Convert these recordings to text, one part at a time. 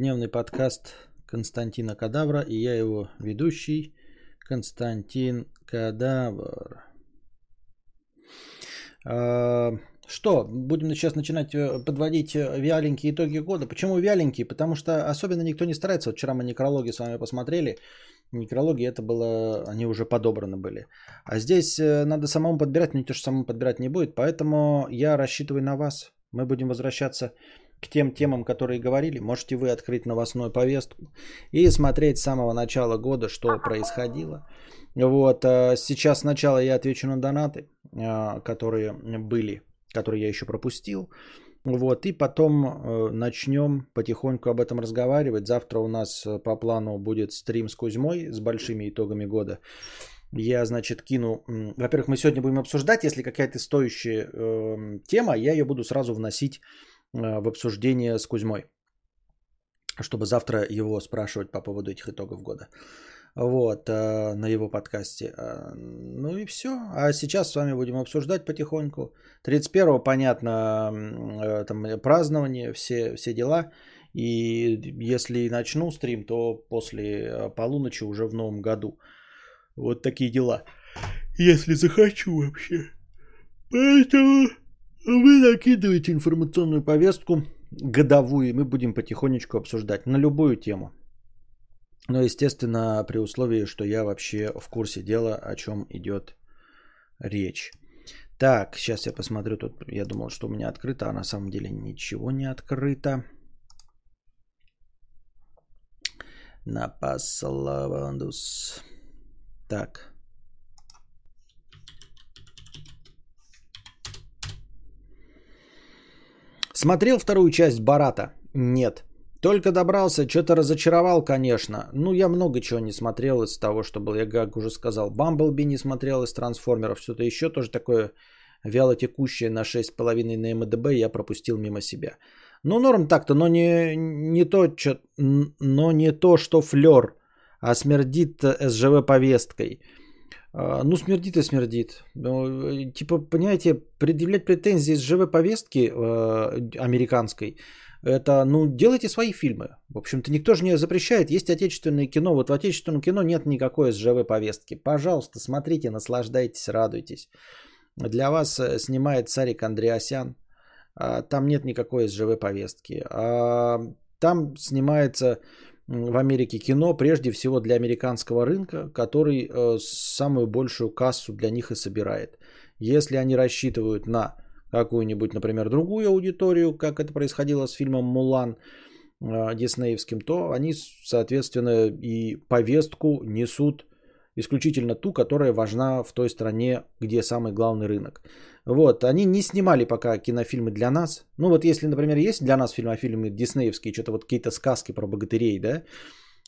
Дневный подкаст Константина Кадавра и я его ведущий Константин Кадавр. А, что, будем сейчас начинать э, подводить э, вяленькие итоги года. Почему вяленькие? Потому что особенно никто не старается. Вот вчера мы некрологи с вами посмотрели. Некрологи это было, они уже подобраны были. А здесь э, надо самому подбирать, но никто же самому подбирать не будет. Поэтому я рассчитываю на вас. Мы будем возвращаться к тем темам, которые говорили. Можете вы открыть новостную повестку и смотреть с самого начала года, что происходило. Вот, сейчас сначала я отвечу на донаты, которые были который я еще пропустил. Вот, и потом э, начнем потихоньку об этом разговаривать. Завтра у нас э, по плану будет стрим с Кузьмой с большими итогами года. Я, значит, кину... Во-первых, мы сегодня будем обсуждать, если какая-то стоящая э, тема, я ее буду сразу вносить э, в обсуждение с Кузьмой, чтобы завтра его спрашивать по поводу этих итогов года вот, э, на его подкасте. Э, ну и все. А сейчас с вами будем обсуждать потихоньку. 31-го, понятно, э, там празднование, все, все дела. И если начну стрим, то после полуночи уже в новом году. Вот такие дела. Если захочу вообще. Поэтому вы накидываете информационную повестку годовую, и мы будем потихонечку обсуждать на любую тему. Но, естественно, при условии, что я вообще в курсе дела, о чем идет речь. Так, сейчас я посмотрю. Тут я думал, что у меня открыто, а на самом деле ничего не открыто. На Паславандус. Так. Смотрел вторую часть Барата? Нет. Только добрался, что-то разочаровал, конечно. Ну, я много чего не смотрел из того, что был. Я, как уже сказал, Бамблби не смотрел из трансформеров. Что-то еще тоже такое вяло текущее на 6,5 на МДБ я пропустил мимо себя. Ну, норм так-то, но не, не то, что, но не то, что флер, а смердит СЖВ повесткой. А, ну, смердит и смердит. Ну, типа, понимаете, предъявлять претензии СЖВ повестки э, американской – это, ну, делайте свои фильмы. В общем-то, никто же не запрещает. Есть отечественное кино. Вот в отечественном кино нет никакой СЖВ повестки. Пожалуйста, смотрите, наслаждайтесь, радуйтесь. Для вас э, снимает Сарик Андреасян. А, там нет никакой СЖВ повестки. А, там снимается в Америке кино прежде всего для американского рынка, который э, самую большую кассу для них и собирает. Если они рассчитывают на какую-нибудь, например, другую аудиторию, как это происходило с фильмом «Мулан», э, диснеевским, то они, соответственно, и повестку несут исключительно ту, которая важна в той стране, где самый главный рынок. Вот, они не снимали пока кинофильмы для нас. Ну вот если, например, есть для нас фильмы, фильмы диснеевские, что-то вот какие-то сказки про богатырей, да,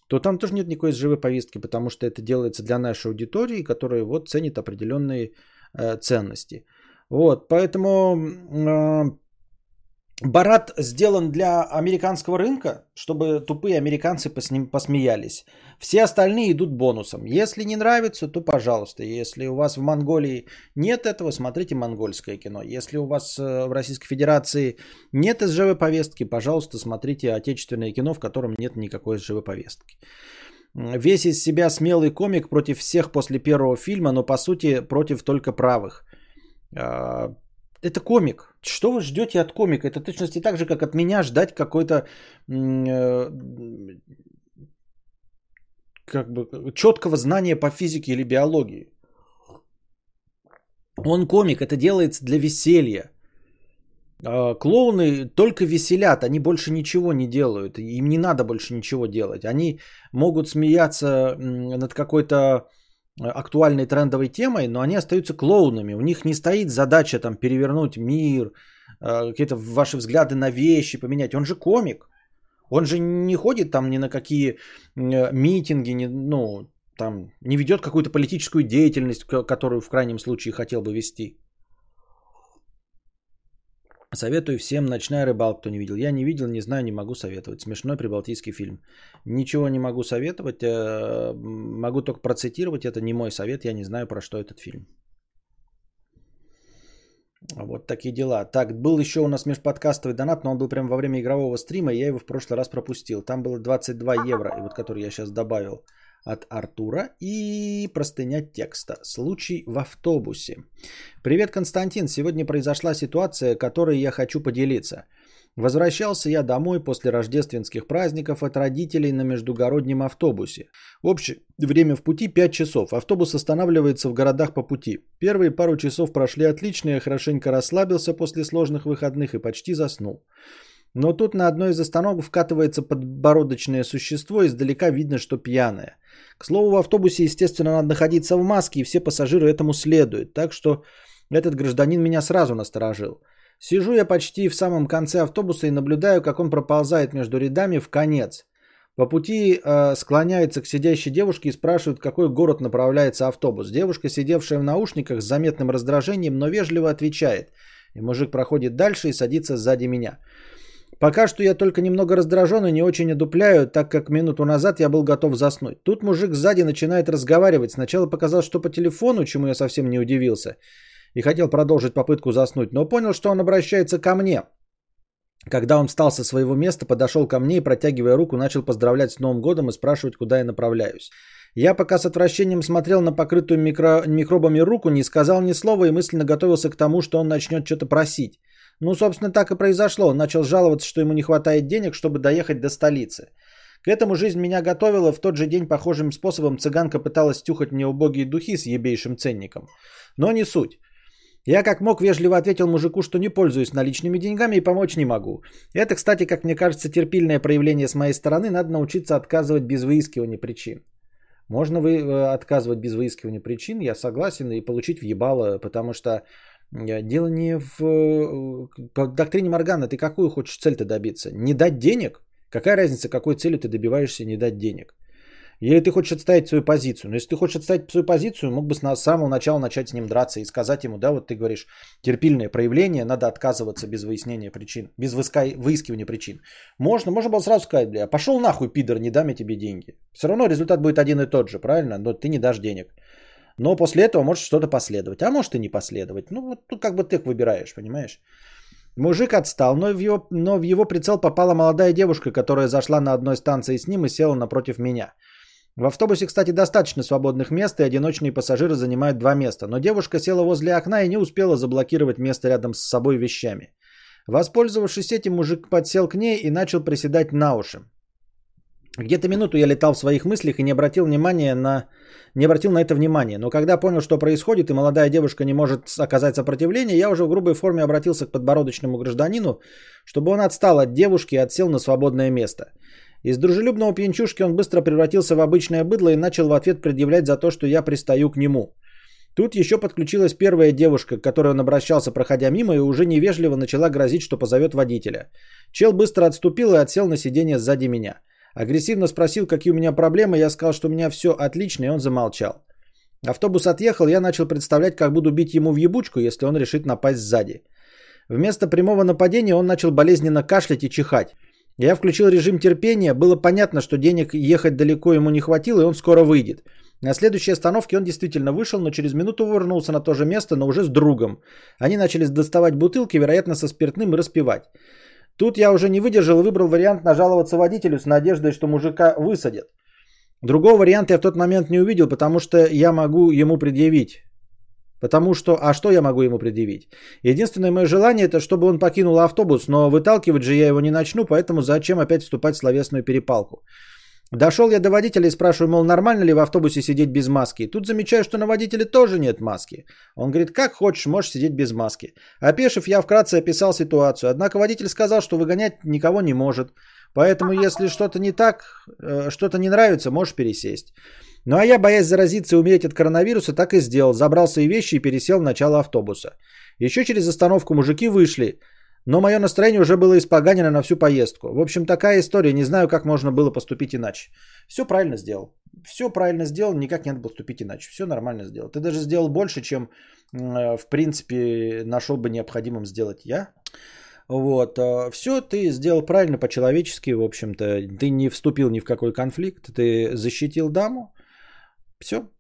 то там тоже нет никакой живой повестки, потому что это делается для нашей аудитории, которая вот ценит определенные э, ценности. Вот, поэтому э, Барат сделан для американского рынка, чтобы тупые американцы по ним посмеялись. Все остальные идут бонусом. Если не нравится, то пожалуйста. Если у вас в Монголии нет этого, смотрите монгольское кино. Если у вас э, в Российской Федерации нет СЖВ повестки, пожалуйста, смотрите отечественное кино, в котором нет никакой СЖВ повестки. Весь из себя смелый комик против всех после первого фильма, но по сути против только правых – а, это комик. Что вы ждете от комика? Это точности так же, как от меня ждать какой-то э, как бы четкого знания по физике или биологии. Он комик, это делается для веселья. А, клоуны только веселят, они больше ничего не делают. Им не надо больше ничего делать. Они могут смеяться над какой-то актуальной трендовой темой, но они остаются клоунами. У них не стоит задача там перевернуть мир, э, какие-то ваши взгляды на вещи поменять. Он же комик. Он же не ходит там ни на какие э, митинги, не, ну, там, не ведет какую-то политическую деятельность, которую в крайнем случае хотел бы вести. Советую всем «Ночная рыбалка», кто не видел. Я не видел, не знаю, не могу советовать. Смешной прибалтийский фильм. Ничего не могу советовать. Э, могу только процитировать. Это не мой совет. Я не знаю, про что этот фильм. Вот такие дела. Так, был еще у нас межподкастовый донат, но он был прямо во время игрового стрима, и я его в прошлый раз пропустил. Там было 22 евро, и вот который я сейчас добавил от Артура и простыня текста. Случай в автобусе. Привет, Константин. Сегодня произошла ситуация, которой я хочу поделиться. Возвращался я домой после рождественских праздников от родителей на междугороднем автобусе. Общее время в пути 5 часов. Автобус останавливается в городах по пути. Первые пару часов прошли отлично, я хорошенько расслабился после сложных выходных и почти заснул. Но тут на одной из остановок вкатывается подбородочное существо, издалека видно, что пьяное. К слову, в автобусе, естественно, надо находиться в маске, и все пассажиры этому следуют. Так что этот гражданин меня сразу насторожил. Сижу я почти в самом конце автобуса и наблюдаю, как он проползает между рядами в конец. По пути э, склоняется к сидящей девушке и спрашивает, в какой город направляется автобус. Девушка, сидевшая в наушниках с заметным раздражением, но вежливо отвечает. И мужик проходит дальше и садится сзади меня. Пока что я только немного раздражен и не очень одупляю, так как минуту назад я был готов заснуть. Тут мужик сзади начинает разговаривать. Сначала показалось, что по телефону, чему я совсем не удивился и хотел продолжить попытку заснуть, но понял, что он обращается ко мне. Когда он встал со своего места, подошел ко мне и, протягивая руку, начал поздравлять с Новым годом и спрашивать, куда я направляюсь. Я пока с отвращением смотрел на покрытую микро... микробами руку, не сказал ни слова и мысленно готовился к тому, что он начнет что-то просить. Ну, собственно, так и произошло. Он начал жаловаться, что ему не хватает денег, чтобы доехать до столицы. К этому жизнь меня готовила. В тот же день похожим способом цыганка пыталась стюхать мне убогие духи с ебейшим ценником. Но не суть. Я как мог вежливо ответил мужику, что не пользуюсь наличными деньгами и помочь не могу. Это, кстати, как мне кажется, терпильное проявление с моей стороны. Надо научиться отказывать без выискивания причин. Можно вы э, отказывать без выискивания причин, я согласен, и получить въебало, потому что дело не в э, доктрине Моргана. Ты какую хочешь цель-то добиться? Не дать денег? Какая разница, какой целью ты добиваешься не дать денег? Или ты хочешь отставить свою позицию. Но если ты хочешь отставить свою позицию, мог бы с самого начала начать с ним драться и сказать ему, да, вот ты говоришь, терпильное проявление, надо отказываться без выяснения причин, без выискивания причин. Можно, можно было сразу сказать, бля, пошел нахуй, пидор, не дам я тебе деньги. Все равно результат будет один и тот же, правильно? Но ты не дашь денег. Но после этого может что-то последовать. А может и не последовать. Ну, вот тут как бы ты выбираешь, понимаешь? Мужик отстал, но в, его, но в его прицел попала молодая девушка, которая зашла на одной станции с ним и села напротив меня. В автобусе, кстати, достаточно свободных мест, и одиночные пассажиры занимают два места. Но девушка села возле окна и не успела заблокировать место рядом с собой вещами. Воспользовавшись этим, мужик подсел к ней и начал приседать на уши. Где-то минуту я летал в своих мыслях и не обратил внимания на не обратил на это внимания. Но когда понял, что происходит, и молодая девушка не может оказать сопротивление, я уже в грубой форме обратился к подбородочному гражданину, чтобы он отстал от девушки и отсел на свободное место. Из дружелюбного пьянчушки он быстро превратился в обычное быдло и начал в ответ предъявлять за то, что я пристаю к нему. Тут еще подключилась первая девушка, к которой он обращался, проходя мимо, и уже невежливо начала грозить, что позовет водителя. Чел быстро отступил и отсел на сиденье сзади меня. Агрессивно спросил, какие у меня проблемы, я сказал, что у меня все отлично, и он замолчал. Автобус отъехал, я начал представлять, как буду бить ему в ебучку, если он решит напасть сзади. Вместо прямого нападения он начал болезненно кашлять и чихать. Я включил режим терпения, было понятно, что денег ехать далеко ему не хватило, и он скоро выйдет. На следующей остановке он действительно вышел, но через минуту вернулся на то же место, но уже с другом. Они начали доставать бутылки, вероятно, со спиртным и распивать. Тут я уже не выдержал и выбрал вариант нажаловаться водителю с надеждой, что мужика высадят. Другого варианта я в тот момент не увидел, потому что я могу ему предъявить. Потому что, а что я могу ему предъявить? Единственное мое желание, это чтобы он покинул автобус, но выталкивать же я его не начну, поэтому зачем опять вступать в словесную перепалку? Дошел я до водителя и спрашиваю, мол, нормально ли в автобусе сидеть без маски. Тут замечаю, что на водителе тоже нет маски. Он говорит, как хочешь, можешь сидеть без маски. Опешив, я вкратце описал ситуацию. Однако водитель сказал, что выгонять никого не может. Поэтому, если что-то не так, э, что-то не нравится, можешь пересесть. Ну а я, боясь заразиться и умереть от коронавируса, так и сделал. Забрал свои вещи и пересел в начало автобуса. Еще через остановку мужики вышли. Но мое настроение уже было испоганено на всю поездку. В общем, такая история. Не знаю, как можно было поступить иначе. Все правильно сделал. Все правильно сделал, никак не надо поступить иначе. Все нормально сделал. Ты даже сделал больше, чем, э, в принципе, нашел бы необходимым сделать я. Вот. Э, Все ты сделал правильно, по-человечески, в общем-то. Ты не вступил ни в какой конфликт. Ты защитил даму. Все.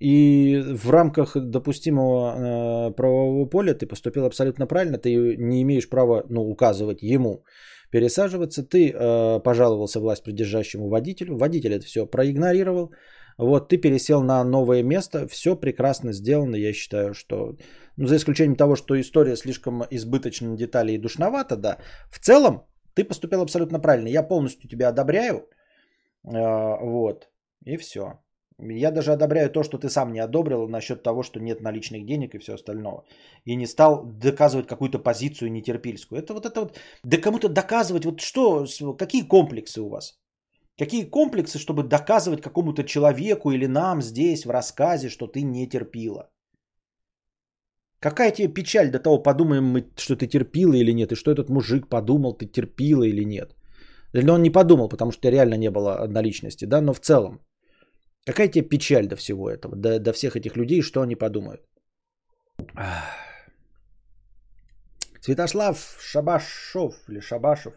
И в рамках допустимого э, правового поля ты поступил абсолютно правильно, ты не имеешь права ну, указывать ему пересаживаться. Ты э, пожаловался власть придержащему водителю, водитель это все проигнорировал. Вот ты пересел на новое место, все прекрасно сделано, я считаю, что, ну, за исключением того, что история слишком избыточна детали и душновата, да, в целом ты поступил абсолютно правильно, я полностью тебя одобряю, э, вот, и все. Я даже одобряю то, что ты сам не одобрил насчет того, что нет наличных денег и все остальное. И не стал доказывать какую-то позицию нетерпильскую. Это вот это вот, да кому-то доказывать, вот что, какие комплексы у вас? Какие комплексы, чтобы доказывать какому-то человеку или нам здесь в рассказе, что ты не терпила? Какая тебе печаль до того, подумаем мы, что ты терпила или нет, и что этот мужик подумал, ты терпила или нет. Или он не подумал, потому что реально не было наличности, да, но в целом. Какая тебе печаль до всего этого, до, до всех этих людей, что они подумают? Святослав Шабашов или Шабашев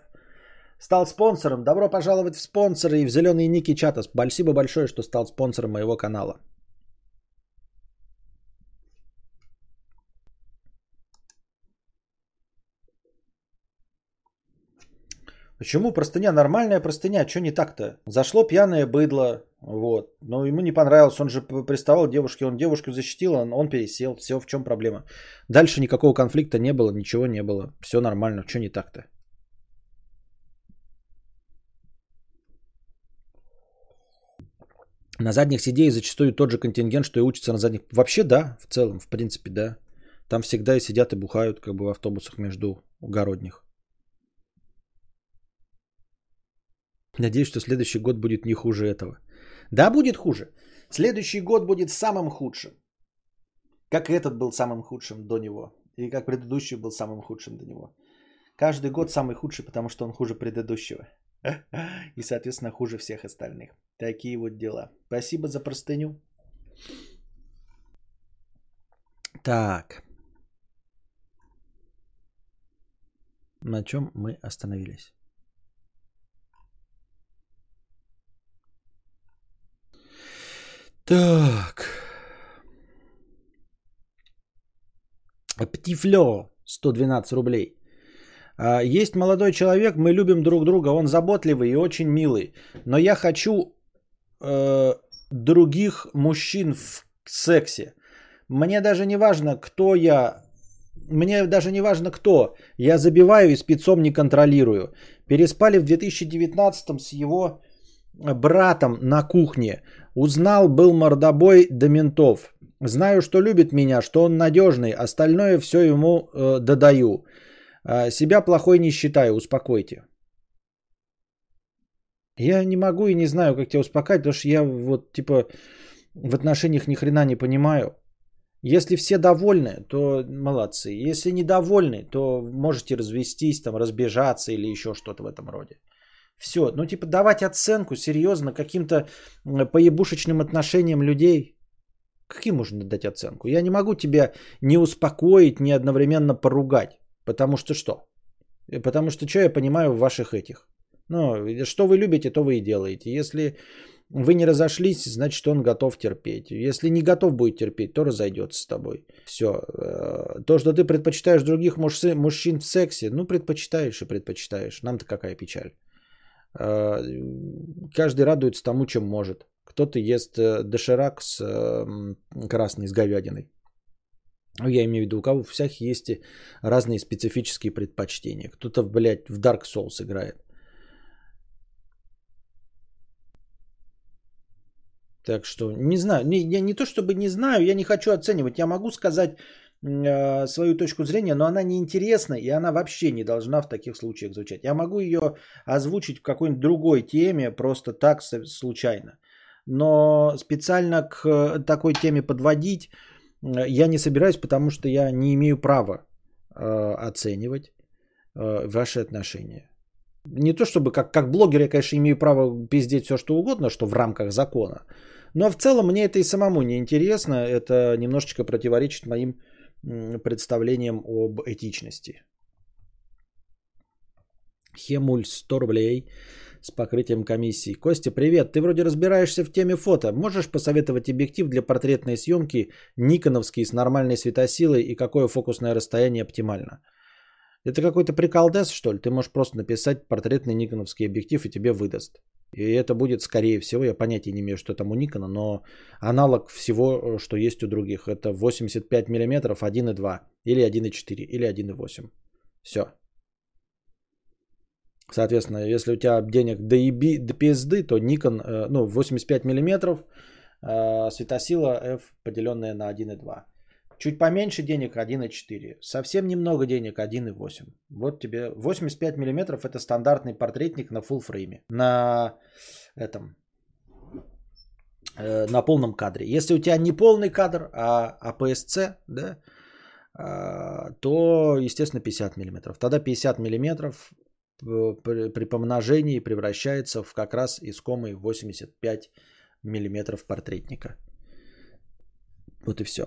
стал спонсором. Добро пожаловать в спонсоры и в зеленые ники чата. Спасибо большое, что стал спонсором моего канала. Почему простыня? Нормальная простыня, что не так-то? Зашло пьяное быдло, вот. Но ему не понравилось, он же приставал девушке, он девушку защитил, он, он пересел, все, в чем проблема? Дальше никакого конфликта не было, ничего не было, все нормально, что не так-то? На задних сидей зачастую тот же контингент, что и учится на задних. Вообще да, в целом, в принципе, да. Там всегда и сидят и бухают как бы в автобусах между угородних. Надеюсь, что следующий год будет не хуже этого. Да, будет хуже. Следующий год будет самым худшим. Как и этот был самым худшим до него. И как предыдущий был самым худшим до него. Каждый год самый худший, потому что он хуже предыдущего. И, соответственно, хуже всех остальных. Такие вот дела. Спасибо за простыню. Так. На чем мы остановились? Так. Птифлё 112 рублей. А, есть молодой человек, мы любим друг друга, он заботливый и очень милый. Но я хочу э, других мужчин в сексе. Мне даже не важно, кто я. Мне даже не важно, кто. Я забиваю и спецом не контролирую. Переспали в 2019 с его братом на кухне. Узнал, был мордобой до ментов. Знаю, что любит меня, что он надежный. Остальное все ему э, додаю. А, себя плохой не считаю, успокойте. Я не могу и не знаю, как тебя успокаивать, потому что я вот типа в отношениях ни хрена не понимаю. Если все довольны, то молодцы. Если недовольны, то можете развестись, там, разбежаться или еще что-то в этом роде. Все, ну типа давать оценку серьезно каким-то поебушечным отношениям людей. Каким можно дать оценку? Я не могу тебя не успокоить, не одновременно поругать. Потому что что? Э, потому что что я понимаю в ваших этих? Ну, что вы любите, то вы и делаете. Если вы не разошлись, значит, он готов терпеть. Если не готов будет терпеть, то разойдется с тобой. Все. Э, то, что ты предпочитаешь других муж- мужчин в сексе, ну, предпочитаешь и предпочитаешь. Нам-то какая печаль. Э, каждый радуется тому, чем может. Кто-то ест доширак с красной, с говядиной. Ну, я имею в виду, у кого у всех есть разные специфические предпочтения. Кто-то, блядь, в Dark Souls играет. Так что не знаю, не, я не то чтобы не знаю, я не хочу оценивать. Я могу сказать э, свою точку зрения, но она неинтересна и она вообще не должна в таких случаях звучать. Я могу ее озвучить в какой-нибудь другой теме, просто так случайно. Но специально к такой теме подводить Э, я не собираюсь, потому что я не имею права э, оценивать э, ваши отношения. Не то чтобы как, как блогер я, конечно, имею право пиздеть все, что угодно, что в рамках закона. Но в целом мне это и самому не интересно. Это немножечко противоречит моим представлениям об этичности. Хемуль 100 рублей. с покрытием комиссии. Костя, привет. Ты вроде разбираешься в теме фото. Можешь посоветовать объектив для портретной съемки никоновский с нормальной светосилой и какое фокусное расстояние оптимально? Это какой-то приколдес, что ли? Ты можешь просто написать портретный никоновский объектив и тебе выдаст. И это будет, скорее всего, я понятия не имею, что там у Никона, но аналог всего, что есть у других. Это 85 мм 1.2 или 1.4 или 1.8. Все. Соответственно, если у тебя денег до, еби, до пизды, то Nikon, э, ну, 85 мм, э, светосила F, поделенная на 1.2. Чуть поменьше денег 1.4. Совсем немного денег 1.8. Вот тебе 85 мм это стандартный портретник на full фрейме. На этом э, на полном кадре. Если у тебя не полный кадр, а APS-C, да, то, естественно, 50 мм. Тогда 50 мм при, при помножении превращается в как раз искомый 85 миллиметров портретника. Вот и все.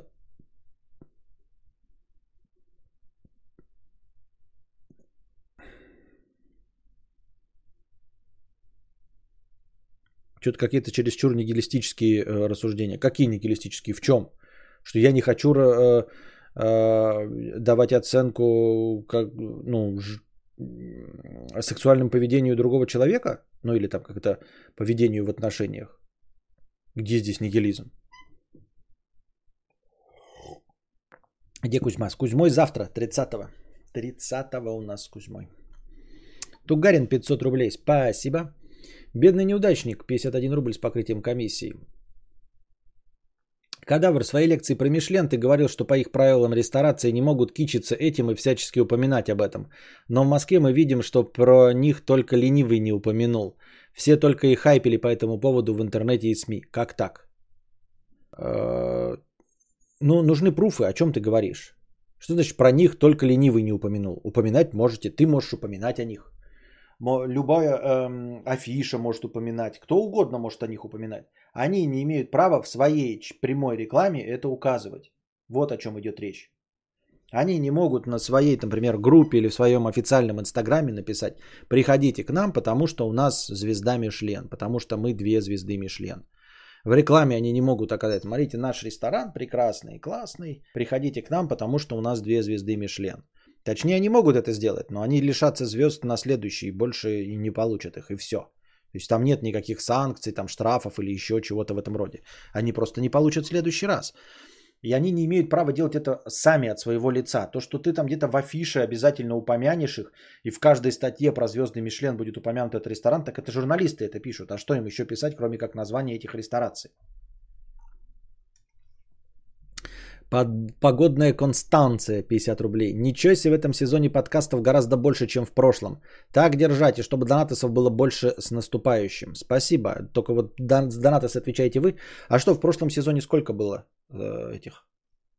Что-то какие-то чересчур нигилистические э, рассуждения. Какие нигилистические? В чем? Что я не хочу э, э, давать оценку как, ну, сексуальному поведению другого человека, ну или там как-то поведению в отношениях. Где здесь нигилизм? Где Кузьма? С Кузьмой завтра, 30-го. 30-го у нас с Кузьмой. Тугарин 500 рублей. Спасибо. Бедный неудачник, 51 рубль с покрытием комиссии. Кадавр, в своей лекции про Мишлен ты говорил, что по их правилам ресторации не могут кичиться этим и всячески упоминать об этом. Но в Москве мы видим, что про них только ленивый не упомянул. Все только и хайпели по этому поводу в интернете и СМИ. Как так? Э, ну, нужны пруфы, о чем ты говоришь. Что значит про них только ленивый не упомянул? Упоминать можете, ты можешь упоминать о них. Любая эм, афиша может упоминать, кто угодно может о них упоминать. Они не имеют права в своей прямой рекламе это указывать. Вот о чем идет речь. Они не могут на своей, например, группе или в своем официальном инстаграме написать, приходите к нам, потому что у нас звезда Мишлен, потому что мы две звезды Мишлен. В рекламе они не могут оказать, смотрите, наш ресторан прекрасный, классный, приходите к нам, потому что у нас две звезды Мишлен. Точнее, они могут это сделать, но они лишатся звезд на следующий, больше и не получат их, и все. То есть там нет никаких санкций, там штрафов или еще чего-то в этом роде. Они просто не получат в следующий раз. И они не имеют права делать это сами от своего лица. То, что ты там где-то в афише обязательно упомянешь их, и в каждой статье про звездный Мишлен будет упомянут этот ресторан, так это журналисты это пишут. А что им еще писать, кроме как название этих рестораций? Погодная Констанция 50 рублей. Ничего себе в этом сезоне подкастов гораздо больше, чем в прошлом. Так держать, и чтобы донатосов было больше с наступающим. Спасибо. Только вот с донатос отвечаете вы. А что в прошлом сезоне сколько было э, этих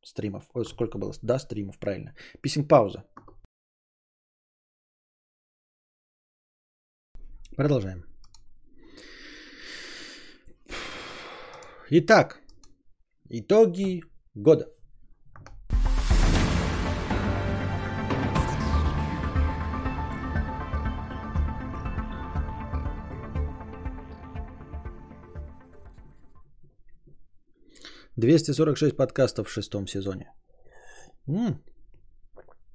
стримов? Ой, сколько было? Да, стримов, правильно. Писем пауза. Продолжаем. Итак, итоги года. 246 подкастов в шестом сезоне. М-м.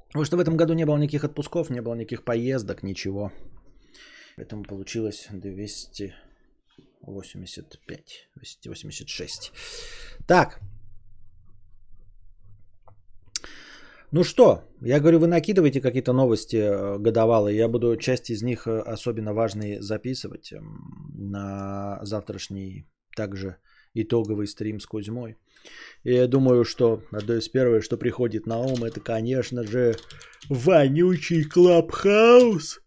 Потому что в этом году не было никаких отпусков, не было никаких поездок, ничего. Поэтому получилось 285, 286. Так. Ну что, я говорю, вы накидываете какие-то новости э, годовалые. Я буду часть из них э, особенно важные записывать эм, на завтрашний также итоговый стрим с Кузьмой. И я думаю, что одно из первых, что приходит на ум, это, конечно же, вонючий Clubhouse.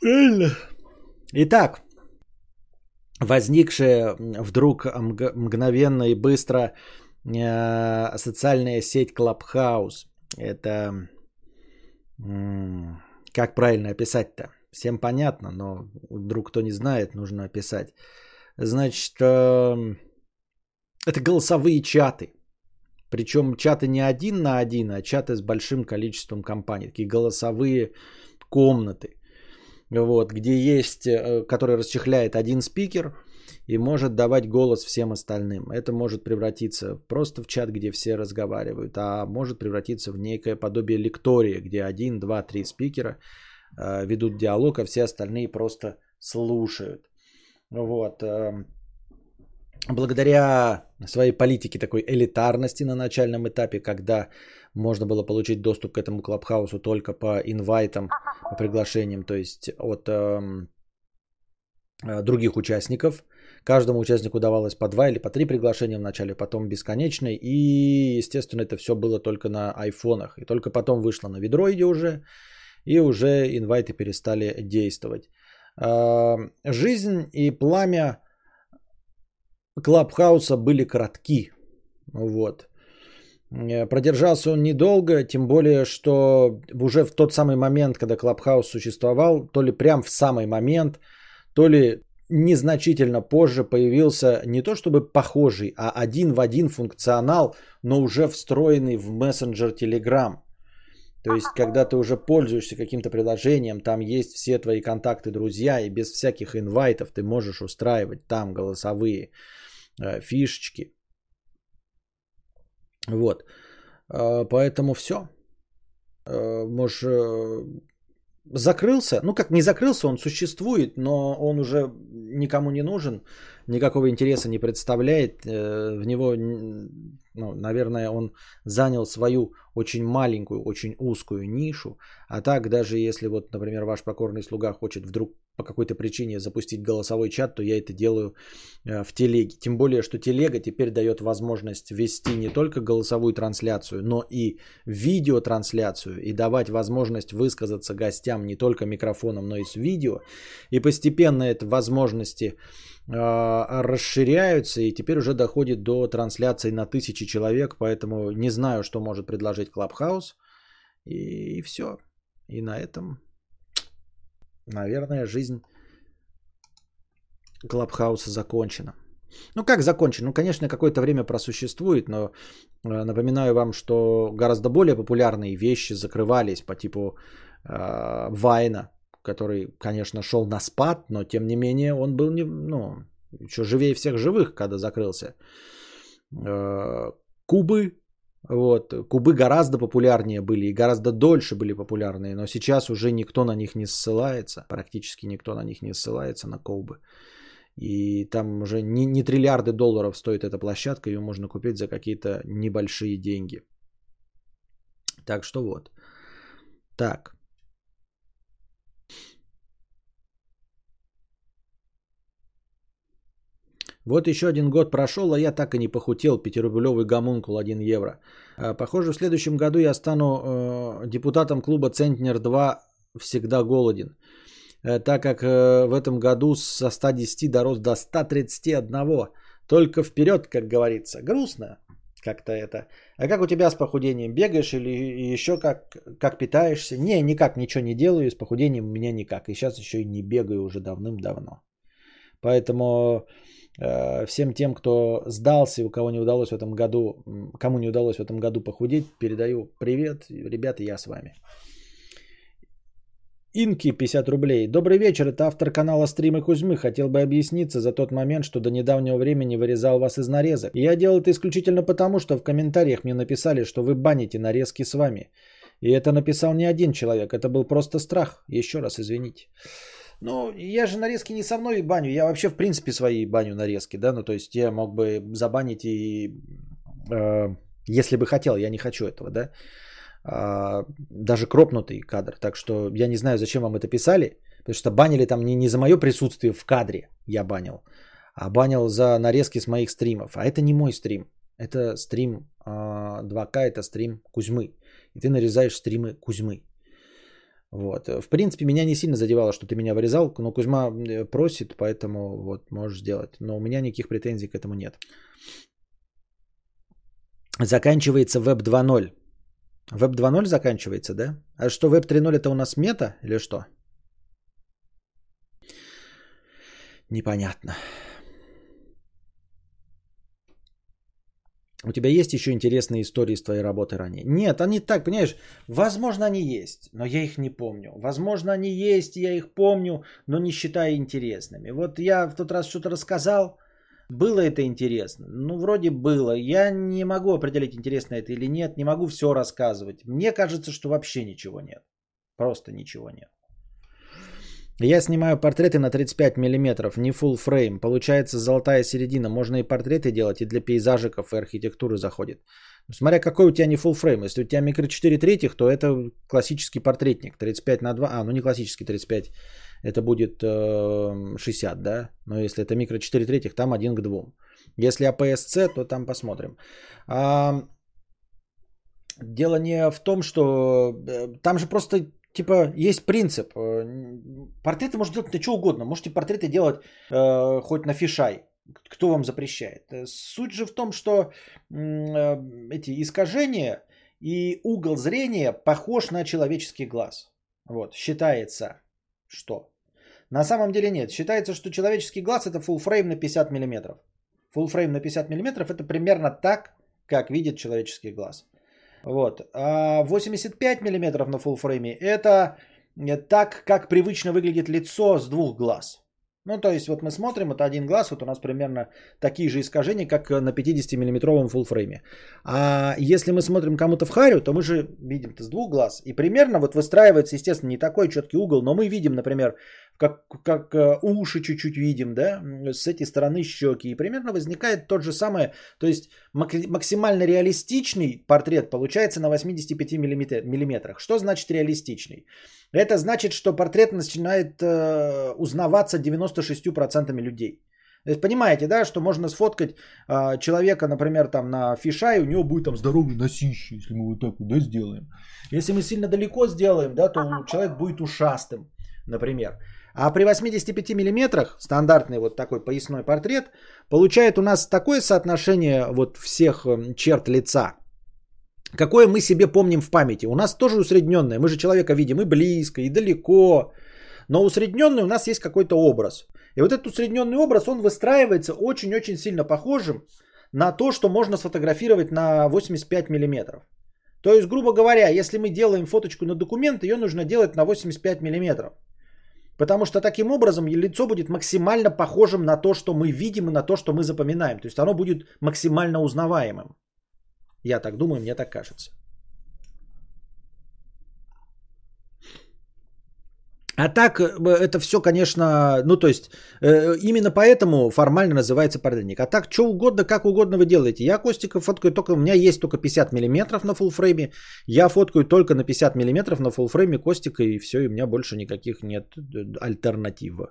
Правильно? Итак, возникшая вдруг мгновенно и быстро э, социальная сеть Clubhouse. Это как правильно описать-то? Всем понятно, но вдруг кто не знает, нужно описать. Значит, эм, это голосовые чаты. Причем чаты не один на один, а чаты с большим количеством компаний. Такие голосовые комнаты. вот, где есть, э, который расчехляет один спикер и может давать голос всем остальным. Это может превратиться просто в чат, где все разговаривают, а может превратиться в некое подобие лектория, где один, два, три спикера э, ведут диалог, а все остальные просто слушают. Вот. Эм, благодаря своей политике такой элитарности на начальном этапе, когда можно было получить доступ к этому клабхаусу только по инвайтам, по приглашениям, то есть от э, других участников. Каждому участнику давалось по два или по три приглашения в начале, потом бесконечные. И, естественно, это все было только на айфонах. И только потом вышло на видроиде уже, и уже инвайты перестали действовать. Э, жизнь и пламя Клабхауса были кратки. Вот. Э, продержался он недолго, тем более, что уже в тот самый момент, когда Клабхаус существовал, то ли прям в самый момент, то ли незначительно позже появился не то чтобы похожий, а один в один функционал, но уже встроенный в мессенджер Telegram. То есть, когда ты уже пользуешься каким-то приложением, там есть все твои контакты, друзья, и без всяких инвайтов ты можешь устраивать там голосовые э, фишечки. Вот. Э, поэтому все. Э, можешь э, закрылся. Ну как не закрылся, он существует, но он уже никому не нужен, никакого интереса не представляет. Э, в него, ну, наверное, он занял свою очень маленькую, очень узкую нишу. А так, даже если вот, например, ваш покорный слуга хочет вдруг по какой-то причине запустить голосовой чат, то я это делаю э, в телеге. Тем более, что телега теперь дает возможность вести не только голосовую трансляцию, но и видеотрансляцию и давать возможность высказаться гостям не только микрофоном, но и с видео. И постепенно это возможности э, расширяются и теперь уже доходит до трансляции на тысячи человек, поэтому не знаю, что может предложить. И, и все. И на этом наверное, жизнь Клабхауса закончена. Ну как закончена? Ну, конечно, какое-то время просуществует, но э, напоминаю вам, что гораздо более популярные вещи закрывались по типу э, Вайна, который, конечно, шел на спад, но тем не менее он был не, ну, еще живее всех живых, когда закрылся. Э, Кубы вот. Кубы гораздо популярнее были и гораздо дольше были популярные, но сейчас уже никто на них не ссылается, практически никто на них не ссылается, на колбы. И там уже не, не триллиарды долларов стоит эта площадка, ее можно купить за какие-то небольшие деньги. Так что вот. Так. Вот еще один год прошел, а я так и не похудел. Пятирублевый гомункул 1 евро. А, похоже, в следующем году я стану э, депутатом клуба «Центнер 2» всегда голоден. Э, так как э, в этом году со 110 дорос до 131. Только вперед, как говорится. Грустно как-то это. А как у тебя с похудением? Бегаешь или еще как, как питаешься? Не, никак ничего не делаю. С похудением у меня никак. И сейчас еще и не бегаю уже давным-давно. Поэтому всем тем, кто сдался, у кого не удалось в этом году, кому не удалось в этом году похудеть, передаю привет. Ребята, я с вами. Инки 50 рублей. Добрый вечер, это автор канала Стримы Кузьмы. Хотел бы объясниться за тот момент, что до недавнего времени вырезал вас из нарезок. Я делал это исключительно потому, что в комментариях мне написали, что вы баните нарезки с вами. И это написал не один человек, это был просто страх. Еще раз извините. Ну, я же нарезки не со мной баню, я вообще в принципе свои баню нарезки, да, ну то есть я мог бы забанить и, э, если бы хотел, я не хочу этого, да, э, даже кропнутый кадр, так что я не знаю, зачем вам это писали, потому что банили там не, не за мое присутствие в кадре я банил, а банил за нарезки с моих стримов, а это не мой стрим, это стрим э, 2К, это стрим Кузьмы, и ты нарезаешь стримы Кузьмы. Вот. В принципе, меня не сильно задевало, что ты меня вырезал, но Кузьма э, просит, поэтому вот можешь сделать. Но у меня никаких претензий к этому нет. Заканчивается Web 2.0. Web 2.0 заканчивается, да? А что, Web 3.0 это у нас мета или что? Непонятно. У тебя есть еще интересные истории с твоей работы ранее? Нет, они так, понимаешь, возможно, они есть, но я их не помню. Возможно, они есть, я их помню, но не считаю интересными. Вот я в тот раз что-то рассказал, было это интересно? Ну, вроде было. Я не могу определить, интересно это или нет, не могу все рассказывать. Мне кажется, что вообще ничего нет. Просто ничего нет. Я снимаю портреты на 35 мм, не full frame. Получается золотая середина. Можно и портреты делать, и для пейзажиков, и архитектуры заходит. Ну, смотря какой у тебя не full frame. Если у тебя микро 4 третьих, то это классический портретник. 35 на 2. А, ну не классический 35. Это будет э, 60, да? Но если это микро 4 третьих, там 1 к 2. Если APS-C, то там посмотрим. А, дело не в том, что... Э, там же просто Типа, есть принцип. Э, портреты можно делать на что угодно. Можете портреты делать э, хоть на фишай. Кто вам запрещает? Э, суть же в том, что э, эти искажения и угол зрения похож на человеческий глаз. Вот, считается, что. На самом деле нет. Считается, что человеческий глаз это full frame на 50 мм. Full frame на 50 мм это примерно так, как видит человеческий глаз. Вот. А 85 мм на фулфрейме это так, как привычно выглядит лицо с двух глаз. Ну, то есть, вот мы смотрим, это один глаз, вот у нас примерно такие же искажения, как на 50-миллиметровом фулфрейме. А если мы смотрим кому-то в харю, то мы же видим это с двух глаз. И примерно вот выстраивается, естественно, не такой четкий угол, но мы видим, например, как, как э, уши чуть-чуть видим, да, с этой стороны щеки. И примерно возникает тот же самое, то есть максимально реалистичный портрет получается на 85 миллиметрах. Что значит реалистичный? Это значит, что портрет начинает э, узнаваться 96% людей. То есть понимаете, да, что можно сфоткать э, человека, например, там на фиша, и у него будет там здоровый носище, если мы вот так вот да, сделаем. Если мы сильно далеко сделаем, да, то человек будет ушастым, например. А при 85 миллиметрах, стандартный вот такой поясной портрет, получает у нас такое соотношение вот всех эм, черт лица, какое мы себе помним в памяти. У нас тоже усредненное. Мы же человека видим и близко, и далеко. Но усредненный у нас есть какой-то образ. И вот этот усредненный образ, он выстраивается очень-очень сильно похожим на то, что можно сфотографировать на 85 миллиметров. То есть, грубо говоря, если мы делаем фоточку на документ, ее нужно делать на 85 миллиметров. Потому что таким образом лицо будет максимально похожим на то, что мы видим и на то, что мы запоминаем. То есть оно будет максимально узнаваемым. Я так думаю, мне так кажется. А так, э, это все, конечно, ну то есть, э, именно поэтому формально называется портретник. А так, что угодно, как угодно вы делаете. Я Костика фоткаю только, у меня есть только 50 мм на фулфрейме. Я фоткаю только на 50 мм на фулфрейме Костика, и все, и у меня больше никаких нет э, альтернативы.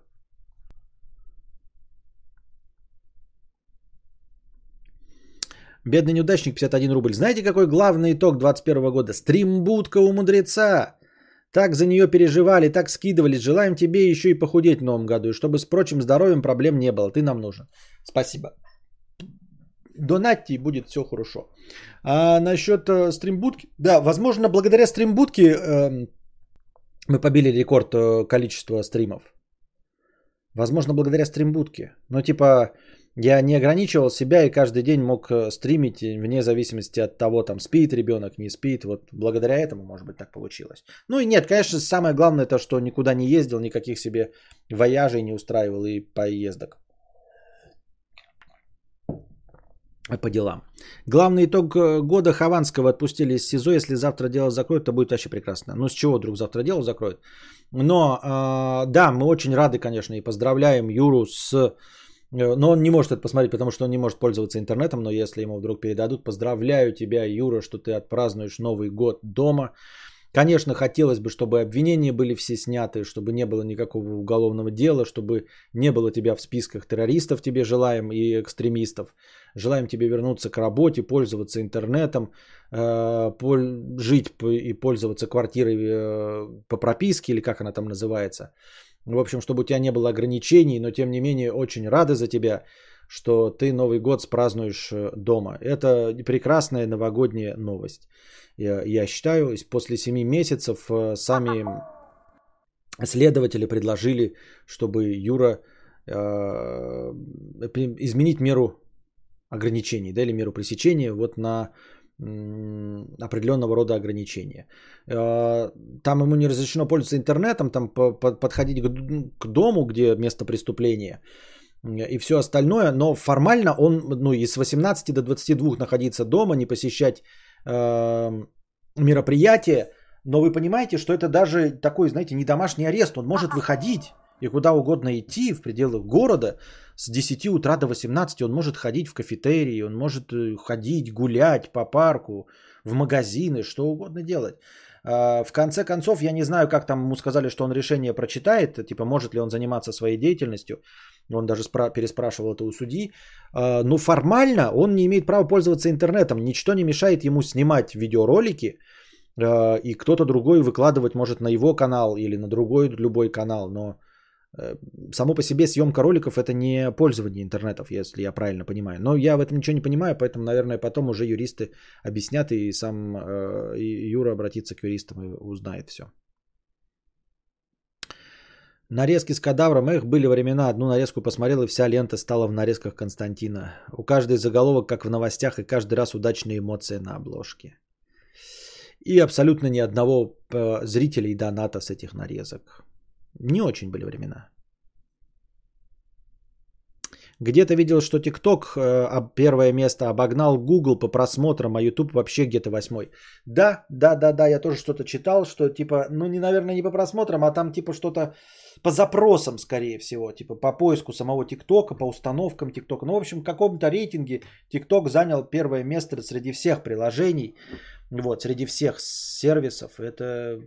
Бедный неудачник, 51 рубль. Знаете, какой главный итог 2021 года? Стримбудка у мудреца. Так за нее переживали, так скидывались. Желаем тебе еще и похудеть в новом году. И чтобы с прочим здоровьем проблем не было. Ты нам нужен. Спасибо. Донатьте и будет все хорошо. А насчет э, стримбудки. Да, возможно, благодаря стримбудке э, мы побили рекорд э, количества стримов. Возможно, благодаря стримбудке. Но типа я не ограничивал себя и каждый день мог э, стримить вне зависимости от того, там спит ребенок, не спит. Вот благодаря этому, может быть, так получилось. Ну и нет, конечно, самое главное то, что никуда не ездил, никаких себе вояжей не устраивал и поездок по делам. Главный итог э, года Хованского отпустили из СИЗО. Если завтра дело закроют, то будет вообще прекрасно. Ну с чего вдруг завтра дело закроют? Но э, да, мы очень рады, конечно, и поздравляем Юру с Э, но он не может это посмотреть, потому что он не может пользоваться интернетом. Но если ему вдруг передадут, поздравляю тебя, Юра, что ты отпразднуешь Новый год дома. Конечно, хотелось бы, чтобы обвинения были все сняты, чтобы не было никакого уголовного дела, чтобы не было тебя в списках террористов, тебе желаем, и экстремистов. Желаем тебе вернуться к работе, пользоваться интернетом, э, жить и пользоваться квартирой э, по прописке, или как она там называется. В общем, чтобы у тебя не было ограничений, но тем не менее очень рады за тебя, что ты Новый год спразднуешь э, дома. Это прекрасная новогодняя новость. Я, я считаю, после 7 месяцев э, сами следователи предложили, чтобы Юра э, изменить меру ограничений, да, или меру пресечения вот на определенного рода ограничения. Э, там ему не разрешено пользоваться интернетом, там подходить к дому, где место преступления и все остальное, но формально он, ну, и с 18 до 22 находиться дома, не посещать э, мероприятия, но вы понимаете, что это даже такой, знаете, не домашний арест, он может выходить и куда угодно идти в пределах города с 10 утра до 18 он может ходить в кафетерии, он может э, ходить, гулять по парку, в магазины, что угодно делать. А, в конце концов, я не знаю, как там ему сказали, что он решение прочитает, типа может ли он заниматься своей деятельностью. Он даже спра- переспрашивал это у судьи. А, но формально он не имеет права пользоваться интернетом. Ничто не мешает ему снимать видеоролики, а, и кто-то другой выкладывать может на его канал или на другой любой канал. Но само по себе съемка роликов это не пользование интернетов, если я правильно понимаю. Но я в этом ничего не понимаю, поэтому, наверное, потом уже юристы объяснят и сам э, Юра обратится к юристам и узнает все. Нарезки с кадавром. Эх, были времена. Одну нарезку посмотрел, и вся лента стала в нарезках Константина. У каждой заголовок, как в новостях, и каждый раз удачные эмоции на обложке. И абсолютно ни одного э, зрителя и доната с этих нарезок. Не очень были времена. Где-то видел, что TikTok э, первое место обогнал Google по просмотрам, а YouTube вообще где-то восьмой. Да, да, да, да, я тоже что-то читал, что типа, ну, не, наверное, не по просмотрам, а там типа что-то по запросам, скорее всего, типа по поиску самого ТикТока, по установкам ТикТока. Ну, в общем, в каком-то рейтинге ТикТок занял первое место среди всех приложений, вот, среди всех сервисов. Это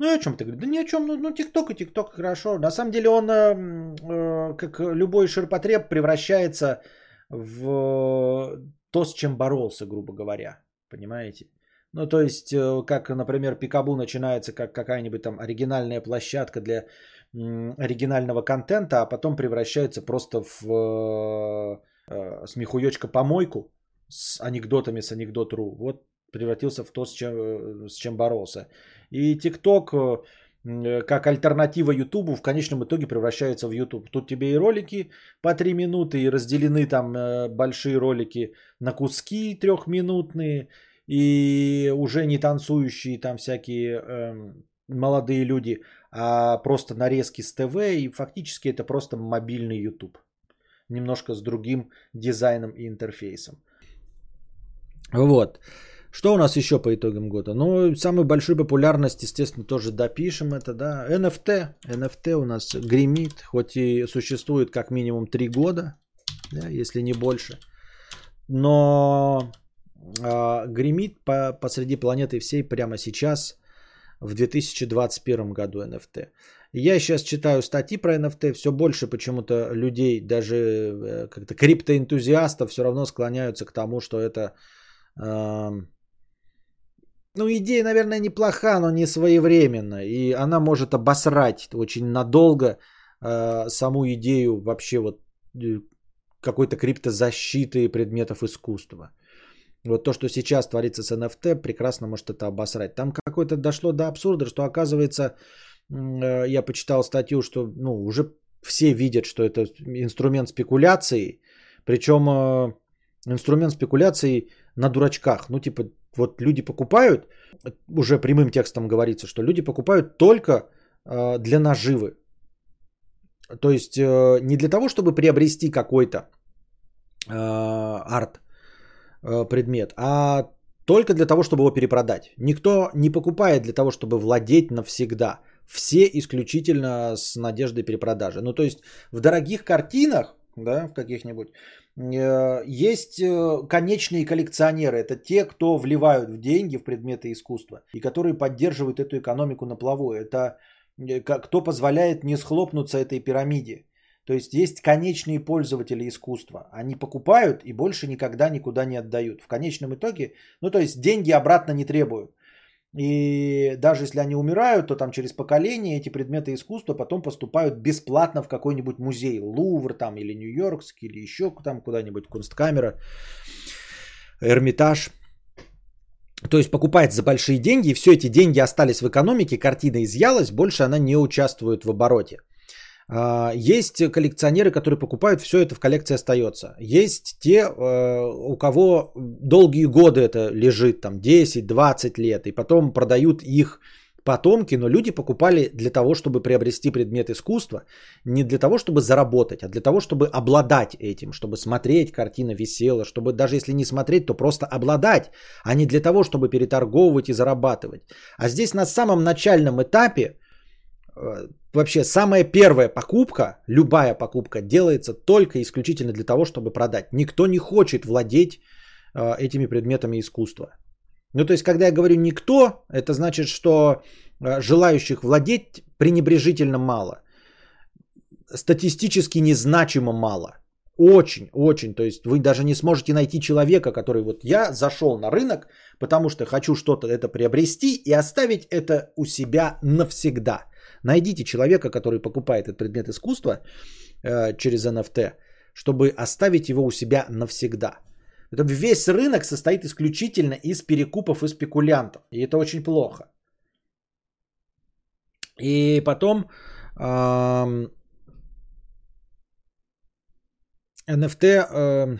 ну и о чем ты говоришь? Да ни о чем. Ну, ну ТикТок и ТикТок хорошо. На самом деле он, э, э, как любой ширпотреб, превращается в то, с чем боролся, грубо говоря. Понимаете? Ну, то есть, э, как, например, Пикабу начинается как какая-нибудь там оригинальная площадка для оригинального контента, а потом превращается просто в э, э, смехуёчка-помойку с анекдотами с анекдот.ру. Вот превратился в то, с чем, э, с чем боролся. И ТикТок э, э, как альтернатива Ютубу в конечном итоге превращается в Ютуб. Тут тебе и ролики по 3 минуты, и разделены там большие ролики на куски трехминутные, и уже не танцующие там всякие э, молодые люди, а просто нарезки с ТВ, и фактически это просто мобильный YouTube. Немножко с другим дизайном и интерфейсом. Вот. Что у нас еще по итогам года? Ну, самую большую популярность, естественно, тоже допишем это, да. NFT. NFT у нас гремит, хоть и существует как минимум 3 года, да, если не больше. Но э, гремит по, посреди планеты всей прямо сейчас, в 2021 году NFT. Я сейчас читаю статьи про NFT, все больше почему-то людей, даже э, как-то криптоэнтузиастов все равно склоняются к тому, что это э, ну, идея, наверное, неплоха, но не своевременна. И она может обосрать очень надолго э, саму идею вообще вот э, какой-то криптозащиты предметов искусства. Вот то, что сейчас творится с NFT, прекрасно может это обосрать. Там какое-то дошло до абсурда, что оказывается, э, я почитал статью, что ну, уже все видят, что это инструмент спекуляции, причем э, инструмент спекуляции на дурачках. Ну, типа, вот люди покупают, уже прямым текстом говорится, что люди покупают только э, для наживы. То есть э, не для того, чтобы приобрести какой-то э, арт э, предмет, а только для того, чтобы его перепродать. Никто не покупает для того, чтобы владеть навсегда. Все исключительно с надеждой перепродажи. Ну, то есть в дорогих картинах, да, в каких-нибудь, есть э, конечные коллекционеры. Это те, кто вливают в деньги в предметы искусства и которые поддерживают эту экономику на плаву. Это э, кто позволяет не схлопнуться этой пирамиде. То есть есть конечные пользователи искусства. Они покупают и больше никогда никуда не отдают. В конечном итоге, ну то есть деньги обратно не требуют. И даже если они умирают, то там через поколение эти предметы искусства потом поступают бесплатно в какой-нибудь музей. Лувр там или Нью-Йоркский, или еще там куда-нибудь, Кунсткамера, Эрмитаж. То есть покупается за большие деньги, и все эти деньги остались в экономике, картина изъялась, больше она не участвует в обороте. А, есть коллекционеры, которые покупают, все это в коллекции остается. Есть те, э, у кого долгие годы это лежит, там 10-20 лет, и потом продают их потомки, но люди покупали для того, чтобы приобрести предмет искусства, не для того, чтобы заработать, а для того, чтобы обладать этим, чтобы смотреть, картина висела, чтобы даже если не смотреть, то просто обладать, а не для того, чтобы переторговывать и зарабатывать. А здесь на самом начальном этапе вообще самая первая покупка, любая покупка делается только исключительно для того, чтобы продать. Никто не хочет владеть э, этими предметами искусства. Ну, то есть, когда я говорю никто, это значит, что э, желающих владеть пренебрежительно мало. Статистически незначимо мало. Очень, очень. То есть вы даже не сможете найти человека, который вот я зашел на рынок, потому что хочу что-то это приобрести и оставить это у себя навсегда. Найдите человека, который покупает этот предмет искусства э, через NFT, чтобы оставить его у себя навсегда. Весь рынок состоит исключительно из перекупов и спекулянтов. И это очень плохо. И потом эм, NFT, э,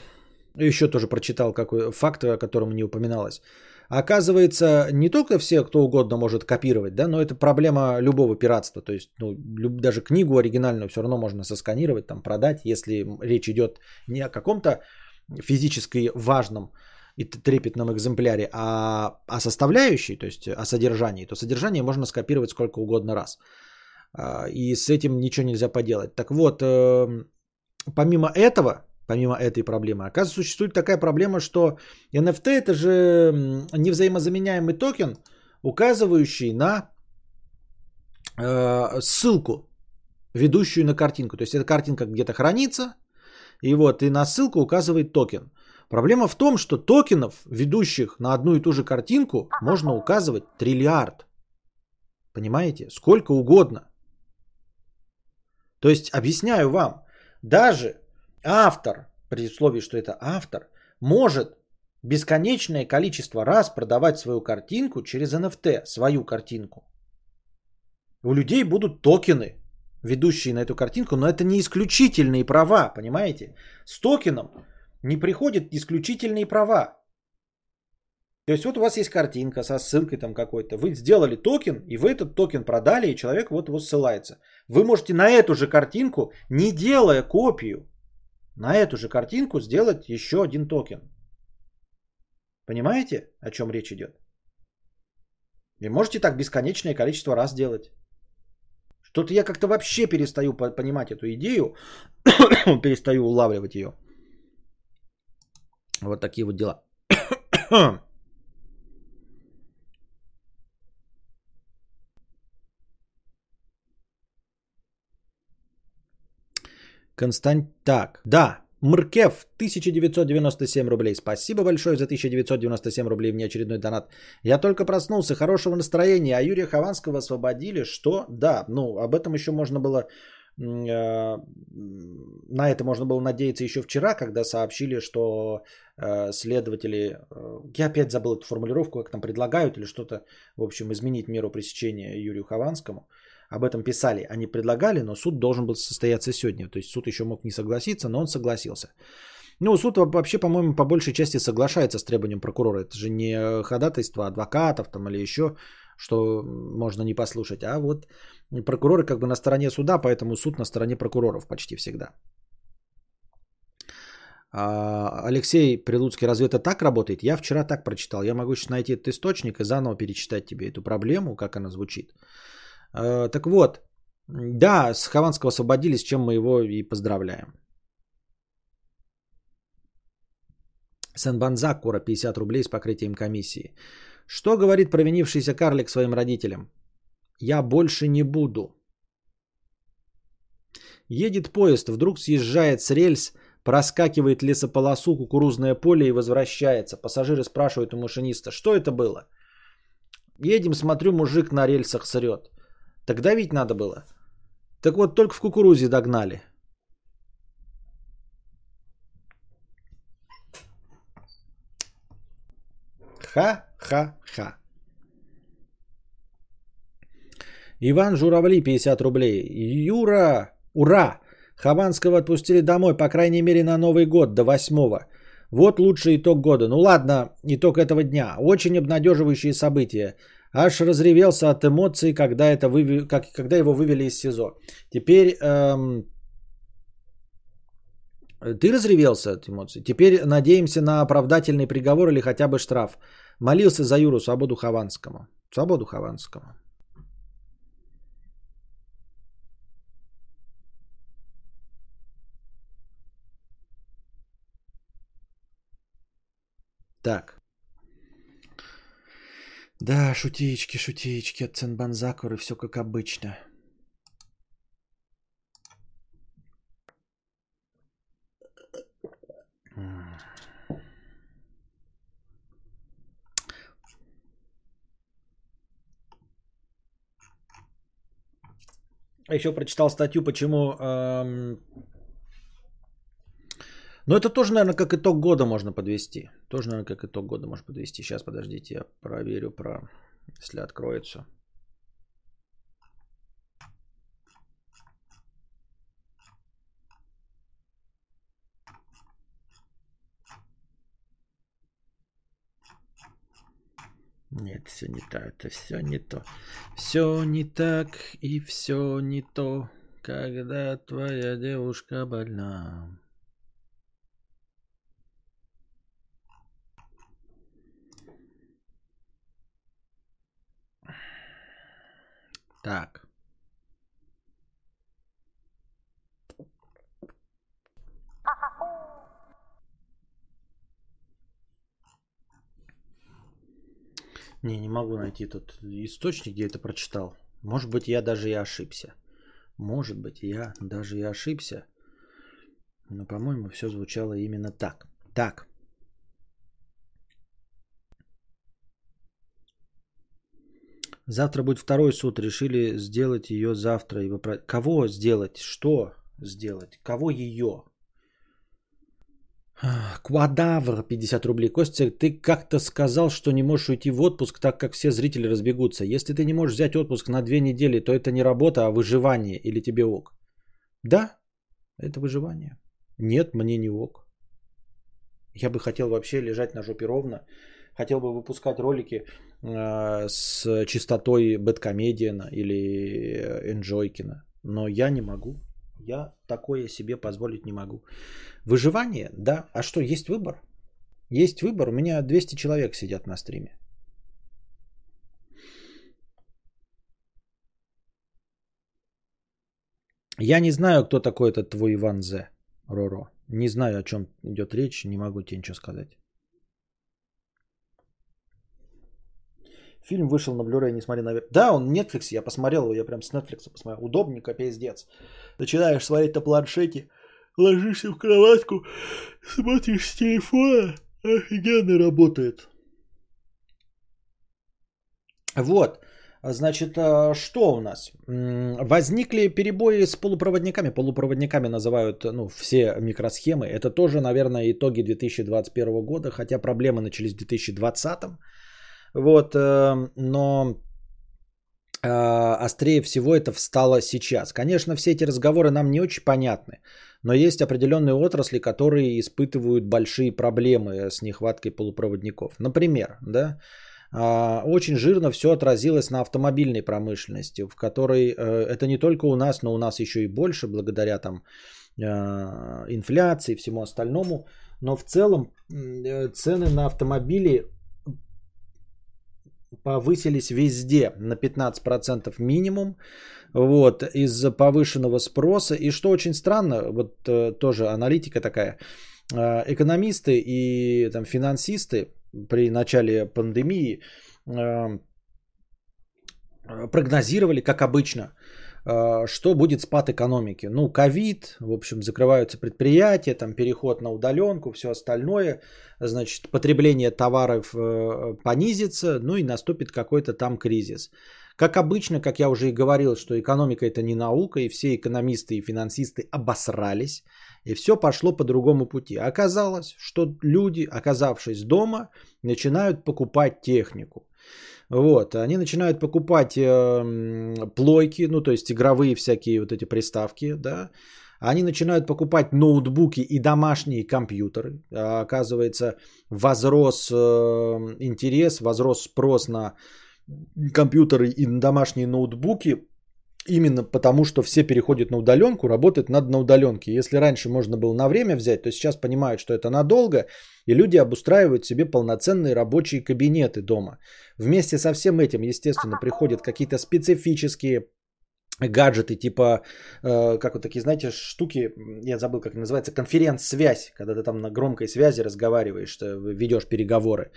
еще тоже прочитал какой факт, о котором не упоминалось. Оказывается, не только все, кто угодно может копировать, да, но это проблема любого пиратства. То есть, ну, люб, даже книгу оригинальную все равно можно сосканировать, там, продать, если речь идет не о каком-то физически важном и трепетном экземпляре, а о составляющей, то есть о содержании, то содержание можно скопировать сколько угодно раз. А, и с этим ничего нельзя поделать. Так вот, эм, помимо этого, помимо этой проблемы. Оказывается, существует такая проблема, что NFT это же невзаимозаменяемый токен, указывающий на э, ссылку, ведущую на картинку. То есть эта картинка где-то хранится, и вот и на ссылку указывает токен. Проблема в том, что токенов, ведущих на одну и ту же картинку, можно указывать триллиард. Понимаете? Сколько угодно. То есть, объясняю вам, даже автор, при условии, что это автор, может бесконечное количество раз продавать свою картинку через NFT, свою картинку. У людей будут токены, ведущие на эту картинку, но это не исключительные права, понимаете? С токеном не приходят исключительные права. То есть вот у вас есть картинка со ссылкой там какой-то. Вы сделали токен, и вы этот токен продали, и человек вот его ссылается. Вы можете на эту же картинку, не делая копию, на эту же картинку сделать еще один токен. Понимаете, о чем речь идет? И можете так бесконечное количество раз делать. Что-то я как-то вообще перестаю понимать эту идею, перестаю улавливать ее. Вот такие вот дела. Констант... Так, да, Мркев, 1997 рублей. Спасибо большое за 1997 рублей, мне очередной донат. Я только проснулся, хорошего настроения. А Юрия Хованского освободили, что? Да, ну, об этом еще можно было... Э, на это можно было надеяться еще вчера, когда сообщили, что э, следователи... Э, я опять забыл эту формулировку, как там предлагают или что-то, в общем, изменить меру пресечения Юрию Хованскому об этом писали, они предлагали, но суд должен был состояться сегодня. То есть суд еще мог не согласиться, но он согласился. Ну, суд вообще, по-моему, по большей части соглашается с требованием прокурора. Это же не ходатайство адвокатов там или еще, что можно не послушать, а вот прокуроры как бы на стороне суда, поэтому суд на стороне прокуроров почти всегда. А, Алексей Прилуцкий, разве это так работает? Я вчера так прочитал. Я могу сейчас найти этот источник и заново перечитать тебе эту проблему, как она звучит. Э, так вот, да, с Хованского освободили, с чем мы его и поздравляем. Сен-Банзак, Кора, 50 рублей с покрытием комиссии. Что говорит провинившийся карлик своим родителям? Я больше не буду. Едет поезд, вдруг съезжает с рельс, проскакивает лесополосу, кукурузное поле и возвращается. Пассажиры спрашивают у машиниста, что это было? Едем, смотрю, мужик на рельсах срет. Тогда ведь надо было. Так вот, только в кукурузе догнали. Ха-ха-ха. Иван Журавли, 50 рублей. Юра, Ура! Хованского отпустили домой, по крайней мере, на Новый год, до 8 Вот лучший итог года. Ну ладно, итог этого дня. Очень обнадеживающие события. Аж разревелся от эмоций, когда, это выве... как... когда его вывели из СИЗО. Теперь... Эм... Ты разревелся от эмоций. Теперь надеемся на оправдательный приговор или хотя бы штраф. Молился за Юру Свободу Хованскому. Свободу Хованскому. Так. Да, шутеечки, шутеечки от Ценбанзакуры, все как обычно. А еще прочитал статью, почему эм, но это тоже, наверное, как итог года можно подвести. Тоже, наверное, как итог года можно подвести. Сейчас, подождите, я проверю, про... если откроется. Нет, все не так, это все не то. Все не так и все не то, когда твоя девушка больна. Так. Не, не могу найти тот источник, где это прочитал. Может быть, я даже и ошибся. Может быть, я даже и ошибся. Но, по-моему, все звучало именно так. Так. Завтра будет второй суд. Решили сделать ее завтра. Кого сделать? Что сделать? Кого ее? Квадавр 50 рублей. Костя, ты как-то сказал, что не можешь уйти в отпуск, так как все зрители разбегутся. Если ты не можешь взять отпуск на две недели, то это не работа, а выживание. Или тебе ок? Да, это выживание. Нет, мне не ок. Я бы хотел вообще лежать на жопе ровно хотел бы выпускать ролики э, с частотой Бэткомедиана или Энджойкина. Но я не могу. Я такое себе позволить не могу. Выживание? Да. А что, есть выбор? Есть выбор. У меня 200 человек сидят на стриме. Я не знаю, кто такой этот твой Иван Зе, Роро. Не знаю, о чем идет речь, не могу тебе ничего сказать. Фильм вышел на Blu-ray, не смотри наверх. Да, он Netflix, я посмотрел его, я прям с Netflix посмотрел. Удобненько, пиздец. Начинаешь смотреть на планшете, ложишься в кроватку, смотришь с телефона, офигенно работает. Вот. Значит, а, что у нас? Возникли перебои с полупроводниками. Полупроводниками называют ну, все микросхемы. Это тоже, наверное, итоги 2021 года, хотя проблемы начались в 2020. Вот, э, но э, острее всего это встало сейчас. Конечно, все эти разговоры нам не очень понятны, но есть определенные отрасли, которые испытывают большие проблемы с нехваткой полупроводников. Например, да, э, очень жирно все отразилось на автомобильной промышленности, в которой это не только у нас, но у нас еще и больше, благодаря там инфляции и всему остальному. Но в целом цены на автомобили повысились везде на 15% минимум. Вот, из-за повышенного спроса. И что очень странно, вот э, тоже аналитика такая, э, экономисты и там, финансисты при начале пандемии э, прогнозировали, как обычно, что будет спад экономики. Ну, ковид, в общем, закрываются предприятия, там переход на удаленку, все остальное, значит, потребление товаров э, понизится, ну и наступит какой-то там кризис. Как обычно, как я уже и говорил, что экономика это не наука, и все экономисты и финансисты обосрались, и все пошло по другому пути. Оказалось, что люди, оказавшись дома, начинают покупать технику. Вот, они начинают покупать э, плойки, ну, то есть игровые всякие вот эти приставки, да, они начинают покупать ноутбуки и домашние компьютеры. А, оказывается, возрос э, интерес, возрос спрос на компьютеры и домашние ноутбуки именно потому, что все переходят на удаленку, работают над на удаленке. Если раньше можно было на время взять, то сейчас понимают, что это надолго, и люди обустраивают себе полноценные рабочие кабинеты дома. Вместе со всем этим, естественно, приходят какие-то специфические гаджеты, типа, э, как вот такие, знаете, штуки, я забыл, как называется, конференц-связь, когда ты там на громкой связи разговариваешь, ведешь переговоры.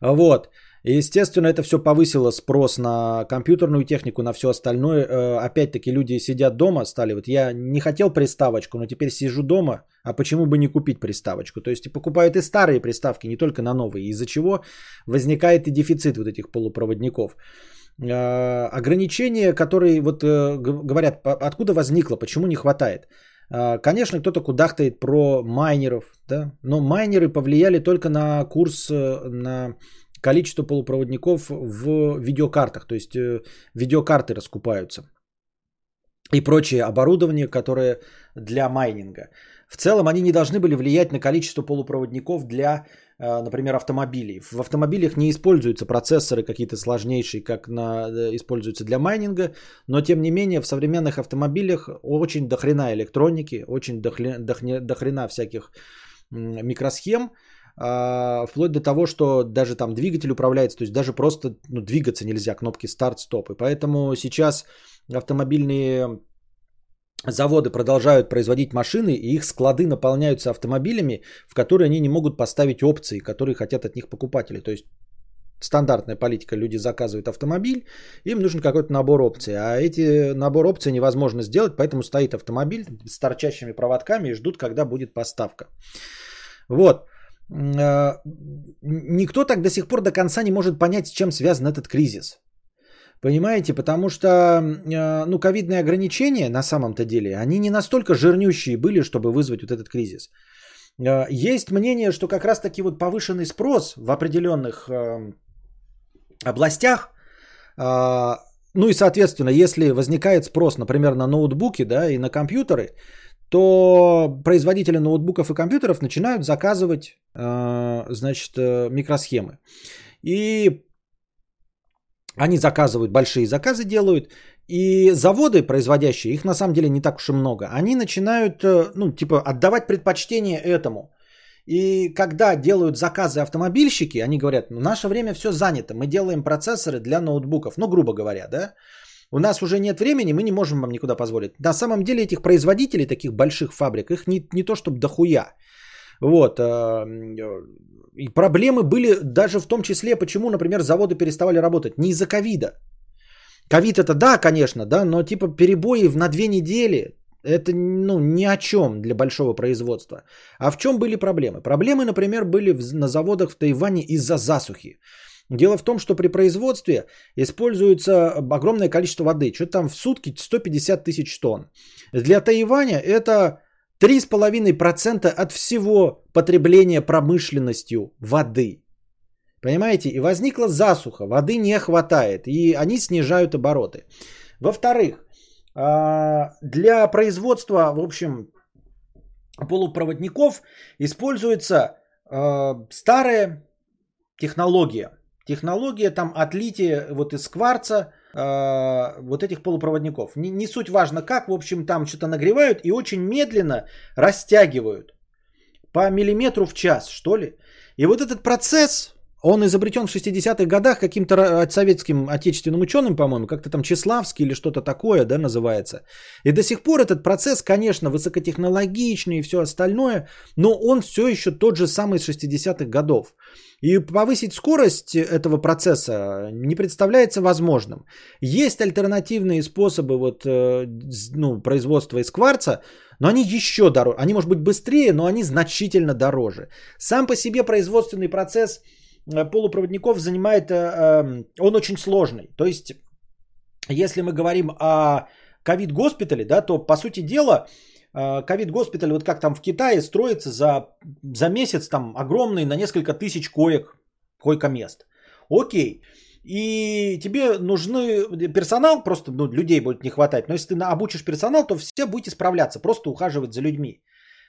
Вот. И, естественно, это все повысило спрос на компьютерную технику, на все остальное. Э, опять-таки люди сидят дома, стали вот я не хотел приставочку, но теперь сижу дома, а почему бы не купить приставочку? То есть и покупают и старые приставки, не только на новые, из-за чего возникает и дефицит вот этих полупроводников. Э, ограничения, которые вот э, говорят, откуда возникло, почему не хватает. Конечно, кто-то кудахтает про майнеров, да, но майнеры повлияли только на курс, на количество полупроводников в видеокартах, то есть э, видеокарты раскупаются и прочее оборудование, которое для майнинга. В целом они не должны были влиять на количество полупроводников для, э, например, автомобилей. В автомобилях не используются процессоры какие-то сложнейшие, как на, э, используются для майнинга, но тем не менее в современных автомобилях очень дохрена электроники, очень дохрена, дохрена всяких микросхем, вплоть до того, что даже там двигатель управляется, то есть даже просто ну, двигаться нельзя, кнопки старт-стоп. И поэтому сейчас автомобильные заводы продолжают производить машины, и их склады наполняются автомобилями, в которые они не могут поставить опции, которые хотят от них покупатели. То есть стандартная политика, люди заказывают автомобиль, им нужен какой-то набор опций, а эти набор опций невозможно сделать, поэтому стоит автомобиль с торчащими проводками и ждут, когда будет поставка. Вот. Э, никто так до сих пор до конца не может понять, с чем связан этот кризис. Понимаете, потому что, э, ну, ковидные ограничения на самом-то деле, они не настолько жирнющие были, чтобы вызвать вот этот кризис. Э, есть мнение, что как раз-таки вот повышенный спрос в определенных областях, ну и, соответственно, если возникает спрос, например, на ноутбуки, да, и на компьютеры, то производители ноутбуков и компьютеров начинают заказывать, э, значит, э, микросхемы. И они заказывают, большие заказы делают, и заводы, производящие, их на самом деле не так уж и много, они начинают, э, ну, типа, отдавать предпочтение этому. И когда делают заказы автомобильщики, они говорят, ну, наше время все занято, мы делаем процессоры для ноутбуков, ну, грубо говоря, да, у нас уже нет времени, мы не можем вам никуда позволить. На самом деле этих производителей, таких больших фабрик, их не, не то чтобы дохуя. Вот. Э, и проблемы были даже в том числе, почему, например, заводы переставали работать. Не из-за ковида. Ковид это да, конечно, да, но типа перебои на две недели, это ну, ни о чем для большого производства. А в чем были проблемы? Проблемы, например, были на заводах в Тайване из-за засухи. Дело в том, что при производстве используется огромное количество воды. Что-то там в сутки 150 тысяч тонн. Для Тайваня это 3,5% от всего потребления промышленностью воды. Понимаете? И возникла засуха, воды не хватает, и они снижают обороты. Во-вторых, а, для производства, в общем, полупроводников используется а, старая технология – Технология там отлития вот из кварца э, вот этих полупроводников. Не, не суть важно как, в общем, там что-то нагревают и очень медленно растягивают. По миллиметру в час, что ли. И вот этот процесс, он изобретен в 60-х годах каким-то советским отечественным ученым, по-моему, как-то там Чеславский или что-то такое, да, называется. И до сих пор этот процесс, конечно, высокотехнологичный и все остальное, но он все еще тот же самый из 60-х годов. И повысить скорость этого процесса не представляется возможным. Есть альтернативные способы вот, э, ну, производства из кварца, но они еще дороже. Они, может быть, быстрее, но они значительно дороже. Сам по себе производственный процесс – Э, полупроводников занимает, э, эм, он очень сложный. То есть, если мы говорим о ковид-госпитале, да, то, по сути дела, э, ковид-госпиталь, вот как там в Китае, строится за, за месяц там огромный на несколько тысяч коек, койко-мест. Окей. и тебе нужны персонал, просто ну, людей будет не хватать, но если ты обучишь персонал, то все будете справляться, просто ухаживать за людьми.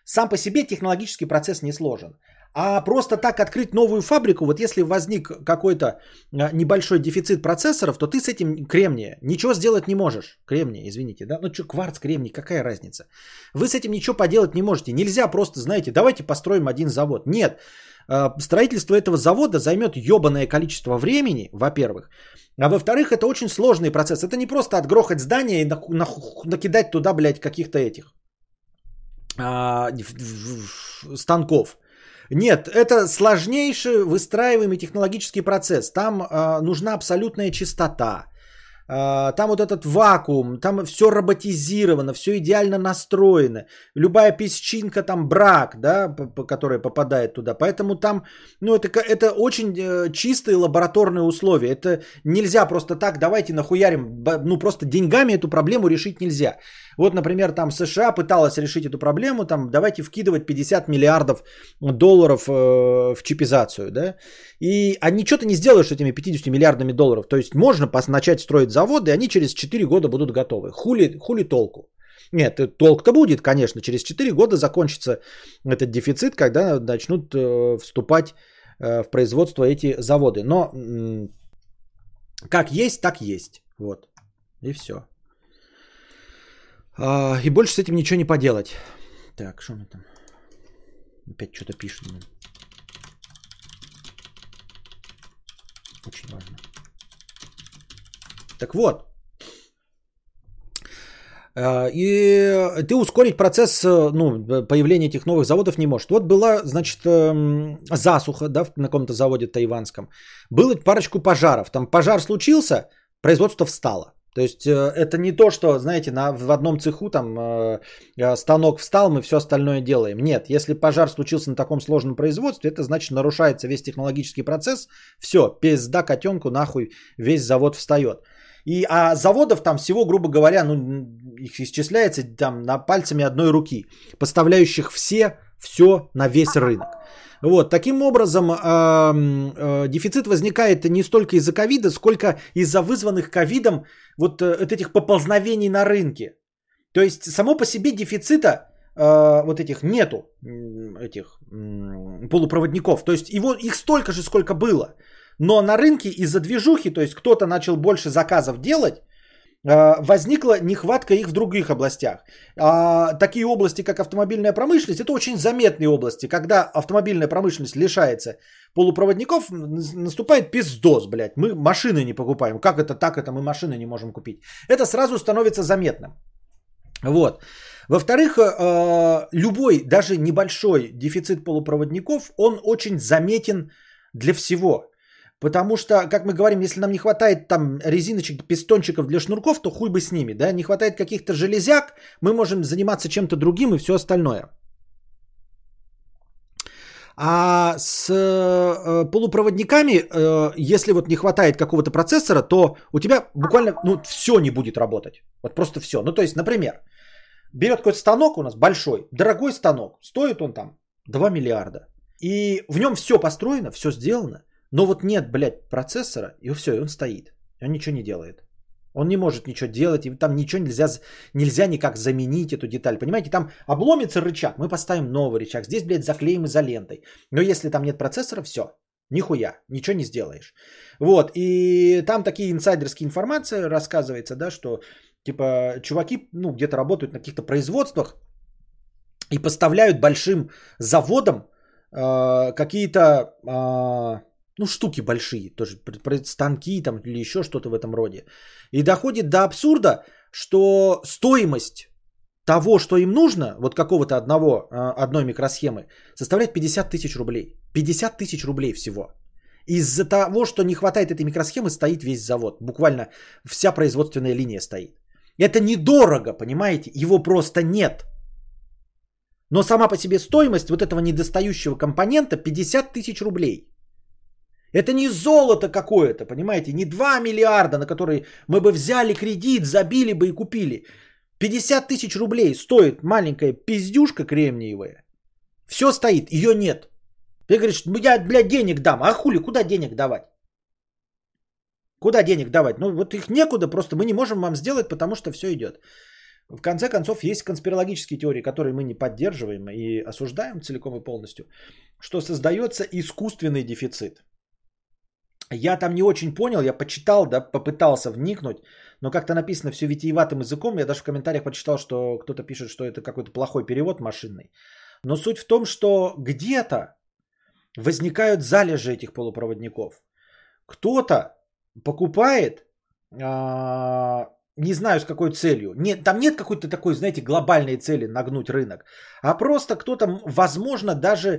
Сам по себе технологический процесс не сложен. А просто так открыть новую фабрику, вот если возник какой-то а, небольшой дефицит процессоров, то ты с этим кремния ничего сделать не можешь. Кремния, извините, да? Ну что, кварц, кремний, какая разница? Вы с этим ничего поделать не можете. Нельзя просто, знаете, давайте построим один завод. Нет, а, строительство этого завода займет ебаное количество времени, во-первых. А во-вторых, это очень сложный процесс. Это не просто отгрохать здание и накидать туда, блядь, каких-то этих а, станков. Нет, это сложнейший выстраиваемый технологический процесс. Там а, нужна абсолютная чистота. А, там вот этот вакуум, там все роботизировано, все идеально настроено. Любая песчинка, там брак, да, которая попадает туда. Поэтому там, ну, это, это очень э, чистые лабораторные условия. Это нельзя просто так, давайте нахуярим. Ну, просто деньгами эту проблему решить нельзя. Вот, например, там США пыталась решить эту проблему, там давайте вкидывать 50 миллиардов долларов э, в чипизацию, да, и они что-то не сделают с этими 50 миллиардами долларов. То есть можно начать строить заводы, они через 4 года будут готовы. Хули, хули толку? Нет, э, толк-то будет, конечно. Через 4 года закончится этот дефицит, когда начнут э, вступать э, в производство эти заводы. Но как есть, так есть. Вот. И все. А, и больше с этим ничего не поделать. Так, что мы там? Опять что-то пишет. Очень важно. Так вот. А, и ты ускорить процесс ну, появления этих новых заводов не можешь. Вот была, значит, эм, засуха да, на каком-то заводе тайванском. Было парочку пожаров. Там пожар случился, производство встало. То есть э, это не то, что, знаете, на, в одном цеху там э, э, станок встал, мы все остальное делаем. Нет, если пожар случился на таком сложном производстве, это значит нарушается весь технологический процесс. Все, пизда котенку, нахуй весь завод встает. И, а заводов там всего, грубо говоря, ну, их исчисляется там на пальцами одной руки, поставляющих все, все на весь рынок. Вот, таким образом, э, э, дефицит возникает не столько из-за ковида, сколько из-за вызванных ковидом вот, э, вот этих поползновений на рынке. То есть само по себе дефицита э, вот этих нету, этих э, полупроводников. То есть его, их столько же, сколько было. Но на рынке из-за движухи, то есть кто-то начал больше заказов делать, а, возникла нехватка их в других областях. А, такие области, как автомобильная промышленность, это очень заметные области. Когда автомобильная промышленность лишается полупроводников, наступает пиздос, блядь. Мы машины не покупаем. Как это так, это мы машины не можем купить. Это сразу становится заметным. Вот. Во-вторых, а, любой, даже небольшой дефицит полупроводников, он очень заметен для всего. Потому что, как мы говорим, если нам не хватает там резиночек, пистончиков для шнурков, то хуй бы с ними, да, не хватает каких-то железяк, мы можем заниматься чем-то другим и все остальное. А с э, полупроводниками, э, если вот не хватает какого-то процессора, то у тебя буквально ну, все не будет работать. Вот просто все. Ну, то есть, например, берет какой-то станок у нас большой, дорогой станок, стоит он там 2 миллиарда. И в нем все построено, все сделано – но вот нет, блядь, процессора, и все, и он стоит. Он ничего не делает. Он не может ничего делать, и там ничего нельзя, нельзя никак заменить эту деталь. Понимаете, там обломится рычаг, мы поставим новый рычаг. Здесь, блядь, заклеим изолентой. Но если там нет процессора, все. Нихуя, ничего не сделаешь. Вот, и там такие инсайдерские информации рассказывается, да, что типа чуваки, ну, где-то работают на каких-то производствах и поставляют большим заводам э, какие-то э, ну, штуки большие, тоже станки там или еще что-то в этом роде. И доходит до абсурда, что стоимость того, что им нужно, вот какого-то одного, а, одной микросхемы, составляет 50 тысяч рублей. 50 тысяч рублей всего. Из-за того, что не хватает этой микросхемы, стоит весь завод. Буквально вся производственная линия стоит. Это недорого, понимаете? Его просто нет. Но сама по себе стоимость вот этого недостающего компонента 50 тысяч рублей. Это не золото какое-то, понимаете, не 2 миллиарда, на которые мы бы взяли кредит, забили бы и купили. 50 тысяч рублей стоит маленькая пиздюшка кремниевая. Все стоит, ее нет. Ты говоришь, я, блядь, денег дам. А хули, куда денег давать? Куда денег давать? Ну вот их некуда, просто мы не можем вам сделать, потому что все идет. В конце концов, есть конспирологические теории, которые мы не поддерживаем и осуждаем целиком и полностью, что создается искусственный дефицит. Я там не очень понял, я почитал, да, попытался вникнуть, но как-то написано все витиеватым языком. Я даже в комментариях почитал, что кто-то пишет, что это какой-то плохой перевод машинный. Но суть в том, что где-то возникают залежи этих полупроводников. Кто-то покупает, а, не знаю с какой целью. Нет, там нет какой-то такой, знаете, глобальной цели нагнуть рынок. А просто кто-то, возможно, даже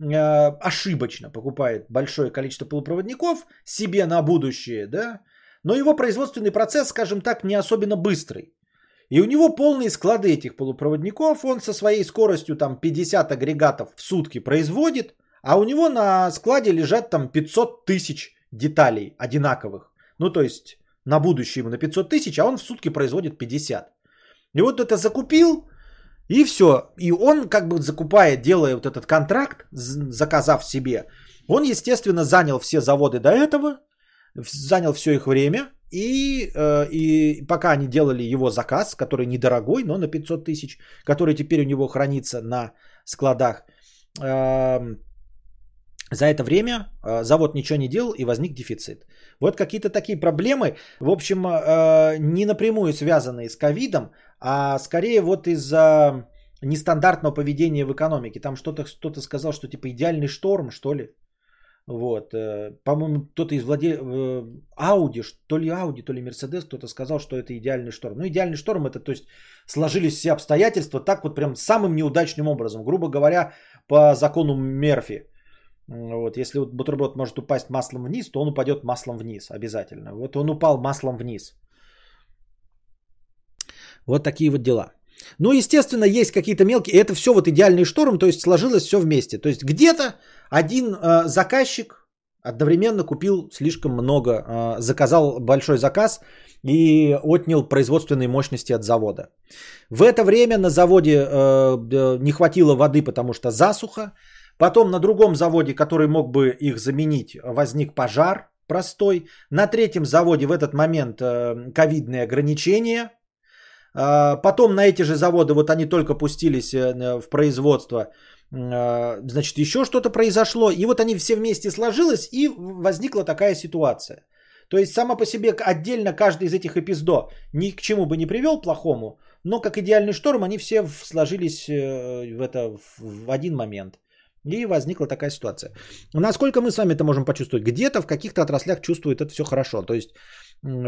э, ошибочно покупает большое количество полупроводников себе на будущее, да, но его производственный процесс, скажем так, не особенно быстрый. И у него полные склады этих полупроводников, он со своей скоростью там 50 агрегатов в сутки производит, а у него на складе лежат там 500 тысяч деталей одинаковых. Ну, то есть на будущее ему на 500 тысяч, а он в сутки производит 50. И вот это закупил, и все. И он как бы закупая, делая вот этот контракт, заказав себе, он, естественно, занял все заводы до этого, занял все их время, и, э, и пока они делали его заказ, который недорогой, но на 500 тысяч, который теперь у него хранится на складах, э, за это время э, завод ничего не делал и возник дефицит. Вот какие-то такие проблемы, в общем, э, не напрямую связанные с ковидом, а скорее вот из-за нестандартного поведения в экономике. Там что-то кто-то сказал, что типа идеальный шторм, что ли. Вот, э, по-моему, кто-то из владельцев Ауди, то ли Ауди, то ли Мерседес, кто-то сказал, что это идеальный шторм. Ну, идеальный шторм это, то есть, сложились все обстоятельства так вот прям самым неудачным образом. Грубо говоря, по закону Мерфи. Вот, если вот бутерброд может упасть маслом вниз, то он упадет маслом вниз обязательно. Вот он упал маслом вниз. Вот такие вот дела. Ну, естественно, есть какие-то мелкие. Это все вот идеальный шторм, то есть сложилось все вместе. То есть где-то один э, заказчик одновременно купил слишком много, э, заказал большой заказ и отнял производственные мощности от завода. В это время на заводе э, не хватило воды, потому что засуха. Потом на другом заводе, который мог бы их заменить, возник пожар простой. На третьем заводе в этот момент э, ковидные ограничения. Э, потом на эти же заводы, вот они только пустились э, в производство, значит, еще что-то произошло. И вот они все вместе сложилось, и возникла такая ситуация. То есть сама по себе отдельно каждый из этих эпиздо ни к чему бы не привел плохому, но как идеальный шторм они все сложились в, это, в один момент. И возникла такая ситуация. Насколько мы с вами это можем почувствовать? Где-то в каких-то отраслях чувствует это все хорошо. То есть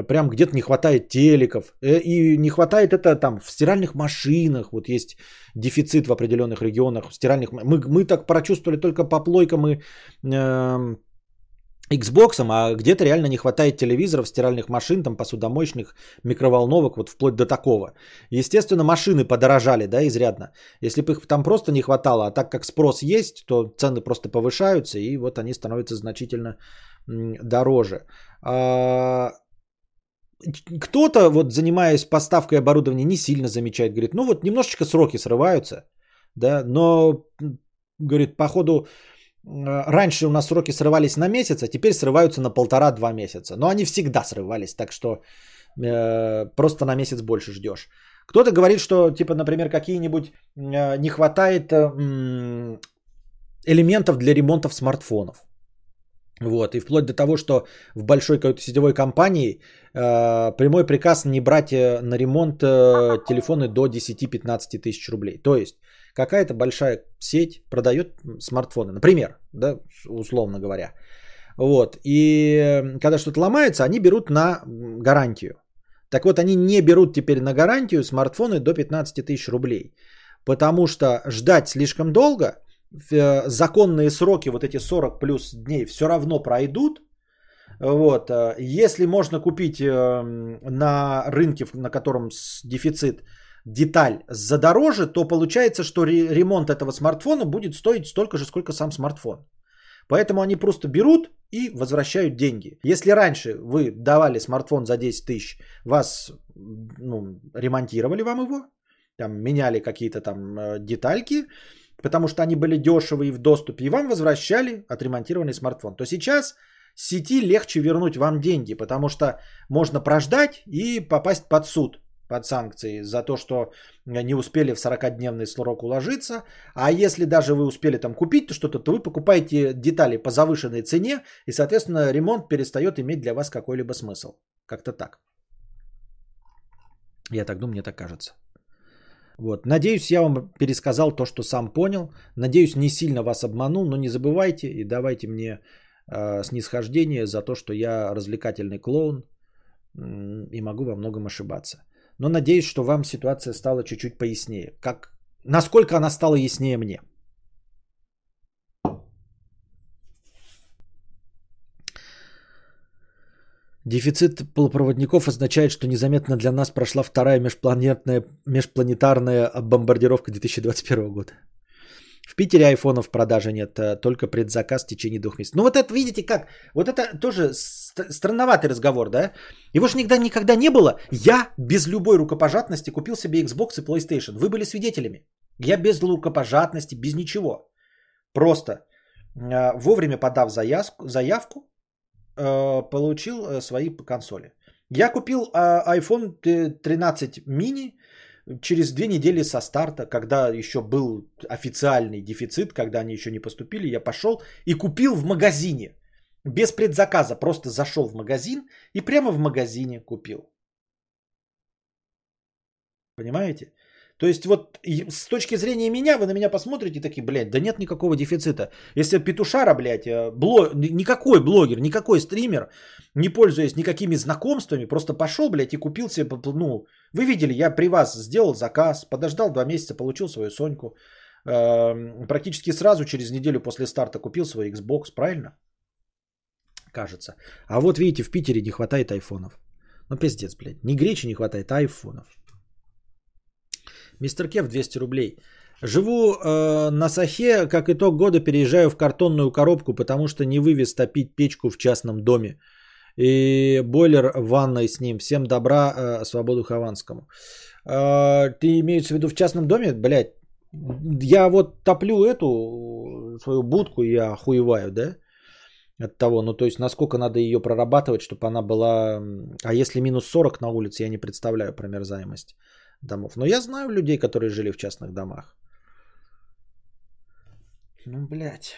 прям где-то не хватает телеков. Э, и не хватает это там в стиральных машинах. Вот есть дефицит в определенных регионах. В стиральных... Мы, мы так прочувствовали только по плойкам и э, Xbox, а где-то реально не хватает телевизоров, стиральных машин, там посудомоечных, микроволновок, вот вплоть до такого. Естественно, машины подорожали, да, изрядно. Если бы их там просто не хватало, а так как спрос есть, то цены просто повышаются, и вот они становятся значительно дороже. А, кто-то, вот занимаясь поставкой оборудования, не сильно замечает, говорит, ну вот немножечко сроки срываются, да, но, говорит, походу, Э, раньше у нас сроки срывались на месяц, а теперь срываются на полтора-два месяца. Но они всегда срывались, так что э, просто на месяц больше ждешь. Кто-то говорит, что, типа, например, какие-нибудь э, не хватает э, элементов для ремонтов смартфонов. Вот, и вплоть до того, что в большой какой-то сетевой компании э, прямой приказ не брать э, на ремонт э, телефоны до 10-15 тысяч рублей. То есть какая-то большая сеть продает смартфоны, например, да, условно говоря. Вот. И когда что-то ломается, они берут на гарантию. Так вот, они не берут теперь на гарантию смартфоны до 15 тысяч рублей. Потому что ждать слишком долго, э, законные сроки, вот эти 40 плюс дней, все равно пройдут. Вот. Э, если можно купить э, на рынке, на котором дефицит деталь задороже, то получается, что ремонт этого смартфона будет стоить столько же, сколько сам смартфон. Поэтому они просто берут и возвращают деньги. Если раньше вы давали смартфон за 10 тысяч, вас ну, ремонтировали вам его, там, меняли какие-то там э, детальки, потому что они были дешевые в доступе, и вам возвращали отремонтированный смартфон, то сейчас сети легче вернуть вам деньги, потому что можно прождать и попасть под суд, под санкции за то, что не успели в 40-дневный срок уложиться. А если даже вы успели там купить что-то, то вы покупаете детали по завышенной цене, и, соответственно, ремонт перестает иметь для вас какой-либо смысл. Как-то так. Я так думаю, мне так кажется. Вот. Надеюсь, я вам пересказал то, что сам понял. Надеюсь, не сильно вас обманул, но не забывайте и давайте мне э, снисхождение за то, что я развлекательный клоун и могу во многом ошибаться. Но надеюсь, что вам ситуация стала чуть-чуть пояснее. Как, насколько она стала яснее мне. Дефицит полупроводников означает, что незаметно для нас прошла вторая межпланетная, межпланетарная бомбардировка 2021 года. В Питере айфонов в продаже нет, а только предзаказ в течение двух месяцев. Ну вот это, видите как, вот это тоже странноватый разговор, да? Его же никогда, никогда не было. Я без любой рукопожатности купил себе Xbox и PlayStation. Вы были свидетелями. Я без рукопожатности, без ничего. Просто э, вовремя подав заявку, заявку Э, получил э, свои консоли. Я купил а, iPhone 13 mini через две недели со старта, когда еще был официальный дефицит, когда они еще не поступили, я пошел и купил в магазине. Без предзаказа, просто зашел в магазин и прямо в магазине купил. Понимаете? То есть вот с точки зрения меня, вы на меня посмотрите такие, блядь, да нет никакого дефицита. Если петушара, блядь, э, блог, никакой блогер, никакой стример, не пользуясь никакими знакомствами, просто пошел, блядь, и купил себе, ну, вы видели, я при вас сделал заказ, подождал два месяца, получил свою Соньку. Эм, практически сразу, через неделю после старта, купил свой Xbox, правильно? Кажется. А вот видите, в Питере не хватает айфонов. Ну, пиздец, блядь. Не гречи не хватает, а айфонов. Мистер Кев 200 рублей. Живу э, на Сахе, как итог года переезжаю в картонную коробку, потому что не вывез топить печку в частном доме. И бойлер в ванной с ним. Всем добра, э, свободу Хованскому. Э, ты имеешь в виду в частном доме? Блять, я вот топлю эту свою будку, я охуеваю, да? От того, ну то есть насколько надо ее прорабатывать, чтобы она была... А если минус 40 на улице, я не представляю промерзаемость домов. Но я знаю людей, которые жили в частных домах. Ну, блядь.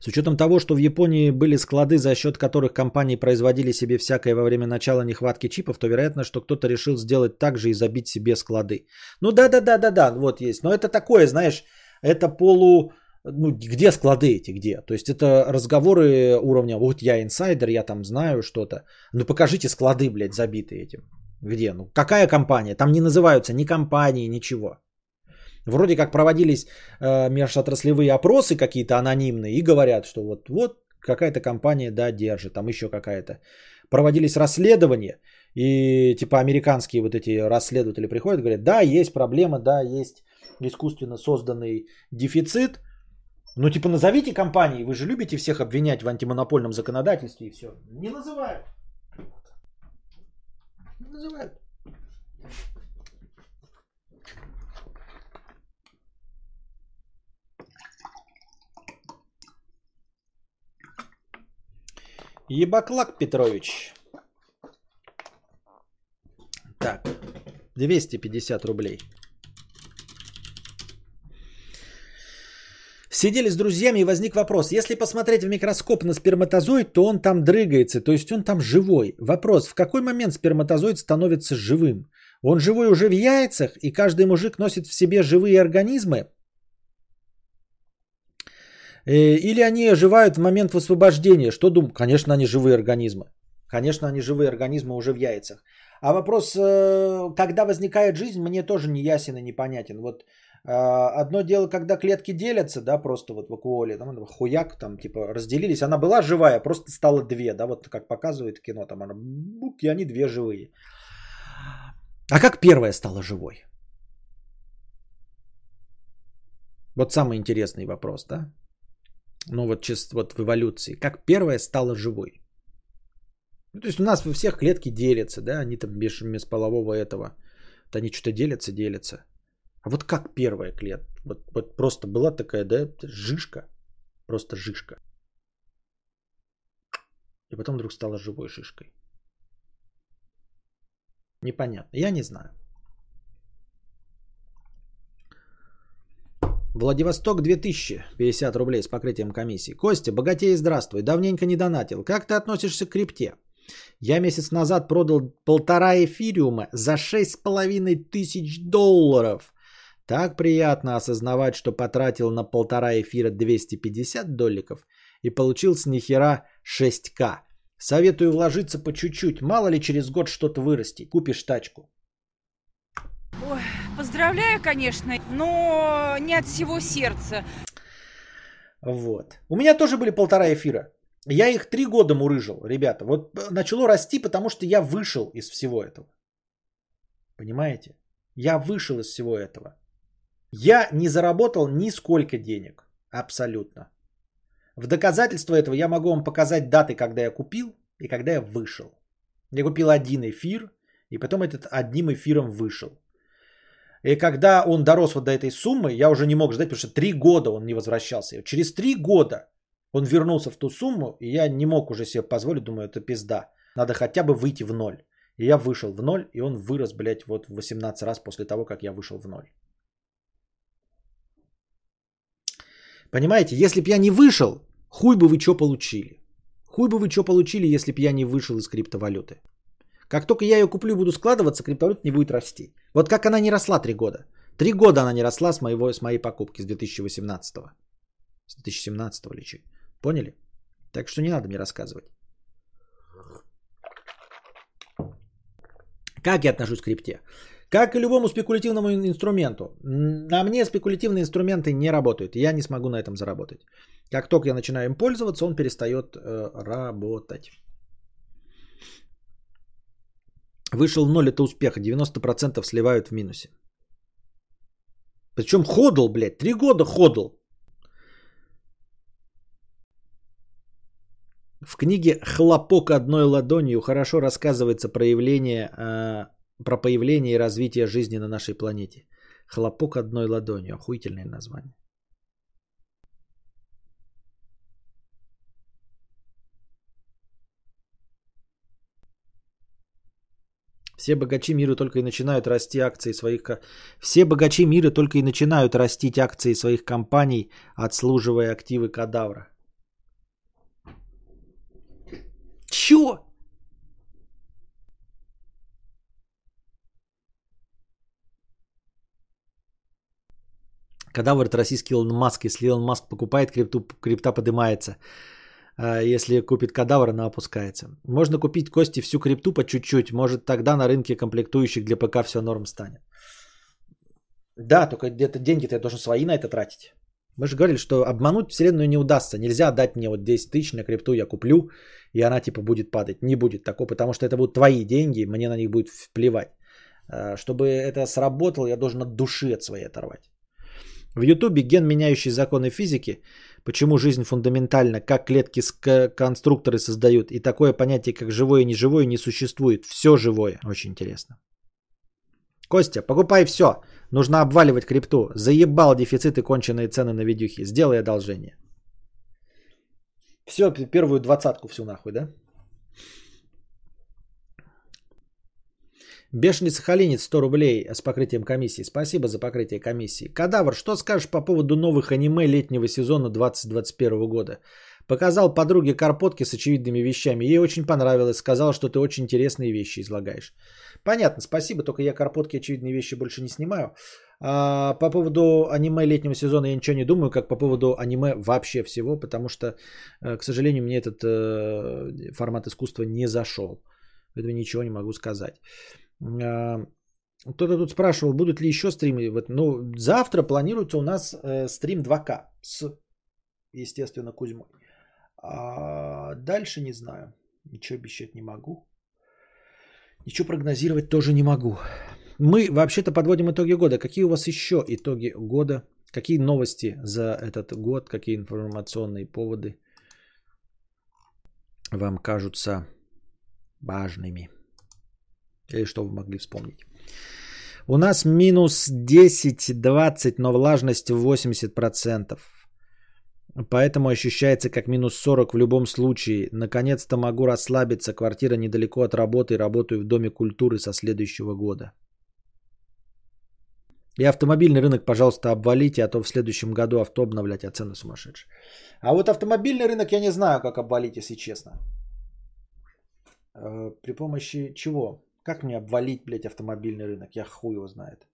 С учетом того, что в Японии были склады, за счет которых компании производили себе всякое во время начала нехватки чипов, то вероятно, что кто-то решил сделать так же и забить себе склады. Ну да, да, да, да, да, вот есть. Но это такое, знаешь, это полу... Ну, где склады эти, где? То есть это разговоры уровня, вот я инсайдер, я там знаю что-то. Ну покажите склады, блядь, забитые этим. Где? Ну, какая компания? Там не называются ни компании, ничего. Вроде как проводились э, межотраслевые опросы какие-то анонимные и говорят, что вот, вот какая-то компания, да, держит, там еще какая-то. Проводились расследования, и типа американские вот эти расследователи приходят, говорят, да, есть проблема, да, есть искусственно созданный дефицит, ну типа назовите компании, вы же любите всех обвинять в антимонопольном законодательстве и все. Не называют называют. Ебаклак Петрович. Так, 250 рублей. Сидели с друзьями и возник вопрос. Если посмотреть в микроскоп на сперматозоид, то он там дрыгается, то есть он там живой. Вопрос, в какой момент сперматозоид становится живым? Он живой уже в яйцах, и каждый мужик носит в себе живые организмы? Э, или они оживают в момент высвобождения? Что думаю? Конечно, они живые организмы. Конечно, они живые организмы уже в яйцах. А вопрос, э, когда возникает жизнь, мне тоже не ясен и непонятен. Вот одно дело, когда клетки делятся, да, просто вот в акуоле, там, хуяк, там, типа, разделились. Она была живая, просто стало две, да, вот как показывает кино, там она, бук, и они две живые. А как первая стала живой? Вот самый интересный вопрос, да? Ну вот чисто вот в эволюции. Как первая стала живой? Ну, то есть у нас во всех клетки делятся, да, они там без, без полового этого. Вот они что-то делятся, делятся. А вот как первая клетка? Вот, вот просто была такая, да, жишка. Просто жишка. И потом вдруг стала живой шишкой. Непонятно. Я не знаю. Владивосток 2000, 50 рублей с покрытием комиссии. Костя, богатей, здравствуй. Давненько не донатил. Как ты относишься к крипте? Я месяц назад продал полтора эфириума за 6,5 тысяч долларов. Так приятно осознавать, что потратил на полтора эфира 250 долларов и получил с нихера 6к. Советую вложиться по чуть-чуть. Мало ли через год что-то вырасти. Купишь тачку. Ой, поздравляю, конечно, но не от всего сердца. Вот. У меня тоже были полтора эфира. Я их три года мурыжил, ребята. Вот э, начало расти, потому что я вышел из всего этого. Понимаете? Я вышел из всего этого. Я не заработал ни сколько денег. Абсолютно. В доказательство этого я могу вам показать даты, когда я купил и когда я вышел. Я купил один эфир, и потом этот одним эфиром вышел. И когда он дорос вот до этой суммы, я уже не мог ждать, потому что три года он не возвращался. Через три года он вернулся в ту сумму, и я не мог уже себе позволить, думаю, это пизда. Надо хотя бы выйти в ноль. И я вышел в ноль, и он вырос, блядь, вот в 18 раз после того, как я вышел в ноль. Понимаете, если бы я не вышел, хуй бы вы что получили. Хуй бы вы что получили, если бы я не вышел из криптовалюты. Как только я ее куплю и буду складываться, криптовалюта не будет расти. Вот как она не росла три года. Три года она не росла с, моего, с моей покупки, с 2018. С 2017 или Поняли? Так что не надо мне рассказывать. Как я отношусь к крипте? Как и любому спекулятивному инструменту. На мне спекулятивные инструменты не работают. Я не смогу на этом заработать. Как только я начинаю им пользоваться, он перестает э, работать. Вышел ноль, это успех. 90% сливают в минусе. Причем ходл, блядь. Три года ходл. В книге «Хлопок одной ладонью» хорошо рассказывается проявление, э, про появление и развитие жизни на нашей планете. «Хлопок одной ладонью». Охуительное название. Все богачи мира только и начинают расти акции своих... Все богачи мира только и начинают растить акции своих компаний, отслуживая активы кадавра. Чё? Кадавр это российский Илон Маск. Если Илон Маск покупает крипту, крипта поднимается. А если купит кадавр, она опускается. Можно купить кости всю крипту по чуть-чуть. Может тогда на рынке комплектующих для ПК все норм станет. Да, только где-то деньги-то я должен свои на это тратить. Мы же говорили, что обмануть вселенную не удастся. Нельзя дать мне вот 10 тысяч на крипту, я куплю, и она типа будет падать. Не будет такого, потому что это будут твои деньги, мне на них будет вплевать. А, чтобы это сработало, я должен от души от своей оторвать. В Ютубе ген, меняющий законы физики, почему жизнь фундаментальна, как клетки конструкторы создают, и такое понятие, как живое и неживое, не существует. Все живое. Очень интересно. Костя, покупай все. Нужно обваливать крипту. Заебал дефициты конченые цены на видюхи. Сделай одолжение. Все, первую двадцатку всю нахуй, да? Бешеный сахалинец 100 рублей с покрытием комиссии. Спасибо за покрытие комиссии. Кадавр, что скажешь по поводу новых аниме летнего сезона 2021 года? Показал подруге карпотки с очевидными вещами. Ей очень понравилось. Сказал, что ты очень интересные вещи излагаешь. Понятно, спасибо. Только я карпотки очевидные вещи больше не снимаю. А по поводу аниме летнего сезона я ничего не думаю, как по поводу аниме вообще всего, потому что, э, к сожалению, мне этот э, формат искусства не зашел. Поэтому ничего не могу сказать. Кто-то тут спрашивал, будут ли еще стримы. Вот, ну, завтра планируется у нас э, стрим 2К с, естественно, Кузьмой. А дальше не знаю. Ничего обещать не могу. Ничего прогнозировать тоже не могу. Мы вообще-то подводим итоги года. Какие у вас еще итоги года? Какие новости за этот год? Какие информационные поводы вам кажутся важными? Или что вы могли вспомнить? У нас минус 10-20, но влажность 80%. Поэтому ощущается как минус 40 в любом случае. Наконец-то могу расслабиться. Квартира недалеко от работы. Работаю в Доме культуры со следующего года. И автомобильный рынок, пожалуйста, обвалите, а то в следующем году авто обновлять, а цены сумасшедшие. А вот автомобильный рынок я не знаю, как обвалить, если честно. Э, при помощи чего? Как мне обвалить, блядь, автомобильный рынок? Я хуй его знает.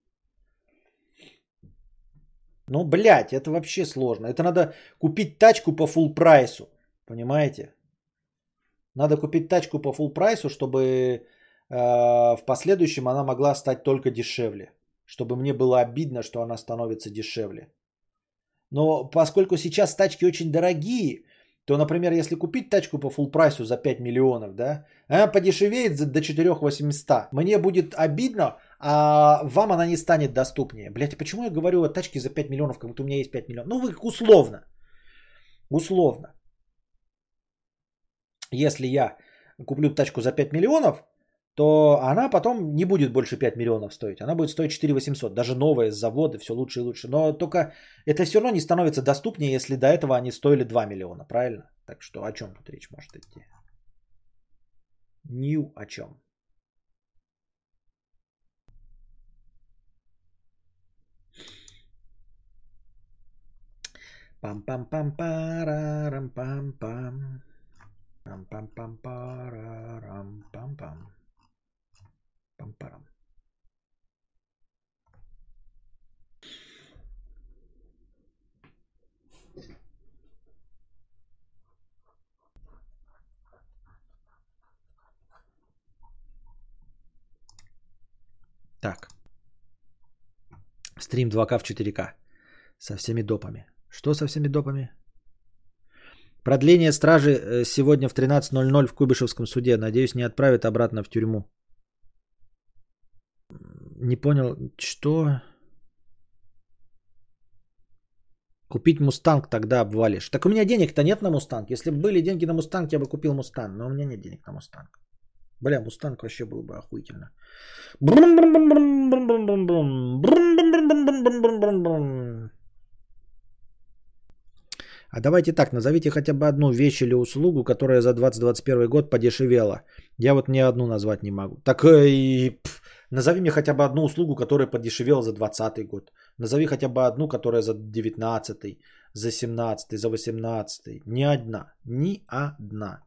Ну, блядь, это вообще сложно. Это надо купить тачку по full прайсу. Понимаете? Надо купить тачку по full прайсу, чтобы э, в последующем она могла стать только дешевле. Чтобы мне было обидно, что она становится дешевле. Но поскольку сейчас тачки очень дорогие, то, например, если купить тачку по full прайсу за 5 миллионов, да, она подешевеет до 4 800. Мне будет обидно, а вам она не станет доступнее. Блять, почему я говорю о тачке за 5 миллионов, как будто у меня есть 5 миллионов? Ну, вы условно. Условно. Если я куплю тачку за 5 миллионов, то она потом не будет больше 5 миллионов стоить. Она будет стоить 4 800. Даже новая с завода, все лучше и лучше. Но только это все равно не становится доступнее, если до этого они стоили 2 миллиона. Правильно? Так что о чем тут речь может идти? Ни о чем. Пам-пам-пам-парарам-пам-пам. Пам-пам-пам-парарам-пам-пам. Пам-парам. Так. Стрим 2К в 4К. Со всеми допами. Что со всеми допами? Продление стражи э, сегодня в 13.00 в Куйбышевском суде. Надеюсь, не отправят обратно в тюрьму. Не понял, что? Купить мустанг тогда обвалишь. Так у меня денег-то нет на мустанг. Если бы были деньги на мустанг, я бы купил мустанг. Но у меня нет денег на мустанг. Бля, мустанг вообще был бы охуительно. А давайте так, назовите хотя бы одну вещь или услугу, которая за 2021 год подешевела. Я вот ни одну назвать не могу. Так и пф, назови мне хотя бы одну услугу, которая подешевела за 2020 год. Назови хотя бы одну, которая за 19, за 17, за 18. Ни одна. Ни одна.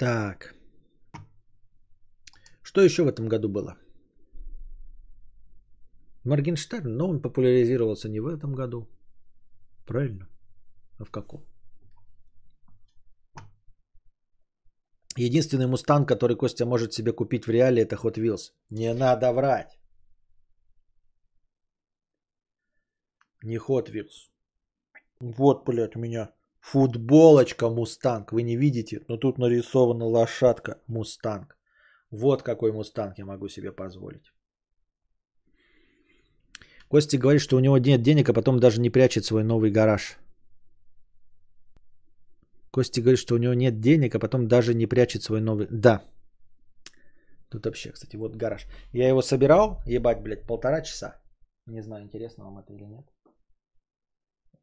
Так. Что еще в этом году было? Моргенштерн, но он популяризировался не в этом году. Правильно? А в каком? Единственный мустанг, который Костя может себе купить в реале, это Hot Wheels. Не надо врать. Не Hot Wheels. Вот, блядь, у меня Футболочка Мустанг. Вы не видите, но тут нарисована лошадка Мустанг. Вот какой Мустанг я могу себе позволить. Костя говорит, что у него нет денег, а потом даже не прячет свой новый гараж. Костя говорит, что у него нет денег, а потом даже не прячет свой новый... Да. Тут вообще, кстати, вот гараж. Я его собирал, ебать, блядь, полтора часа. Не знаю, интересно вам это или нет.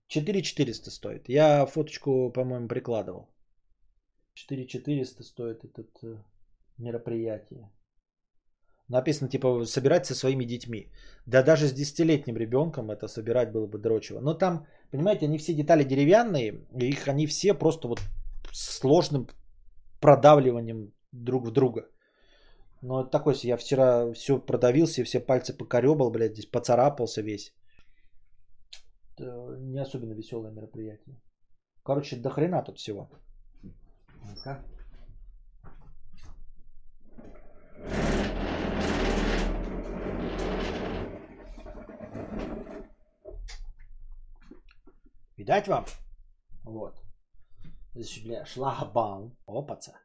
4400 стоит. Я фоточку, по-моему, прикладывал. 4400 стоит этот э, мероприятие. Написано, типа, собирать со своими детьми. Да даже с 10-летним ребенком это собирать было бы дрочево. Но там, понимаете, они все детали деревянные, их они все просто вот сложным продавливанием друг в друга. Но такой, я вчера все продавился, все пальцы покоребал, блядь, здесь поцарапался весь не особенно веселое мероприятие. Короче, до хрена тут всего. Ну-ка. Видать вам? Вот. Здесь, бля, шлагбаум. Опаца.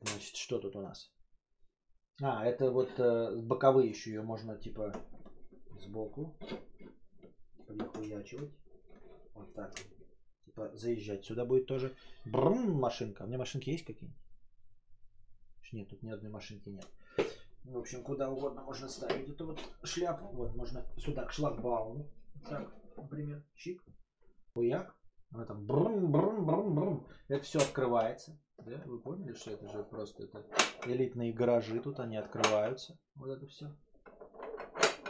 Значит, что тут у нас? А, это вот э, боковые еще ее можно типа сбоку прихуячивать. Вот так. типа заезжать сюда будет тоже. Брум, машинка. У меня машинки есть какие-нибудь? Нет, тут ни одной машинки нет. В общем, куда угодно можно ставить эту вот шляпу. Вот, можно сюда к шлагбауму. Так, например, чик, хуяк. Она там брум, брум, брум, брум. Это все открывается. Да? Вы поняли, что это же просто это элитные гаражи тут, они открываются. Вот это все.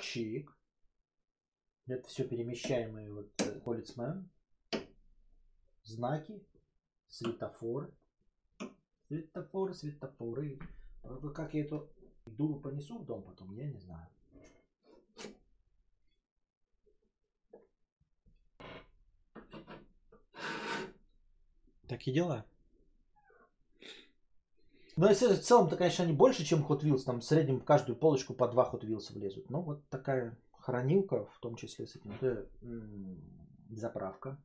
Чик. Это все перемещаемые вот полицмен. Знаки. Светофоры. Светофоры, светофоры. Как я эту дулу понесу в дом потом, я не знаю. Такие дела. Но если в целом-то, конечно, они больше, чем Hot Wheels. Там в среднем в каждую полочку по два Hot Wheels влезут. Ну, вот такая хранилка, в том числе с этим. Это заправка.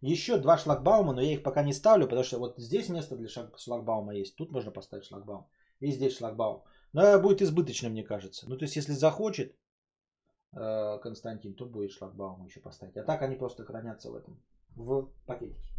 Еще два шлагбаума, но я их пока не ставлю, потому что вот здесь место для шлагбаума есть. Тут можно поставить шлагбаум. И здесь шлагбаум. Но будет избыточно, мне кажется. Ну, то есть, если захочет э, Константин, то будет шлагбаум еще поставить. А так они просто хранятся в этом, в пакетике.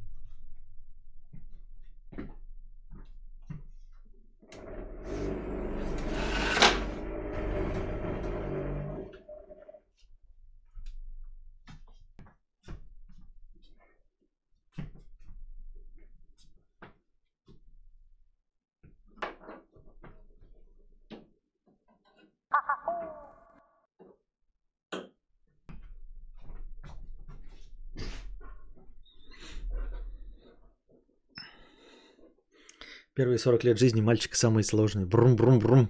Первые 40 лет жизни мальчика самые сложные. Брум-брум-брум.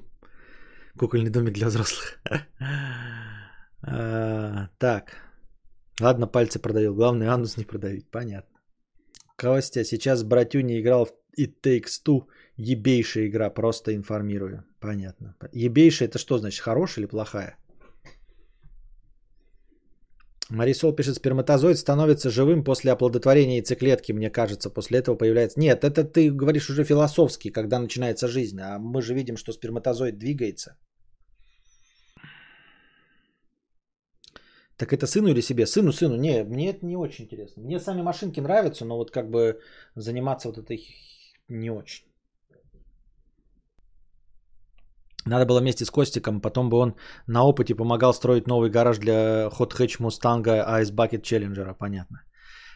Кукольный домик для взрослых. А, так. Ладно, пальцы продавил. Главное, анус не продавить. Понятно. Костя, сейчас братюня играл в It Takes Two. Ебейшая игра, просто информирую. Понятно. Ебейшая это что значит? Хорошая или плохая? Марисол пишет, сперматозоид становится живым после оплодотворения яйцеклетки, мне кажется. После этого появляется... Нет, это ты говоришь уже философски, когда начинается жизнь. А мы же видим, что сперматозоид двигается. Так это сыну или себе? Сыну, сыну. Не, мне это не очень интересно. Мне сами машинки нравятся, но вот как бы заниматься вот этой не очень. Надо было вместе с Костиком, потом бы он на опыте помогал строить новый гараж для Hot Hatch Mustang Ice Bucket Challenger, понятно.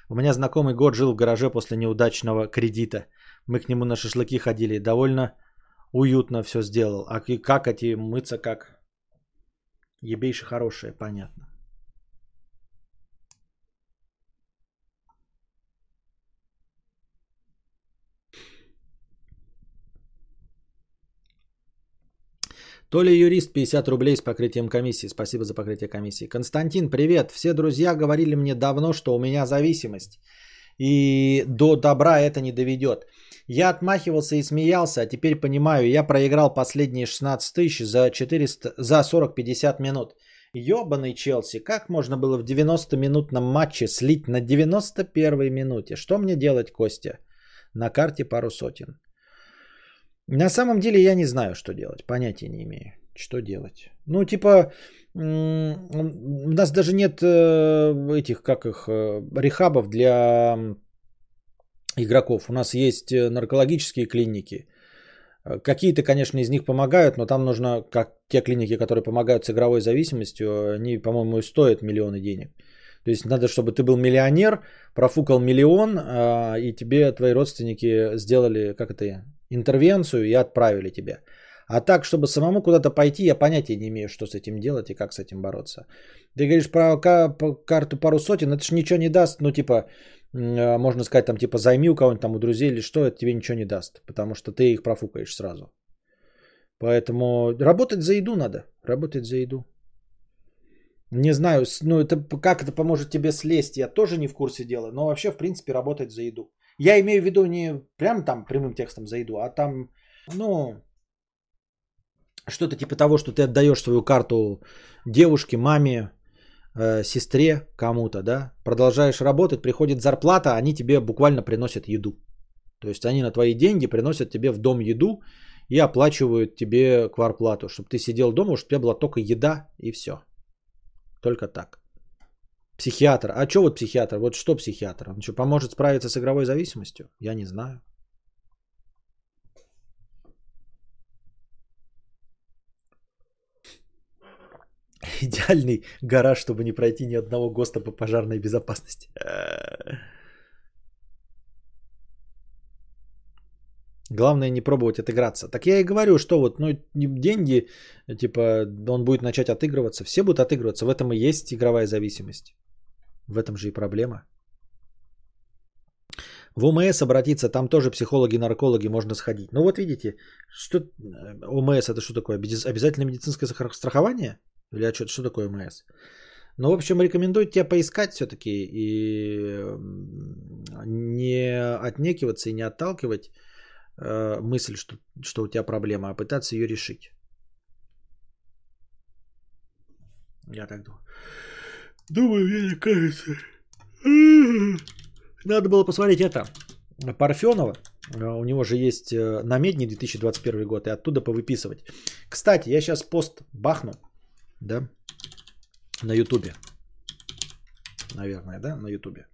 У меня знакомый год жил в гараже после неудачного кредита. Мы к нему на шашлыки ходили, довольно уютно все сделал. А как эти мыться, как ебейше хорошее, понятно. Толя юрист 50 рублей с покрытием комиссии. Спасибо за покрытие комиссии. Константин, привет. Все друзья говорили мне давно, что у меня зависимость. И до добра это не доведет. Я отмахивался и смеялся, а теперь понимаю, я проиграл последние 16 тысяч за, 400, за 40-50 минут. Ёбаный Челси, как можно было в 90-минутном матче слить на 91-й минуте? Что мне делать, Костя? На карте пару сотен. На самом деле я не знаю, что делать. Понятия не имею, что делать. Ну, типа, у нас даже нет э, этих, как их, э, рехабов для игроков. У нас есть э, наркологические клиники. Какие-то, конечно, из них помогают, но там нужно, как те клиники, которые помогают с игровой зависимостью, они, по-моему, стоят миллионы денег. То есть надо, чтобы ты был миллионер, профукал миллион, и тебе твои родственники сделали, как это, интервенцию и отправили тебя. А так, чтобы самому куда-то пойти, я понятия не имею, что с этим делать и как с этим бороться. Ты говоришь про карту пару сотен, это же ничего не даст, ну типа, а, можно сказать, там типа займи у кого-нибудь там у друзей или что, это тебе ничего не даст, потому что ты их профукаешь сразу. Поэтому работать за еду надо, работать за еду. Не знаю, ну это как это поможет тебе слезть, я тоже не в курсе дела, но вообще в принципе работать за еду. Я имею в виду не прям там прямым текстом за еду, а там, ну, что-то типа того, что ты отдаешь свою карту девушке, маме, э, сестре, кому-то, да, продолжаешь работать, приходит зарплата, они тебе буквально приносят еду. То есть они на твои деньги приносят тебе в дом еду и оплачивают тебе кварплату, чтобы ты сидел дома, чтобы у тебя была только еда и все. Только так. Психиатр. А что вот психиатр? Вот что психиатр? Он что, поможет справиться с игровой зависимостью? Я не знаю. Идеальный гараж, чтобы не пройти ни одного ГОСТа по пожарной безопасности. Главное не пробовать отыграться. Так я и говорю, что вот ну, деньги, типа, он будет начать отыгрываться. Все будут отыгрываться. В этом и есть игровая зависимость. В этом же и проблема. В ОМС обратиться, там тоже психологи, наркологи можно сходить. Ну вот видите, что ОМС это что такое? Обязательное медицинское страхование? Или что, что такое ОМС? Ну, в общем, рекомендую тебе поискать все-таки и не отнекиваться и не отталкивать э, мысль, что, что у тебя проблема, а пытаться ее решить. Я так думаю. Думаю, мне кажется. Надо было посмотреть это. Парфенова. У него же есть э, намедни 2021 год, и оттуда повыписывать. Кстати, я сейчас пост бахну, да, на Ютубе. Наверное, да, на Ютубе.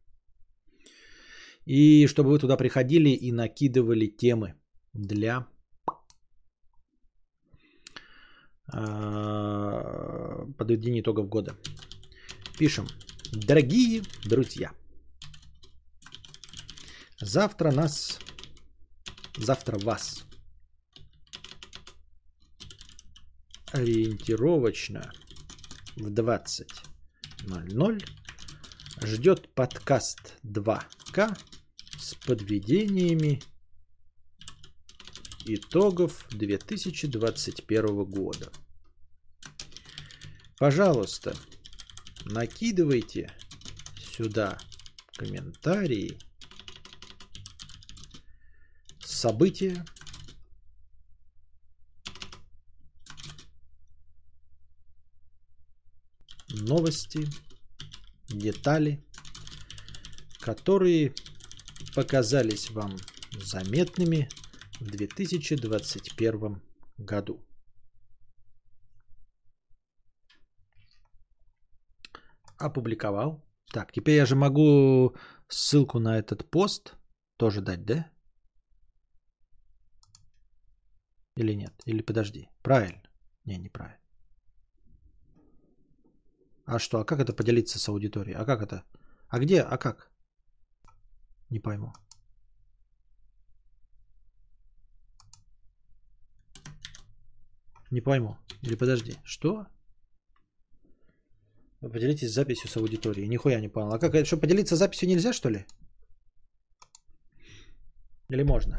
И чтобы вы туда приходили и накидывали темы для а, подведения итогов года. Пишем. Дорогие друзья, завтра нас, завтра вас ориентировочно в 20.00 ждет подкаст 2К с подведениями итогов 2021 года. Пожалуйста, накидывайте сюда комментарии, события, новости, детали, которые показались вам заметными в 2021 году. Опубликовал. Так, теперь я же могу ссылку на этот пост тоже дать, да? Или нет? Или подожди. Правильно. Не, неправильно. А что? А как это поделиться с аудиторией? А как это? А где? А как? Не пойму. Не пойму. Или подожди. Что? Поделитесь записью с аудиторией. Нихуя не понял. А как это? Что, поделиться записью нельзя, что ли? Или можно?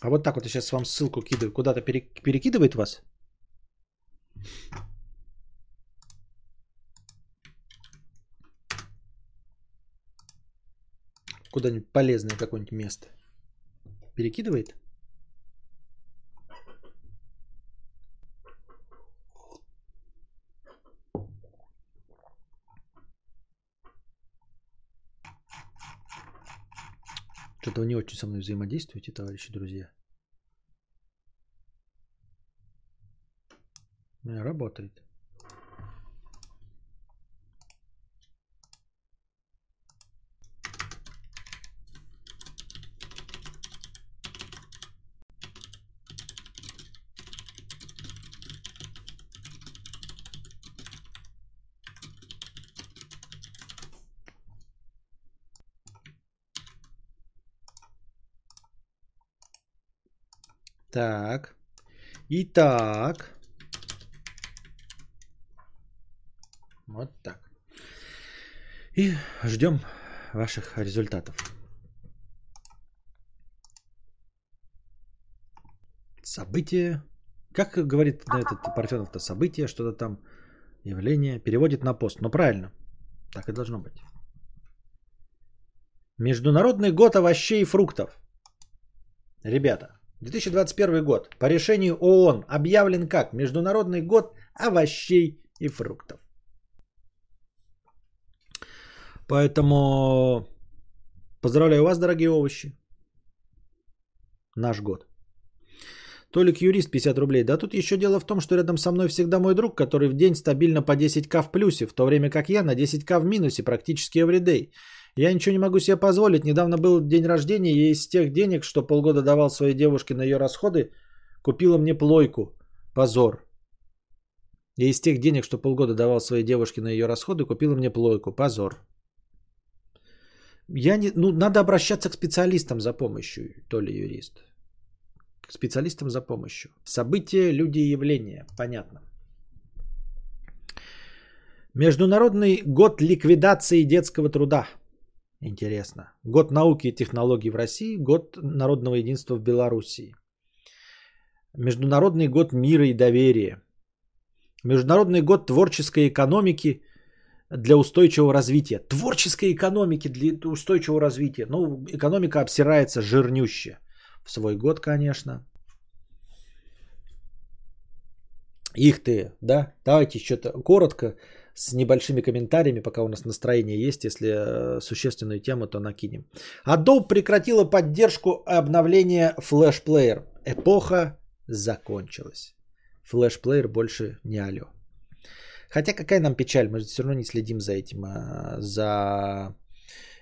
А вот так вот я сейчас вам ссылку кидаю. Куда-то перекидывает вас? Куда-нибудь полезное какое-нибудь место. Перекидывает? Что-то вы не очень со мной взаимодействуете, товарищи друзья. Работает. Так. Итак. Вот так. И ждем ваших результатов. Событие. Как говорит на этот Парфенов-то событие, что-то там, явление, переводит на пост. Но правильно. Так и должно быть. Международный год овощей и фруктов. Ребята, 2021 год по решению ООН объявлен как Международный год овощей и фруктов. Поэтому поздравляю вас, дорогие овощи. Наш год. Толик юрист 50 рублей. Да тут еще дело в том, что рядом со мной всегда мой друг, который в день стабильно по 10к в плюсе, в то время как я на 10к в минусе, практически everyday. Я ничего не могу себе позволить. Недавно был день рождения, и из тех денег, что полгода давал своей девушке на ее расходы, купила мне плойку. Позор. Я из тех денег, что полгода давал своей девушке на ее расходы, купила мне плойку. Позор. Я не, ну, надо обращаться к специалистам за помощью, то ли юрист. К специалистам за помощью. События, люди и явления. Понятно. Международный год ликвидации детского труда. Интересно. Год науки и технологий в России, год народного единства в Белоруссии. Международный год мира и доверия. Международный год творческой экономики для устойчивого развития. Творческой экономики для устойчивого развития. Ну, экономика обсирается жирнюще. В свой год, конечно. Их ты, да? Давайте что-то коротко, с небольшими комментариями, пока у нас настроение есть. Если э, существенную тему, то накинем. Adobe прекратила поддержку обновления Flash Player. Эпоха закончилась. Flash Player больше не алё. Хотя какая нам печаль, мы же все равно не следим за этим, а, за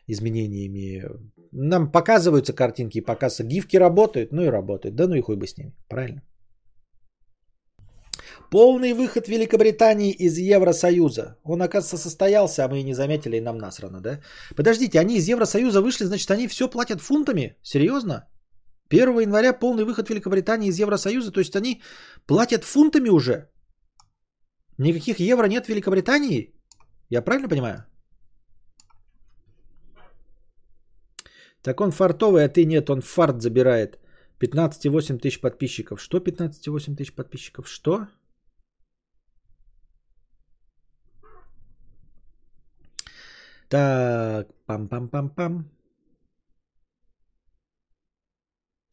изменениями. Нам показываются картинки, показываются. Гифки работают, ну и работают. Да ну и хуй бы с ними, правильно? Полный выход Великобритании из Евросоюза. Он, оказывается, состоялся, а мы и не заметили, и нам насрано, да? Подождите, они из Евросоюза вышли, значит, они все платят фунтами? Серьезно? 1 января полный выход Великобритании из Евросоюза, то есть они платят фунтами уже? Никаких евро нет в Великобритании? Я правильно понимаю? Так он фартовый, а ты нет, он фарт забирает. 15,8 тысяч подписчиков. Что 15,8 тысяч подписчиков? Что? Так, пам-пам-пам-пам.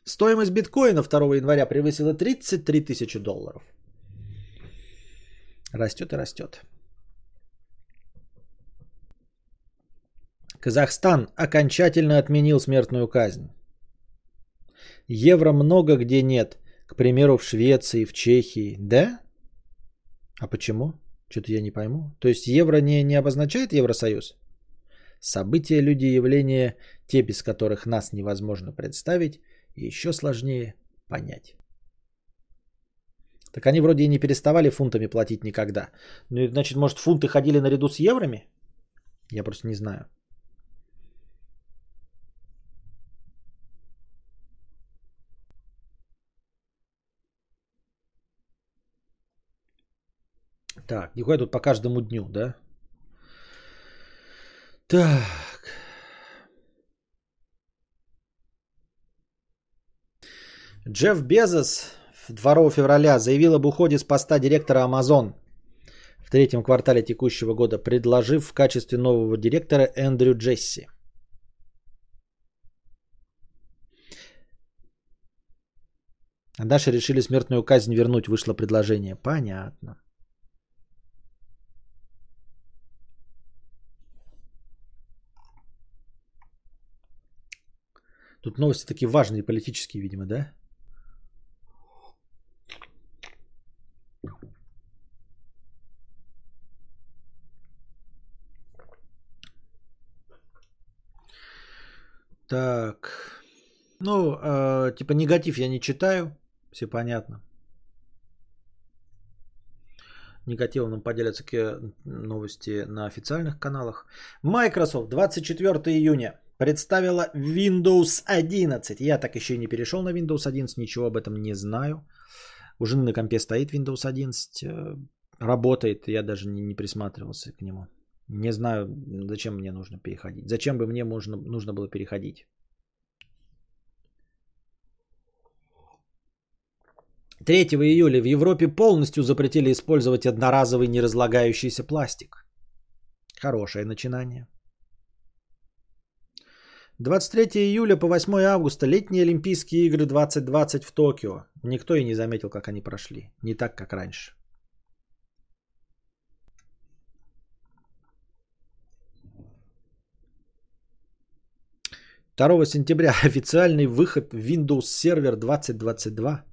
Стоимость биткоина 2 января превысила 33 тысячи долларов. Растет и растет. Казахстан окончательно отменил смертную казнь. Евро много где нет. К примеру, в Швеции, в Чехии. Да? А почему? Что-то я не пойму. То есть евро не, не обозначает Евросоюз? События, люди, явления, те, без которых нас невозможно представить, еще сложнее понять. Так они вроде и не переставали фунтами платить никогда. Ну, значит, может, фунты ходили наряду с евроми? Я просто не знаю. Так, нихуя тут по каждому дню, да? Так. Джефф Безос 2 февраля заявил об уходе с поста директора Amazon в третьем квартале текущего года, предложив в качестве нового директора Эндрю Джесси. А дальше решили смертную казнь вернуть, вышло предложение. Понятно. Тут новости такие важные, политические, видимо, да? Так. Ну, э, типа негатив я не читаю. Все понятно. Негативом поделятся новости на официальных каналах. Microsoft 24 июня представила Windows 11. Я так еще и не перешел на Windows 11, ничего об этом не знаю. У жены на компе стоит Windows 11, э, работает, я даже не, не присматривался к нему. Не знаю, зачем мне нужно переходить. Зачем бы мне нужно, нужно было переходить. 3 июля в Европе полностью запретили использовать одноразовый неразлагающийся пластик. Хорошее начинание. 23 июля по 8 августа летние Олимпийские игры 2020 в Токио. Никто и не заметил, как они прошли. Не так, как раньше. 2 сентября официальный выход Windows Server 2022.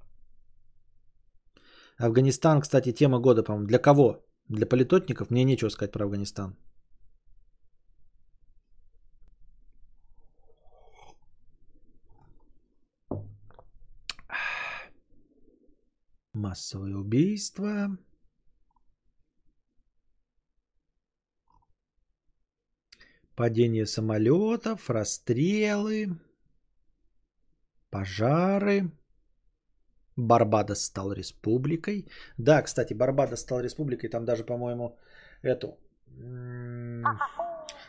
Афганистан, кстати, тема года, по-моему. Для кого? Для политотников? Мне нечего сказать про Афганистан. Массовые убийства. Падение самолетов, расстрелы, пожары. Барбадос стал республикой. Да, кстати, Барбадос стал республикой. Там даже, по-моему, эту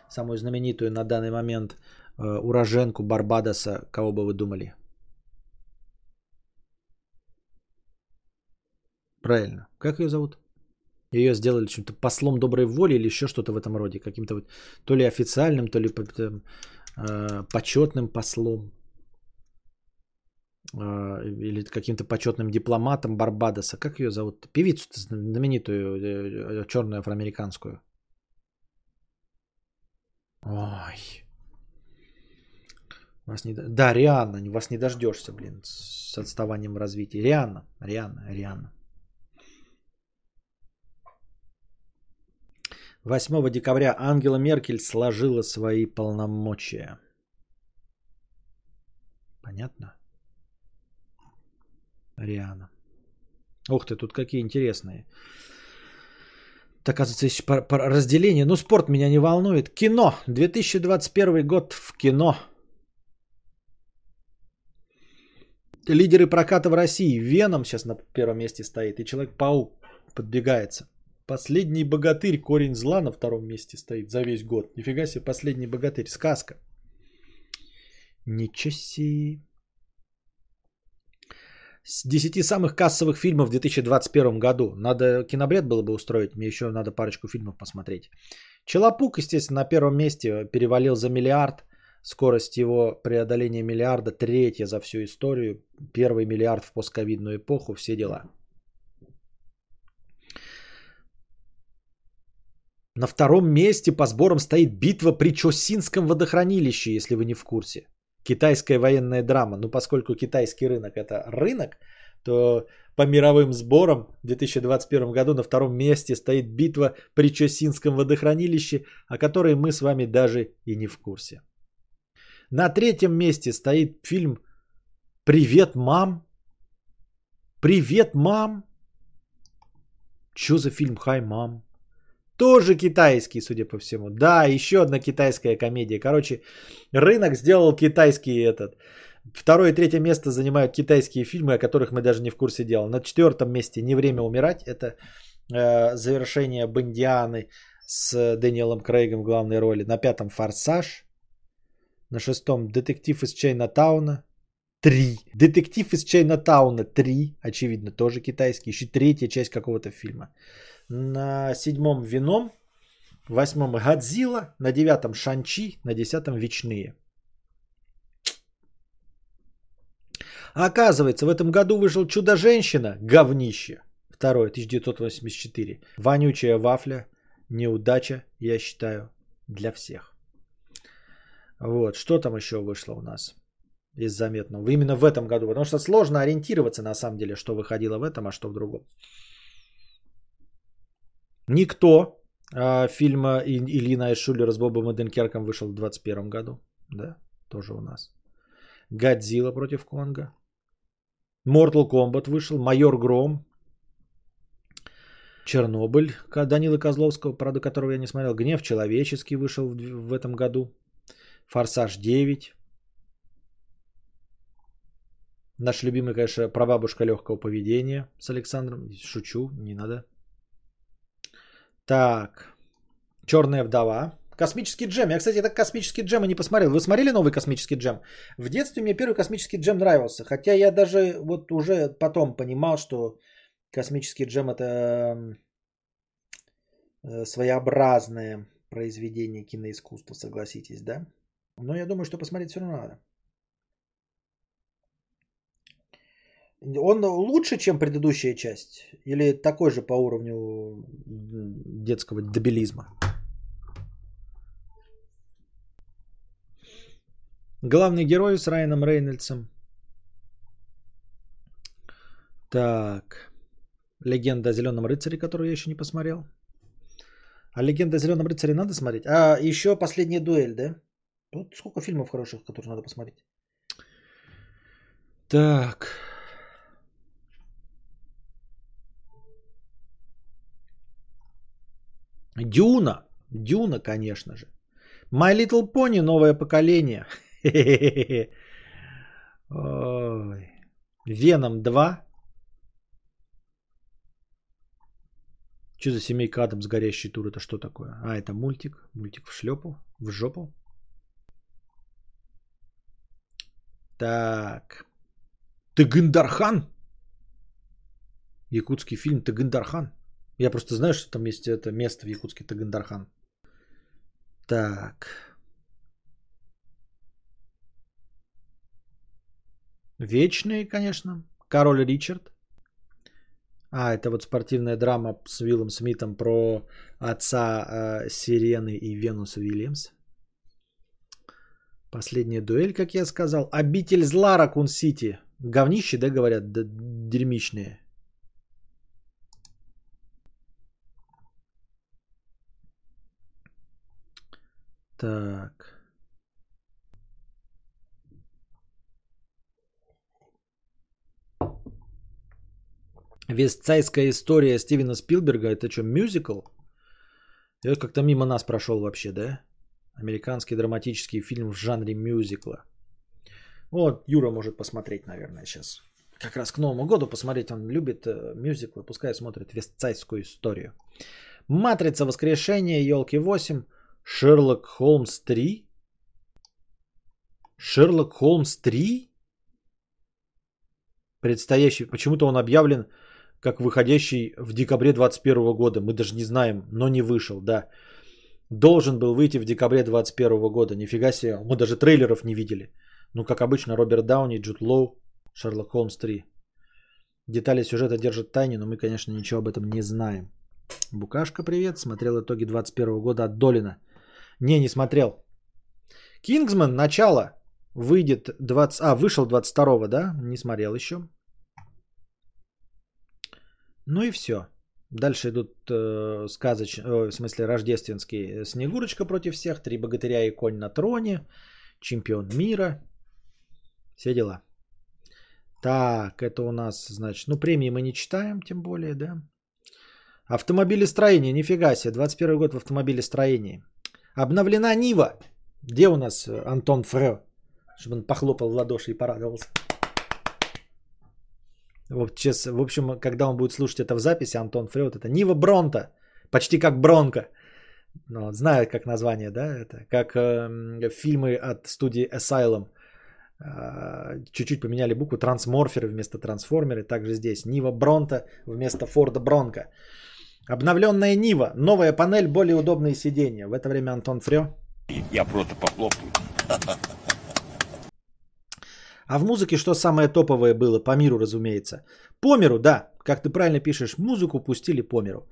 самую знаменитую на данный момент э, уроженку Барбадоса, кого бы вы думали? Правильно. Как ее зовут? Ее сделали чем-то послом доброй воли или еще что-то в этом роде. Каким-то вот то ли официальным, то ли э, почетным послом. Э, или каким-то почетным дипломатом Барбадоса. Как ее зовут? Певицу знаменитую, э, э, черную афроамериканскую. Ой. Вас не... Да, Рианна, вас не дождешься, блин, с отставанием развития. Рианна, Рианна, Рианна. 8 декабря Ангела Меркель сложила свои полномочия. Понятно? Риана. Ух ты, тут какие интересные. Так, оказывается, есть по, по разделение. Ну, спорт меня не волнует. Кино. 2021 год в кино. Лидеры проката в России. Веном сейчас на первом месте стоит. И Человек-паук подбегается. Последний богатырь, корень зла на втором месте стоит за весь год. Нифига себе, последний богатырь, сказка. Ничего себе. С 10 самых кассовых фильмов в 2021 году. Надо кинобред было бы устроить. Мне еще надо парочку фильмов посмотреть. Челопук, естественно, на первом месте перевалил за миллиард. Скорость его преодоления миллиарда третья за всю историю. Первый миллиард в постковидную эпоху. Все дела. На втором месте по сборам стоит битва при Чосинском водохранилище, если вы не в курсе. Китайская военная драма. Ну, поскольку китайский рынок это рынок, то по мировым сборам в 2021 году на втором месте стоит битва при Чосинском водохранилище, о которой мы с вами даже и не в курсе. На третьем месте стоит фильм «Привет, мам». «Привет, мам». Что за фильм «Хай, мам»? Тоже китайский, судя по всему. Да, еще одна китайская комедия. Короче, рынок сделал китайский этот. Второе и третье место занимают китайские фильмы, о которых мы даже не в курсе дела. На четвертом месте «Не время умирать». Это э, завершение «Бондианы» с Дэниелом Крейгом в главной роли. На пятом «Форсаж». На шестом «Детектив из Чайнатауна». Три. «Детектив из Чайнатауна» три. Очевидно, тоже китайский. Еще третья часть какого-то фильма на седьмом вином, восьмом Годзилла, на девятом Шанчи, на десятом Вечные. Оказывается, в этом году вышел Чудо-женщина, говнище. Второе, 1984. Вонючая вафля, неудача, я считаю, для всех. Вот, что там еще вышло у нас из заметного? Именно в этом году, потому что сложно ориентироваться на самом деле, что выходило в этом, а что в другом. Никто а, фильма Ильина Шулера с Бобом и Денкерком вышел в 2021 году. Да, тоже у нас. Годзилла против Конга. Mortal Kombat вышел. Майор Гром. Чернобыль Данилы Козловского, правда, которого я не смотрел. Гнев человеческий вышел в, в этом году. Форсаж 9. Наш любимый, конечно, прабабушка легкого поведения с Александром. Шучу, не надо так. Черная вдова. Космический джем. Я, кстати, так космический джем и не посмотрел. Вы смотрели новый космический джем? В детстве мне первый космический джем нравился. Хотя я даже вот уже потом понимал, что космический джем это э, своеобразное произведение киноискусства, согласитесь, да? Но я думаю, что посмотреть все равно надо. Он лучше, чем предыдущая часть? Или такой же по уровню детского дебилизма? Главный герой с Райаном Рейнольдсом. Так. Легенда о Зеленом рыцаре, которую я еще не посмотрел. А Легенда о Зеленом рыцаре надо смотреть? А еще последняя дуэль, да? Вот сколько фильмов хороших, которые надо посмотреть. Так. Дюна. Дюна, конечно же. My Little Pony, новое поколение. Веном 2. Что за семейка Адамс горящий тур? Это что такое? А, это мультик. Мультик в шлепу. В жопу. Так. Тыгындархан? Якутский фильм Тыгындархан. Я просто знаю, что там есть это место в Якутске Тыгындархан. Так. Вечные, конечно. Король Ричард. А, это вот спортивная драма с Уиллом Смитом про отца э, Сирены и Венус Уильямс. Последняя дуэль, как я сказал. Обитель зла Ракун Сити. Говнище, да, говорят, да, дерьмичные. Так. Вестсайская история Стивена Спилберга. Это что, мюзикл? Это как-то мимо нас прошел вообще, да? Американский драматический фильм в жанре мюзикла. Вот, Юра может посмотреть, наверное, сейчас. Как раз к Новому году посмотреть. Он любит э, мюзиклы. Пускай смотрит Вестсайскую историю. Матрица воскрешения, елки 8. Шерлок Холмс 3? Шерлок Холмс 3? Предстоящий, почему-то он объявлен как выходящий в декабре 2021 года. Мы даже не знаем, но не вышел, да. Должен был выйти в декабре 2021 года. Нифига себе, мы даже трейлеров не видели. Ну, как обычно, Роберт Дауни, Джуд Лоу, Шерлок Холмс 3. Детали сюжета держат тайне, но мы, конечно, ничего об этом не знаем. Букашка, привет. Смотрел итоги 21 года от Долина. Не, не смотрел. Кингсман, начало. Выйдет 20... А, вышел 22 да? Не смотрел еще. Ну и все. Дальше идут э, сказоч... э, в смысле рождественские. Снегурочка против всех, Три богатыря и конь на троне, Чемпион мира. Все дела. Так, это у нас, значит, ну премии мы не читаем, тем более, да. Автомобилестроение, нифига себе, 21 год в автомобилестроении. Обновлена Нива. Где у нас э, Антон Фрё? Чтобы он похлопал в ладоши и порадовался. Вот сейчас, в общем, когда он будет слушать это в записи, Антон Фрё, вот это Нива Бронта. Почти как Бронка. Ну, знаю, как название, да? Это как э, фильмы от студии Asylum. Э, чуть-чуть поменяли букву трансморферы вместо трансформеры. Также здесь Нива Бронта вместо Форда Бронка. Обновленная Нива, новая панель, более удобные сиденья. В это время Антон Фрё. Я просто похлопаю. А в музыке что самое топовое было? По миру, разумеется. По миру, да. Как ты правильно пишешь, музыку пустили по миру.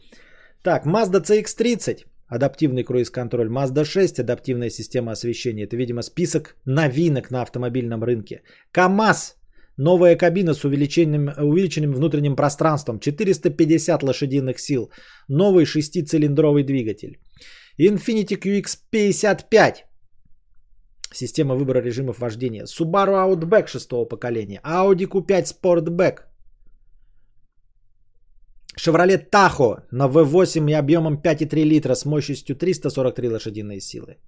Так, Mazda CX-30. Адаптивный круиз-контроль. Mazda 6. Адаптивная система освещения. Это, видимо, список новинок на автомобильном рынке. КАМАЗ. Новая кабина с увеличенным, увеличенным внутренним пространством, 450 лошадиных сил, новый шестицилиндровый двигатель. Infiniti QX55, система выбора режимов вождения. Subaru Outback шестого поколения, Audi Q5 Sportback, Chevrolet Tahoe на V8 и объемом 5,3 литра с мощностью 343 лошадиные силы.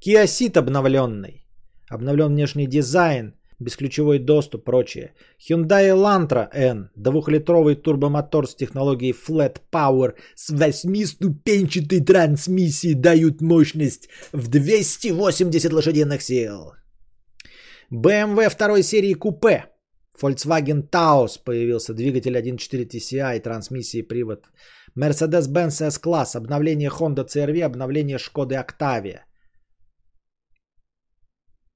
Kia Ceed обновленный, обновлен внешний дизайн – бесключевой доступ, прочее. Hyundai Elantra N, двухлитровый турбомотор с технологией Flat Power с восьмиступенчатой трансмиссией дают мощность в 280 лошадиных сил. BMW второй серии купе. Volkswagen Taos появился двигатель 1.4 TCI, трансмиссия и привод. Mercedes-Benz S-класс, обновление Honda CR-V, обновление Шкоды Octavia.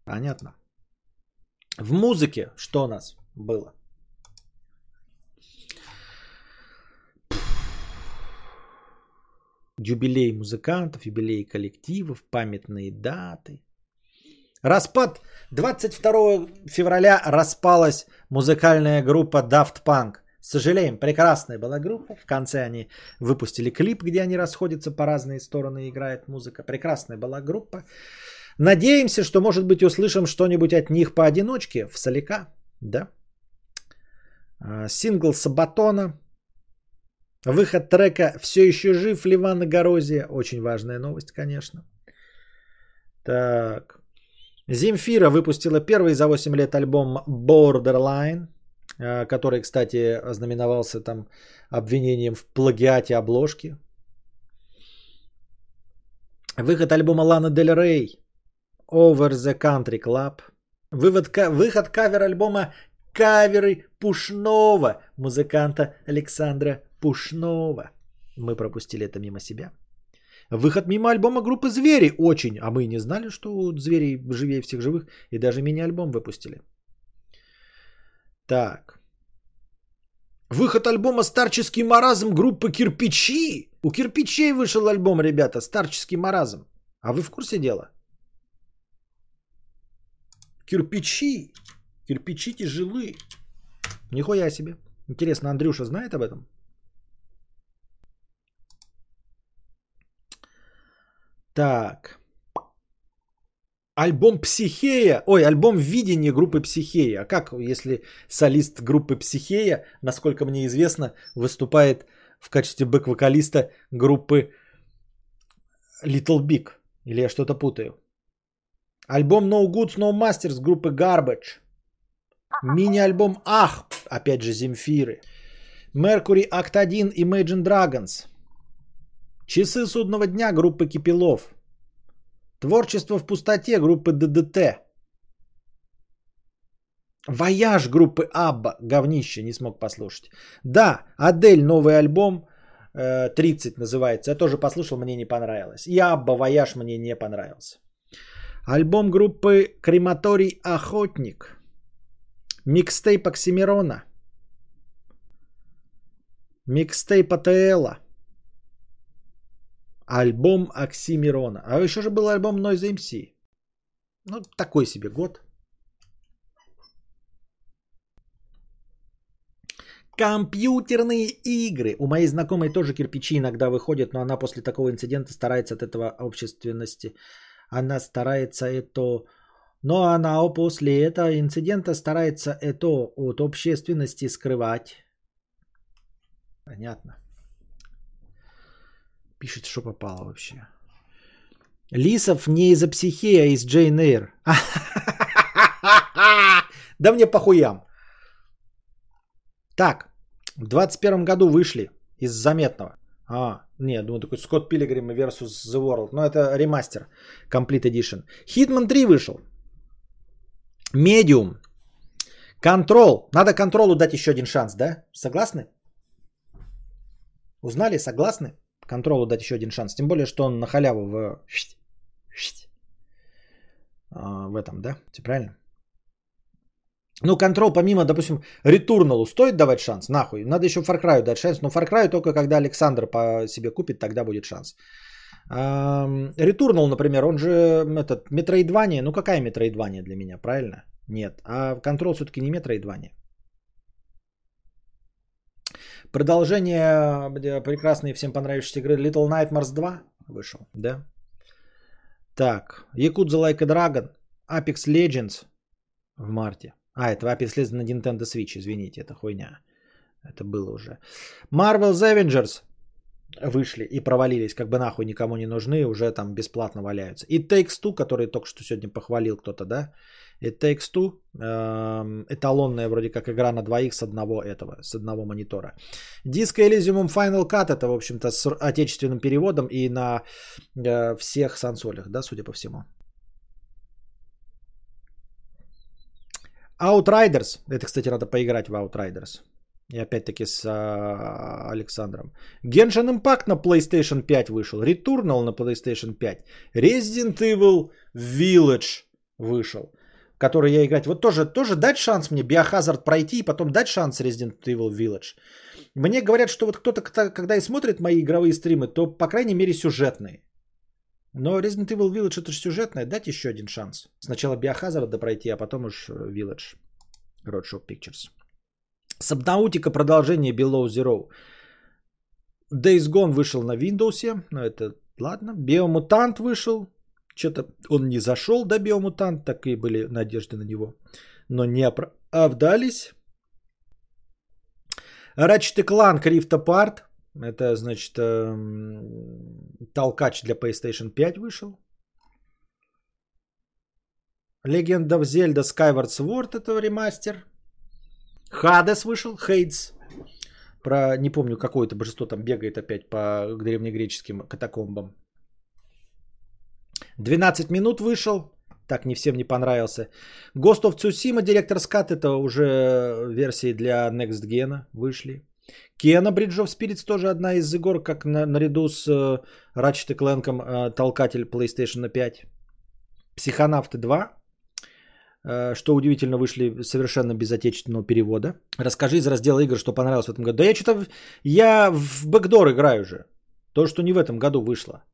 Понятно. В музыке что у нас было? Юбилей музыкантов, юбилей коллективов, памятные даты. Распад. 22 февраля распалась музыкальная группа Daft Punk. Сожалеем, прекрасная была группа. В конце они выпустили клип, где они расходятся по разные стороны и играет музыка. Прекрасная была группа. Надеемся, что, может быть, услышим что-нибудь от них поодиночке в Солика. Да. А, сингл Сабатона. Выход трека «Все еще жив» Ливана Горозия. Очень важная новость, конечно. Так. Земфира выпустила первый за 8 лет альбом Borderline, э, который, кстати, ознаменовался там обвинением в плагиате обложки. Выход альбома Лана Дель Рей Over the Country Club. Вывод, выход кавер альбома Каверы Пушного музыканта Александра Пушного. Мы пропустили это мимо себя. Выход мимо альбома группы «Звери» очень. А мы не знали, что у «Зверей» живее всех живых. И даже мини-альбом выпустили. Так. Выход альбома «Старческий маразм» группы «Кирпичи». У «Кирпичей» вышел альбом, ребята, «Старческий маразм». А вы в курсе дела? Кирпичи. Кирпичи тяжелые. Нихуя себе. Интересно, Андрюша знает об этом? Так. Альбом Психея. Ой, альбом видения группы Психея. А как, если солист группы Психея, насколько мне известно, выступает в качестве бэк-вокалиста группы Little Big? Или я что-то путаю? Альбом No Gods, No Masters группы Garbage. Мини-альбом Ах, опять же Земфиры. Mercury Act 1 Imagine Dragons. Часы судного дня группы Кипелов. Творчество в пустоте группы ДДТ. Вояж группы ABBA. Говнище, не смог послушать. Да, Адель новый альбом. 30 э, называется. Я тоже послушал, мне не понравилось. И ABBA Voyage мне не понравился. Альбом группы Крематорий Охотник. Микстейп Оксимирона. Микстейп АТЛа. Альбом Оксимирона. А еще же был альбом Noize MC. Ну, такой себе год. Компьютерные игры. У моей знакомой тоже кирпичи иногда выходят, но она после такого инцидента старается от этого общественности. Она старается это... Но она после этого инцидента старается это от общественности скрывать. Понятно. Пишет, что попало вообще. Лисов не из-за психея, а из Джейн Эйр. Да мне похуям. Так, в 21 году вышли из заметного. А, нет, думаю, такой Скотт Пилигрим versus The World. Но это ремастер, Complete Edition. Hitman 3 вышел. Medium. Контрол. Надо контролу дать еще один шанс, да? Согласны? Узнали? Согласны? контролу дать еще один шанс. Тем более, что он на халяву в, а, в этом, да? Все правильно? Ну, контрол помимо, допустим, ретурналу стоит давать шанс? Нахуй. Надо еще Far Cry дать шанс. Но Far Cry только когда Александр по себе купит, тогда будет шанс. Ретурнал, например, он же этот, метроидвания. Ну, какая метроидвания для меня, правильно? Нет. А контрол все-таки не метроидвания. Продолжение прекрасной всем понравившейся игры Little Nightmares 2 вышел, да? Так, Yakuza Like a Dragon, Apex Legends в марте. А, это Apex Legends на Nintendo Switch, извините, это хуйня. Это было уже. Marvel's Avengers вышли и провалились, как бы нахуй никому не нужны, уже там бесплатно валяются. И Takes Two, который только что сегодня похвалил кто-то, да? It Takes Two, эм, эталонная вроде как игра на двоих с одного этого, с одного монитора. Disco Elysium Final Cut, это, в общем-то, с отечественным переводом и на э, всех сансолях, да, судя по всему. Outriders, это, кстати, надо поиграть в Outriders. И опять-таки с а, Александром. Genshin Impact на PlayStation 5 вышел. Returnal на PlayStation 5. Resident Evil Village вышел который я играть. Вот тоже, тоже дать шанс мне Biohazard пройти и потом дать шанс Resident Evil Village. Мне говорят, что вот кто-то, когда и смотрит мои игровые стримы, то, по крайней мере, сюжетные. Но Resident Evil Village это же сюжетное. Дать еще один шанс. Сначала Biohazard да пройти, а потом уж Village. Roadshow Pictures. Subnautica продолжение Below Zero. Days Gone вышел на Windows, но это ладно. Биомутант вышел. Что-то он не зашел до Биомутант, так и были надежды на него. Но не оправдались. Ratchet Clank Rift Apart. Это, значит, эм, толкач для PlayStation 5 вышел. Legend of Zelda Skyward Sword это ремастер. Hades вышел, Хейдс. Про, не помню, какое-то божество там бегает опять по древнегреческим катакомбам. 12 минут вышел. Так, не всем не понравился. Ghost of Tsushima Director's Cut это уже версии для Next Gen вышли. Кена Bridge of Spirits тоже одна из игр, как на, наряду с uh, Ratchet Clank uh, толкатель PlayStation 5. Психонавты 2 Э, что удивительно, вышли совершенно без отечественного перевода. Расскажи из раздела игр, что понравилось в этом году. Да я что-то... Я в бэкдор играю же. То, что не в этом году вышло.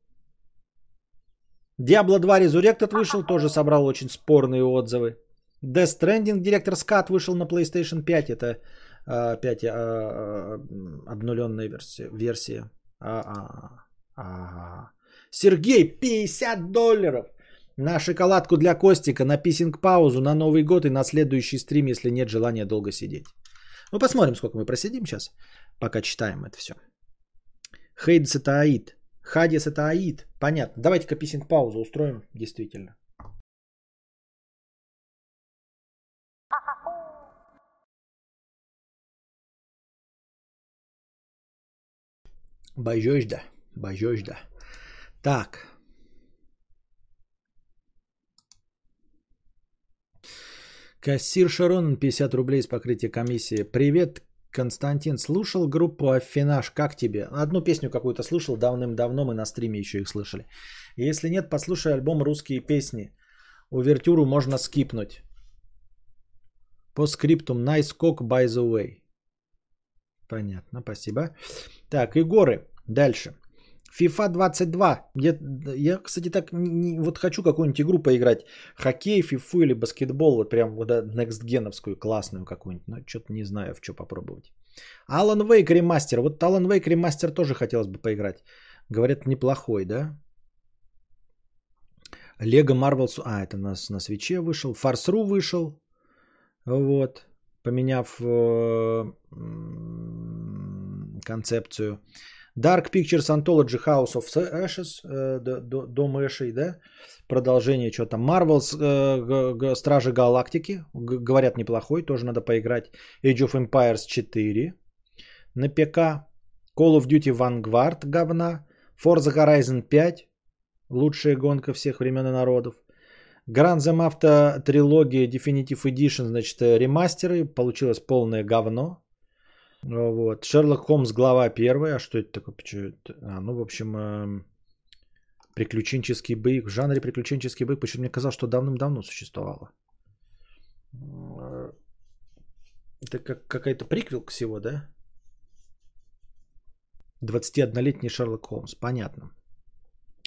Diablo 2 Resurrected вышел, тоже собрал очень спорные отзывы. Death Stranding Director's Cut вышел на PlayStation 5. Это опять а, а, обнуленная версия. версия. Сергей, 50 долларов. На шоколадку для Костика, на писинг-паузу, на Новый год и на следующий стрим, если нет желания долго сидеть. Ну, посмотрим, сколько мы просидим сейчас, пока читаем это все. Хейдс это Аид. Хадис это Аид. Понятно. Давайте-ка писинг-паузу устроим, действительно. Бажёжда. Бажёжда. Так. Кассир Шарон 50 рублей с покрытия комиссии. Привет, Константин. Слушал группу Афинаж. Как тебе? Одну песню какую-то слушал давным-давно. Мы на стриме еще их слышали. Если нет, послушай альбом «Русские песни». Увертюру можно скипнуть. По скриптум Nice Cock by the way. Понятно, спасибо. Так, Егоры. Дальше. FIFA 22. Я, я кстати, так не, вот хочу какую-нибудь игру поиграть. Хоккей, фифу или баскетбол. Вот прям вот next геновскую классную какую-нибудь. Но что-то не знаю, в что попробовать. Alan Wake ремастер. Вот Alan Wake ремастер тоже хотелось бы поиграть. Говорят, неплохой, да? Лего Marvel... А, это на, на свече вышел. Фарсру вышел. Вот. Поменяв э, концепцию. Dark Pictures Anthology House of Ashes, э, Дом Эшей, да? Продолжение что там. Marvel's э, Стражи Галактики, говорят неплохой, тоже надо поиграть. Age of Empires 4 на ПК. Call of Duty Vanguard говна. Forza Horizon 5, лучшая гонка всех времен и народов. Grand Theft Auto трилогия Definitive Edition, значит, э, ремастеры, получилось полное говно. Вот. Шерлок Холмс, глава первая. А что это такое? А, ну, в общем, э, приключенческий боевик. В жанре приключенческий боевик. Почему мне казалось, что давным-давно существовало. Э, это как какая-то приквел к всего, да? 21-летний Шерлок Холмс. Понятно.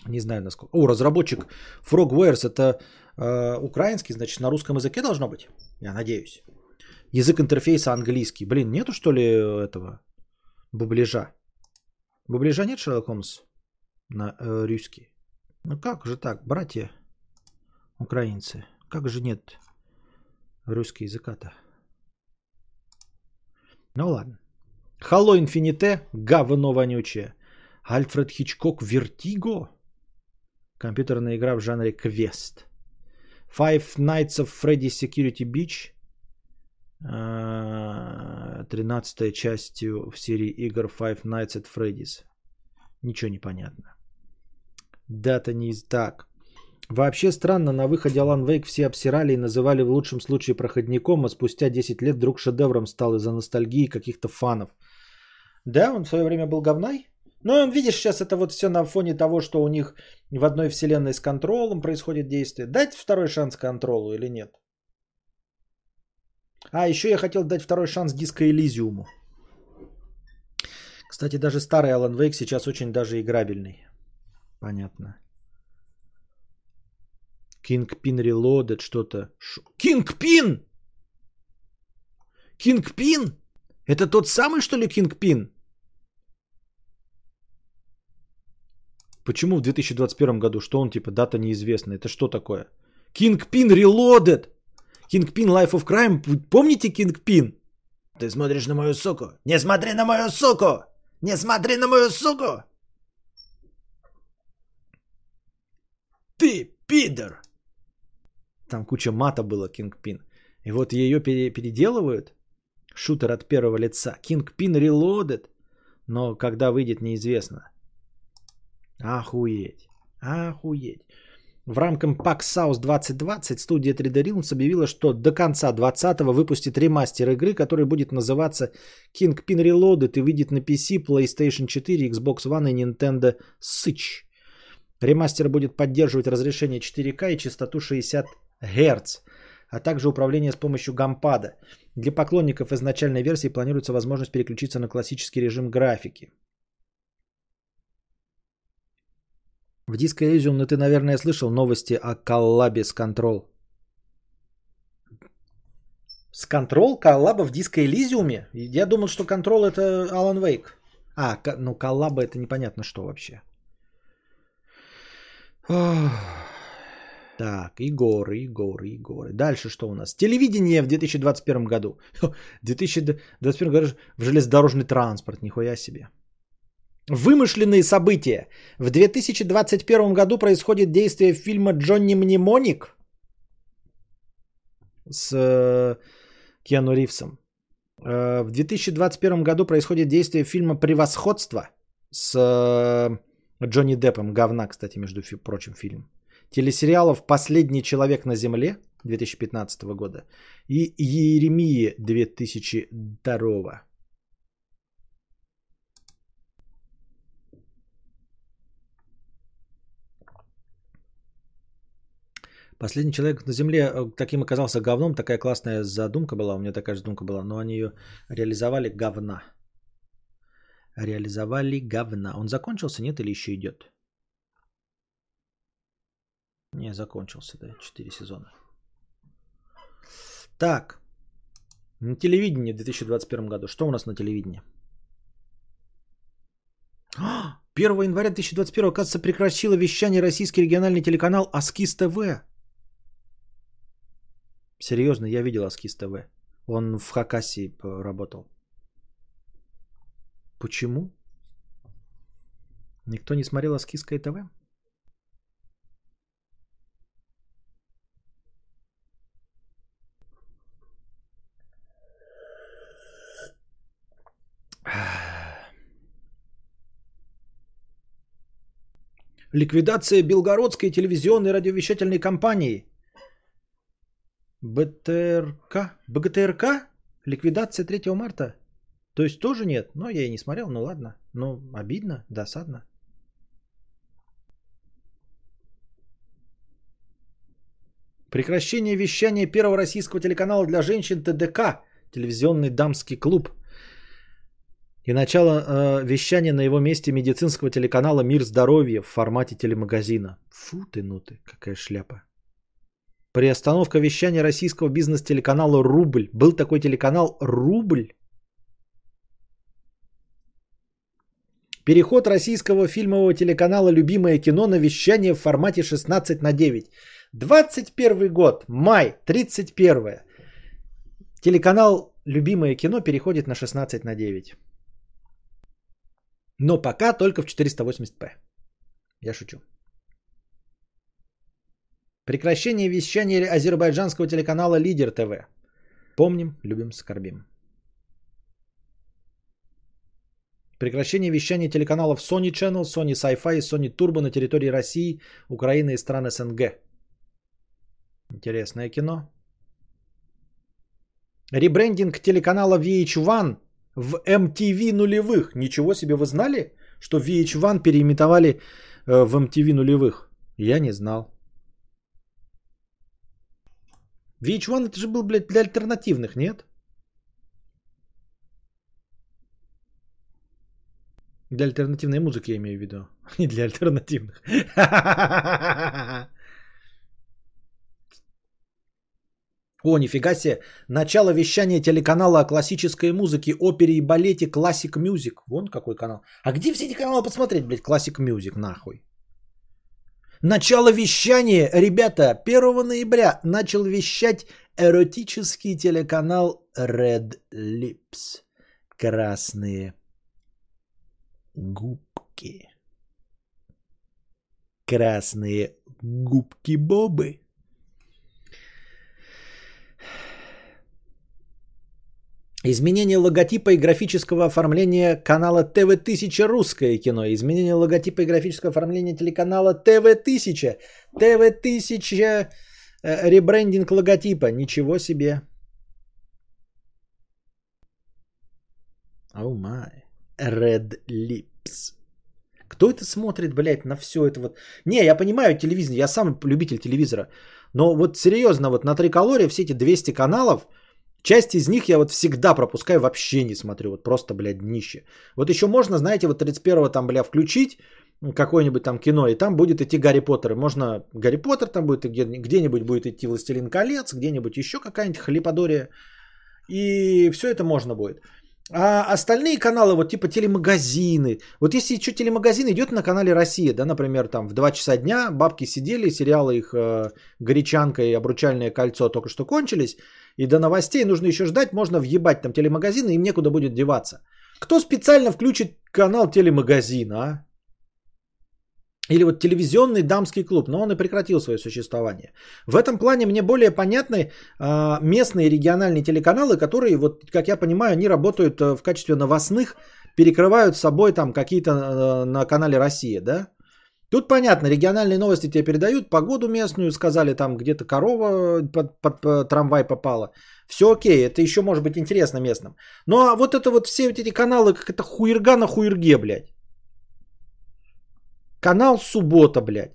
Не знаю насколько. О, разработчик Frogwares это э, украинский, значит, на русском языке должно быть. Я надеюсь. Язык интерфейса английский. Блин, нету что ли этого бубляжа? Бубляжа нет, Шерлок Холмс? На э, русский. Ну как же так, братья украинцы? Как же нет русский языка-то? Ну ладно. Halo Infinite, говно вонючее. Альфред Хичкок Вертиго. Компьютерная игра в жанре квест. Five Nights of Freddy Security Beach. 13 частью в серии игр Five Nights at Freddy's. Ничего не понятно. Дата не из... Так. Вообще странно, на выходе Alan Wake все обсирали и называли в лучшем случае проходником, а спустя 10 лет вдруг шедевром стал из-за ностальгии каких-то фанов. Да, он в свое время был говной? Ну, видишь, сейчас это вот все на фоне того, что у них в одной вселенной с контролом происходит действие. Дать второй шанс контролу или нет? А, еще я хотел дать второй шанс диско Элизиуму. Кстати, даже старый Alan Wake сейчас очень даже играбельный. Понятно. Kingpin Reloaded что-то. Ш... Kingpin! Kingpin? Это тот самый, что ли, Кингпин? Почему в 2021 году? Что он типа дата неизвестна? Это что такое? Кингпин Reloaded! Кингпин Life of Crime. Помните Кингпин? Ты смотришь на мою суку? Не смотри на мою суку! Не смотри на мою суку! Ты пидор! Там куча мата было Кингпин. И вот ее переделывают. Шутер от первого лица. Кингпин Reloaded. Но когда выйдет, неизвестно. Охуеть. Охуеть. В рамках PAX South 2020 студия 3D Realms объявила, что до конца 2020 выпустит ремастер игры, который будет называться Kingpin Reloaded и выйдет на PC, PlayStation 4, Xbox One и Nintendo Switch. Ремастер будет поддерживать разрешение 4К и частоту 60 Гц, а также управление с помощью гампада. Для поклонников изначальной версии планируется возможность переключиться на классический режим графики. В Disco Elysium, ну ты, наверное, слышал новости о коллабе с Control. С Control? Коллаба в Disco Elysium? Я думал, что Control это Alan Wake. А, ну коллаба это непонятно что вообще. Так, и горы, и горы, и горы. Дальше что у нас? Телевидение в 2021 году. В 2021 году в железнодорожный транспорт, нихуя себе. Вымышленные события. В 2021 году происходит действие фильма «Джонни Мнемоник» с э, Киану Ривзом. Э, в 2021 году происходит действие фильма «Превосходство» с э, Джонни Деппом. Говна, кстати, между прочим, фильм. Телесериалов «Последний человек на земле» 2015 года и «Еремии» 2002 Последний человек на Земле э, таким оказался говном. Такая классная задумка была. У меня такая же задумка была. Но они ее реализовали говна. Реализовали говна. Он закончился, нет, или еще идет? Не, закончился, да. Четыре сезона. Так. На телевидении в 2021 году. Что у нас на телевидении? 1 января 2021, оказывается, прекратила вещание российский региональный телеканал Аскиз ТВ. Серьезно, я видел Аскиз ТВ. Он в Хакасии работал. Почему? Никто не смотрел Аскизское ТВ? Ликвидация Белгородской телевизионной радиовещательной компании – БТРК? БГТРК? Ликвидация 3 марта? То есть тоже нет? Но я и не смотрел, ну ладно. Ну, обидно, досадно. Прекращение вещания первого российского телеканала для женщин ТДК, телевизионный дамский клуб. И начало э, вещания на его месте медицинского телеканала «Мир здоровья» в формате телемагазина. Фу ты, ну ты, какая шляпа. Приостановка вещания российского бизнес-телеканала «Рубль». Был такой телеканал «Рубль». Переход российского фильмового телеканала «Любимое кино» на вещание в формате 16 на 9. 21 год, май, 31. Телеканал «Любимое кино» переходит на 16 на 9. Но пока только в 480p. Я шучу. Прекращение вещания азербайджанского телеканала Лидер ТВ. Помним, любим, скорбим. Прекращение вещания телеканалов Sony Channel, Sony Sci-Fi и Sony Turbo на территории России, Украины и стран СНГ. Интересное кино. Ребрендинг телеканала VH1 в MTV нулевых. Ничего себе, вы знали, что VH1 переименовали э, в MTV нулевых? Я не знал. VH1 это же был, блядь, для альтернативных, нет? Для альтернативной музыки я имею в виду. Не для альтернативных. О, нифига себе. Начало вещания телеканала о классической музыке, опере и балете Classic Music. Вон какой канал. А где все эти каналы посмотреть, блядь, Classic Music, нахуй? Начало вещания, ребята, 1 ноября начал вещать эротический телеканал Red Lips. Красные губки. Красные губки-бобы. Изменение логотипа и графического оформления канала ТВ-1000 «Русское кино». Изменение логотипа и графического оформления телеканала ТВ-1000. ТВ-1000 э, ребрендинг логотипа. Ничего себе. Оу oh май. Red Lips. Кто это смотрит, блядь, на все это вот? Не, я понимаю телевизор, я сам любитель телевизора. Но вот серьезно, вот на триколоре все эти 200 каналов, часть из них я вот всегда пропускаю, вообще не смотрю. Вот просто, блядь, днище. Вот еще можно, знаете, вот 31-го там, бля, включить какое-нибудь там кино, и там будет идти Гарри Поттер. Можно Гарри Поттер там будет, где-нибудь будет идти Властелин колец, где-нибудь еще какая-нибудь хлиподория. И все это можно будет. А остальные каналы, вот типа телемагазины, вот если что, телемагазин идет на канале Россия, да, например, там в 2 часа дня бабки сидели, сериалы их э, «Горячанка» и «Обручальное кольцо» только что кончились, и до новостей нужно еще ждать, можно въебать там телемагазины, им некуда будет деваться. Кто специально включит канал телемагазина, а? Или вот телевизионный дамский клуб, но он и прекратил свое существование. В этом плане мне более понятны э, местные региональные телеканалы, которые, вот, как я понимаю, они работают э, в качестве новостных, перекрывают собой там какие-то э, на канале Россия, да? Тут понятно, региональные новости тебе передают, погоду местную сказали, там где-то корова под, под, под трамвай попала. Все окей, это еще может быть интересно местным. Ну а вот это вот все вот эти каналы, как это хуерга на хуерге, блядь. Канал Суббота, блядь.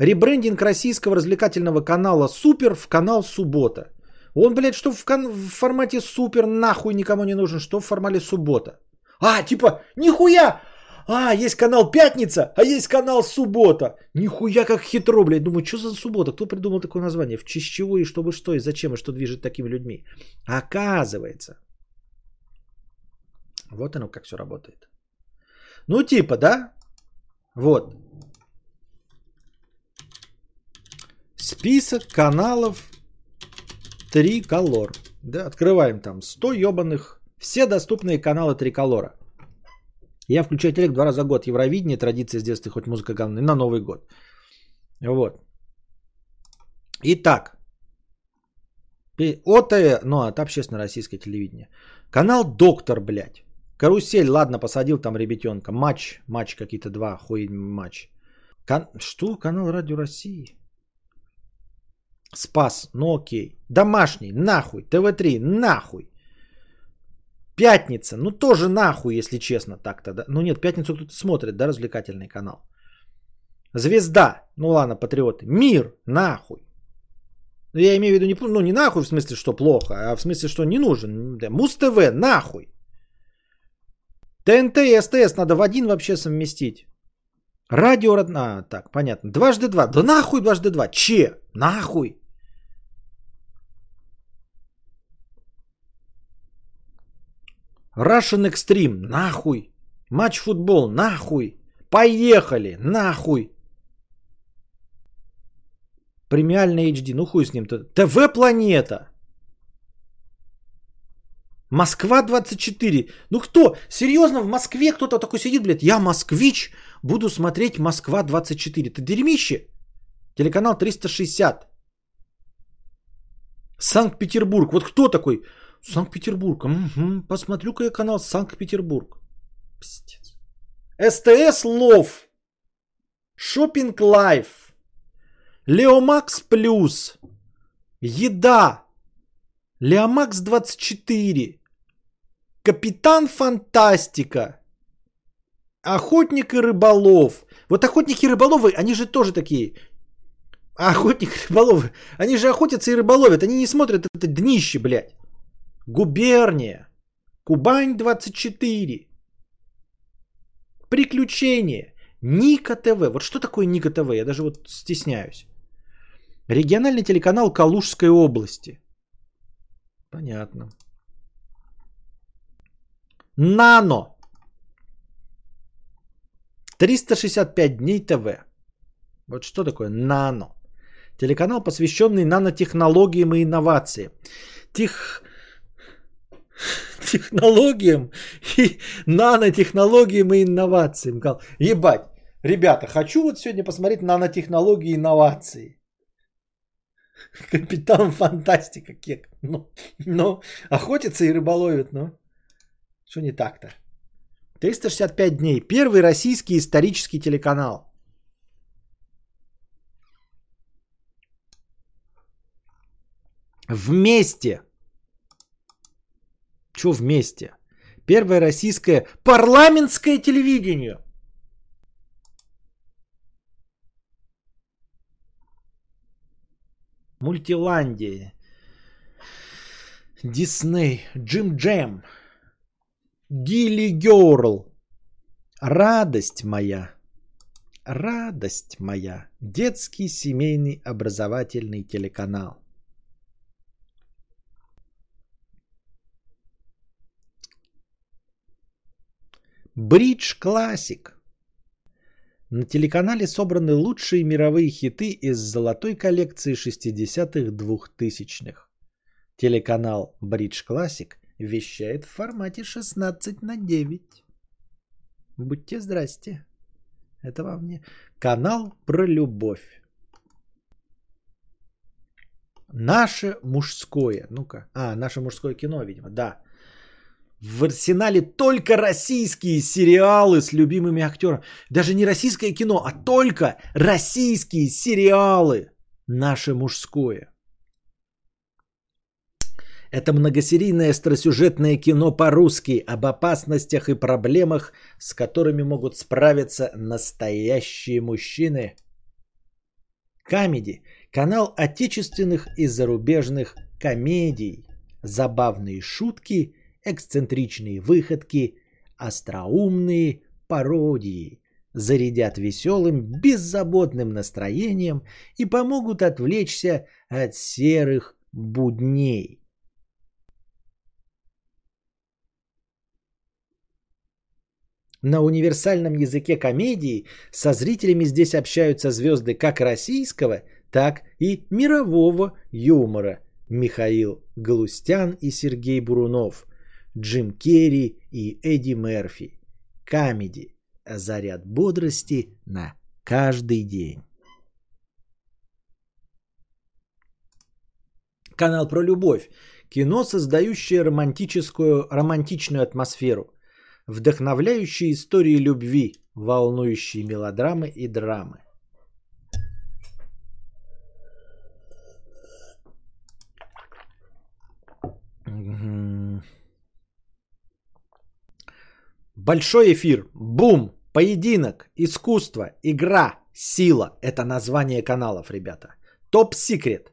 Ребрендинг российского развлекательного канала Супер в канал Суббота. Он, блядь, что в, кон- в формате Супер нахуй никому не нужен, что в формате Суббота. А, типа, нихуя! А, есть канал Пятница, а есть канал Суббота. Нихуя как хитро, блядь. Думаю, что за суббота? Кто придумал такое название? В честь чего и чтобы что, и зачем, и что движет такими людьми? Оказывается. Вот оно как все работает. Ну, типа, да? Вот. Список каналов Триколор. Да, открываем там 100 ебаных. Все доступные каналы Триколора. Я включаю телек два раза в год. Евровидение, традиция с детства, хоть музыка говно. на Новый год. Вот. Итак. ОТ, ну, это общественно-российское телевидение. Канал Доктор, блядь. Карусель, ладно, посадил там ребятенка. Матч, матч какие-то два, хуй матч. Кан... Что? Канал Радио России? Спас, ну окей. Домашний, нахуй. ТВ-3, нахуй. Пятница, ну тоже нахуй, если честно так-то. Да? Ну нет, пятницу кто-то смотрит, да, развлекательный канал. Звезда, ну ладно, патриоты. Мир, нахуй. Я имею в виду не, ну, не нахуй в смысле, что плохо, а в смысле, что не нужен. Муз-ТВ, нахуй. ТНТ и СТС надо в один вообще совместить. Радио родна. Так, понятно. Дважды два. Да нахуй дважды два. Че? Нахуй. Russian Extreme. Нахуй. Матч футбол. Нахуй. Поехали. Нахуй. Премиальный HD. Ну хуй с ним-то. ТВ Планета. Москва 24. Ну кто? Серьезно, в Москве кто-то такой сидит, блядь, я москвич, буду смотреть Москва 24. Ты дерьмище? Телеканал 360. Санкт-Петербург. Вот кто такой? Санкт-Петербург. Угу. Посмотрю-ка я канал Санкт-Петербург. Пиздец. СТС Love. Shopping Live. Leomax Плюс. Еда. Leomax 24. Капитан Фантастика. Охотник и рыболов. Вот охотники и рыболовы, они же тоже такие. Охотник и рыболовы. Они же охотятся и рыболовят. Они не смотрят это днище, блядь. Губерния. Кубань 24. Приключения. Ника ТВ. Вот что такое Ника ТВ? Я даже вот стесняюсь. Региональный телеканал Калужской области. Понятно. Нано. 365 дней ТВ. Вот что такое нано? Телеканал, посвященный нанотехнологиям и инновациям. Тех... Технологиям и нанотехнологиям и инновациям. Ебать, ребята, хочу вот сегодня посмотреть нанотехнологии и инновации. Капитан Фантастика кек. Ну, ну, охотится и рыболовит, ну. Что не так-то? 365 дней. Первый российский исторический телеканал. Вместе. Что вместе? Первое российское парламентское телевидение. Мультиландия. Дисней. Джим Джем. Гилли Герл. Радость моя. Радость моя. Детский семейный образовательный телеканал. Бридж Классик. На телеканале собраны лучшие мировые хиты из золотой коллекции 60-х 2000-х. Телеканал Бридж Классик вещает в формате 16 на 9. Будьте здрасте. Это вам не... Канал про любовь. Наше мужское. Ну-ка. А, наше мужское кино, видимо. Да. В арсенале только российские сериалы с любимыми актерами. Даже не российское кино, а только российские сериалы. Наше мужское. Это многосерийное остросюжетное кино по-русски об опасностях и проблемах, с которыми могут справиться настоящие мужчины. Камеди – канал отечественных и зарубежных комедий. Забавные шутки – эксцентричные выходки, остроумные пародии зарядят веселым, беззаботным настроением и помогут отвлечься от серых будней. На универсальном языке комедии со зрителями здесь общаются звезды как российского, так и мирового юмора. Михаил Галустян и Сергей Бурунов – Джим Керри и Эдди Мерфи. Comedy. Заряд бодрости на каждый день. Канал про любовь. Кино, создающее романтическую, романтичную атмосферу. Вдохновляющие истории любви, волнующие мелодрамы и драмы. Большой эфир, бум, поединок, искусство, игра, сила. Это название каналов, ребята. Топ секрет.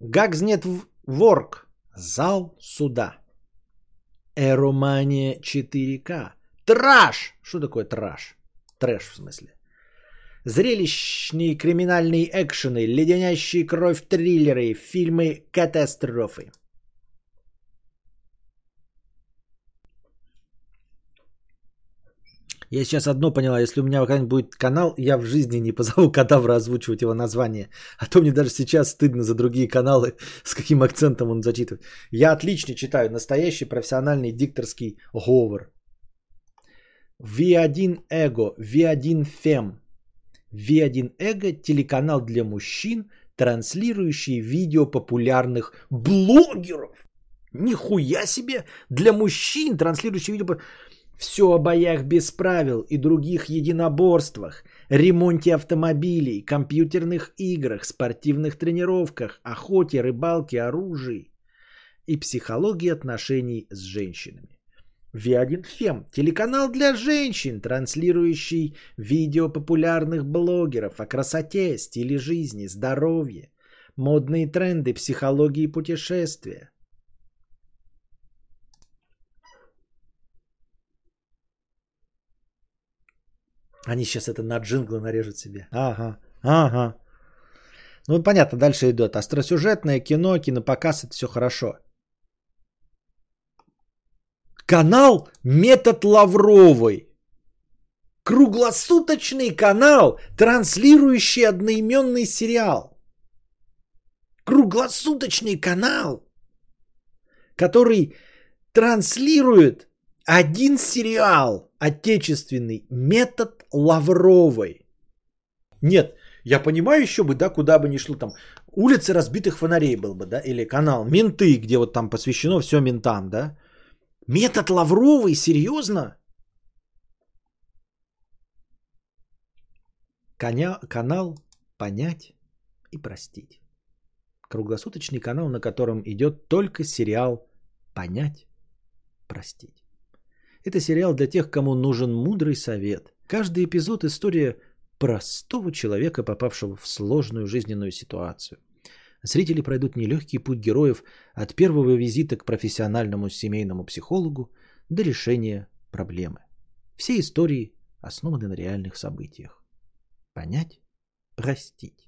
Гагзнет Ворк. Зал суда. Эромания 4К. Траш! Что такое траш? Трэш в смысле. Зрелищные криминальные экшены, леденящие кровь триллеры, фильмы Я сейчас одно поняла, если у меня когда-нибудь будет канал, я в жизни не позову кадавра озвучивать его название. А то мне даже сейчас стыдно за другие каналы, с каким акцентом он зачитывает. Я отлично читаю, настоящий профессиональный дикторский говор. V1 Эго, V1 Фем. V1 Эго – телеканал для мужчин, транслирующий видео популярных блогеров. Нихуя себе! Для мужчин, транслирующий видео... Все о боях без правил и других единоборствах, ремонте автомобилей, компьютерных играх, спортивных тренировках, охоте, рыбалке, оружии и психологии отношений с женщинами. V1 Фем – телеканал для женщин, транслирующий видео популярных блогеров о красоте, стиле жизни, здоровье, модные тренды, психологии путешествия. Они сейчас это на джинглы нарежут себе. Ага, ага. Ну, понятно, дальше идет остросюжетное кино, кинопоказ, это все хорошо. Канал «Метод Лавровой». Круглосуточный канал, транслирующий одноименный сериал. Круглосуточный канал, который транслирует один сериал отечественный «Метод Лавровой». Нет, я понимаю еще бы, да, куда бы ни шло там. Улицы разбитых фонарей был бы, да, или канал «Менты», где вот там посвящено все ментам, да. Метод Лавровой, серьезно? Коня, канал «Понять и простить». Круглосуточный канал, на котором идет только сериал «Понять, простить». Это сериал для тех, кому нужен мудрый совет. Каждый эпизод – история простого человека, попавшего в сложную жизненную ситуацию. Зрители пройдут нелегкий путь героев от первого визита к профессиональному семейному психологу до решения проблемы. Все истории основаны на реальных событиях. Понять, простить.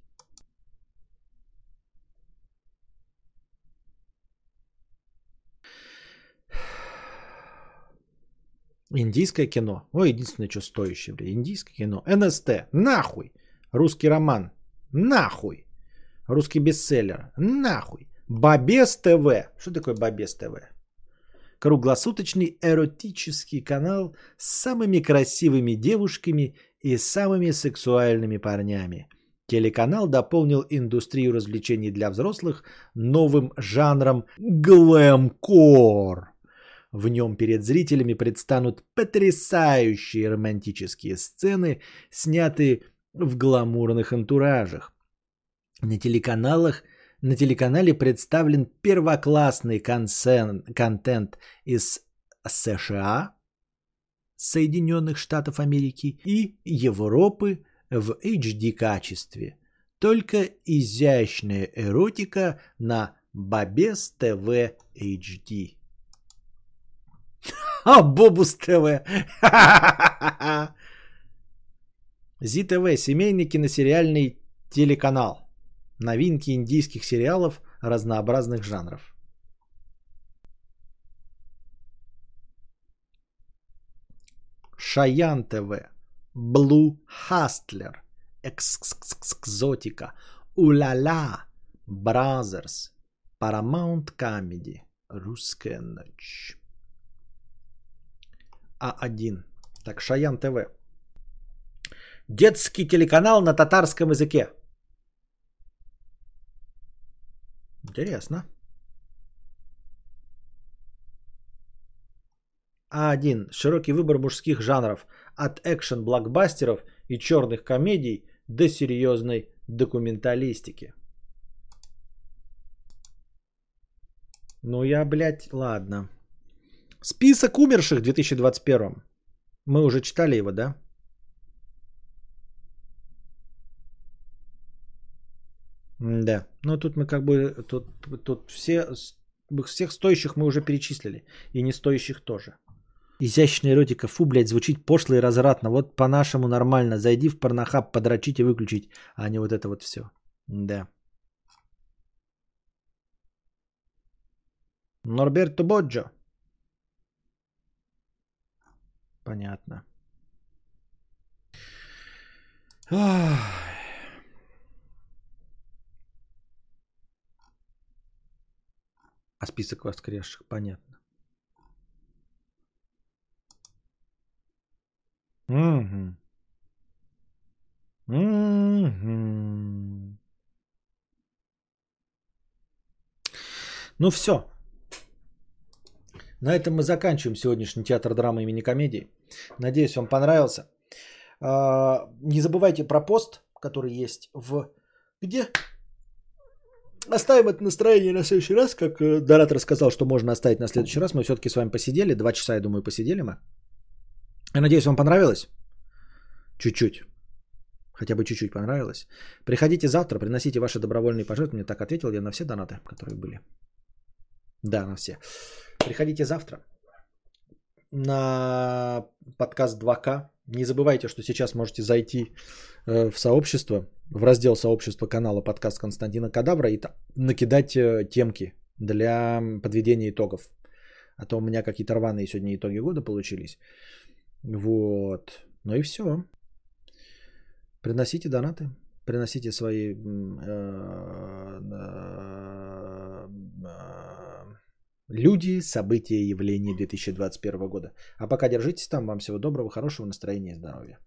Индийское кино. Ой, единственное, что стоящее, бля. Индийское кино. НСТ. Нахуй. Русский роман. Нахуй. Русский бестселлер. Нахуй. Бабес ТВ. Что такое Бабес ТВ? Круглосуточный эротический канал с самыми красивыми девушками и самыми сексуальными парнями. Телеканал дополнил индустрию развлечений для взрослых новым жанром глэмкор. В нем перед зрителями предстанут потрясающие романтические сцены, снятые в гламурных антуражах. На телеканалах на телеканале представлен первоклассный консен, контент из США, Соединенных Штатов Америки и Европы в HD качестве. Только изящная эротика на Бабес ТВ HD. А, Бобус ТВ. Zee TV, семейный киносериальный телеканал. Новинки индийских сериалов разнообразных жанров. Шаян ТВ, Blue Hustler, Экзотика, Уляля, Brazzers, Paramount Comedy, Русская ночь. А1. Так, Шаян ТВ. Детский телеканал на татарском языке. Интересно. А1. Широкий выбор мужских жанров. От экшен-блокбастеров и черных комедий до серьезной документалистики. Ну я, блядь, ладно. Список умерших в 2021. Мы уже читали его, да? Да. Ну тут мы как бы тут, тут все всех стоящих мы уже перечислили. И не стоящих тоже. Изящная эротика, фу, блядь, звучит пошло и развратно. Вот по-нашему нормально. Зайди в порнохаб, подрочить и выключить, а не вот это вот все. Да. Норберто Боджо. Понятно. А список воскресших, понятно. Угу. Угу. Ну все. На этом мы заканчиваем сегодняшний театр драмы имени комедии. Надеюсь, вам понравился. А, не забывайте про пост, который есть в... Где? Оставим это настроение на следующий раз, как э, Дорат рассказал, что можно оставить на следующий раз. Мы все-таки с вами посидели, два часа, я думаю, посидели мы. Я надеюсь, вам понравилось. Чуть-чуть. Хотя бы чуть-чуть понравилось. Приходите завтра, приносите ваши добровольные пожертвования. Так ответил я на все донаты, которые были. Да, на все. Приходите завтра на подкаст 2К Не забывайте, что сейчас можете зайти э, в сообщество, в раздел сообщества канала подкаст Константина Кадавра и накидать э, темки для подведения итогов. А то у меня какие-то рваные сегодня итоги года получились. Вот. Ну и все. Приносите донаты. Приносите свои люди, события, явления 2021 года. А пока держитесь там. Вам всего доброго, хорошего настроения и здоровья.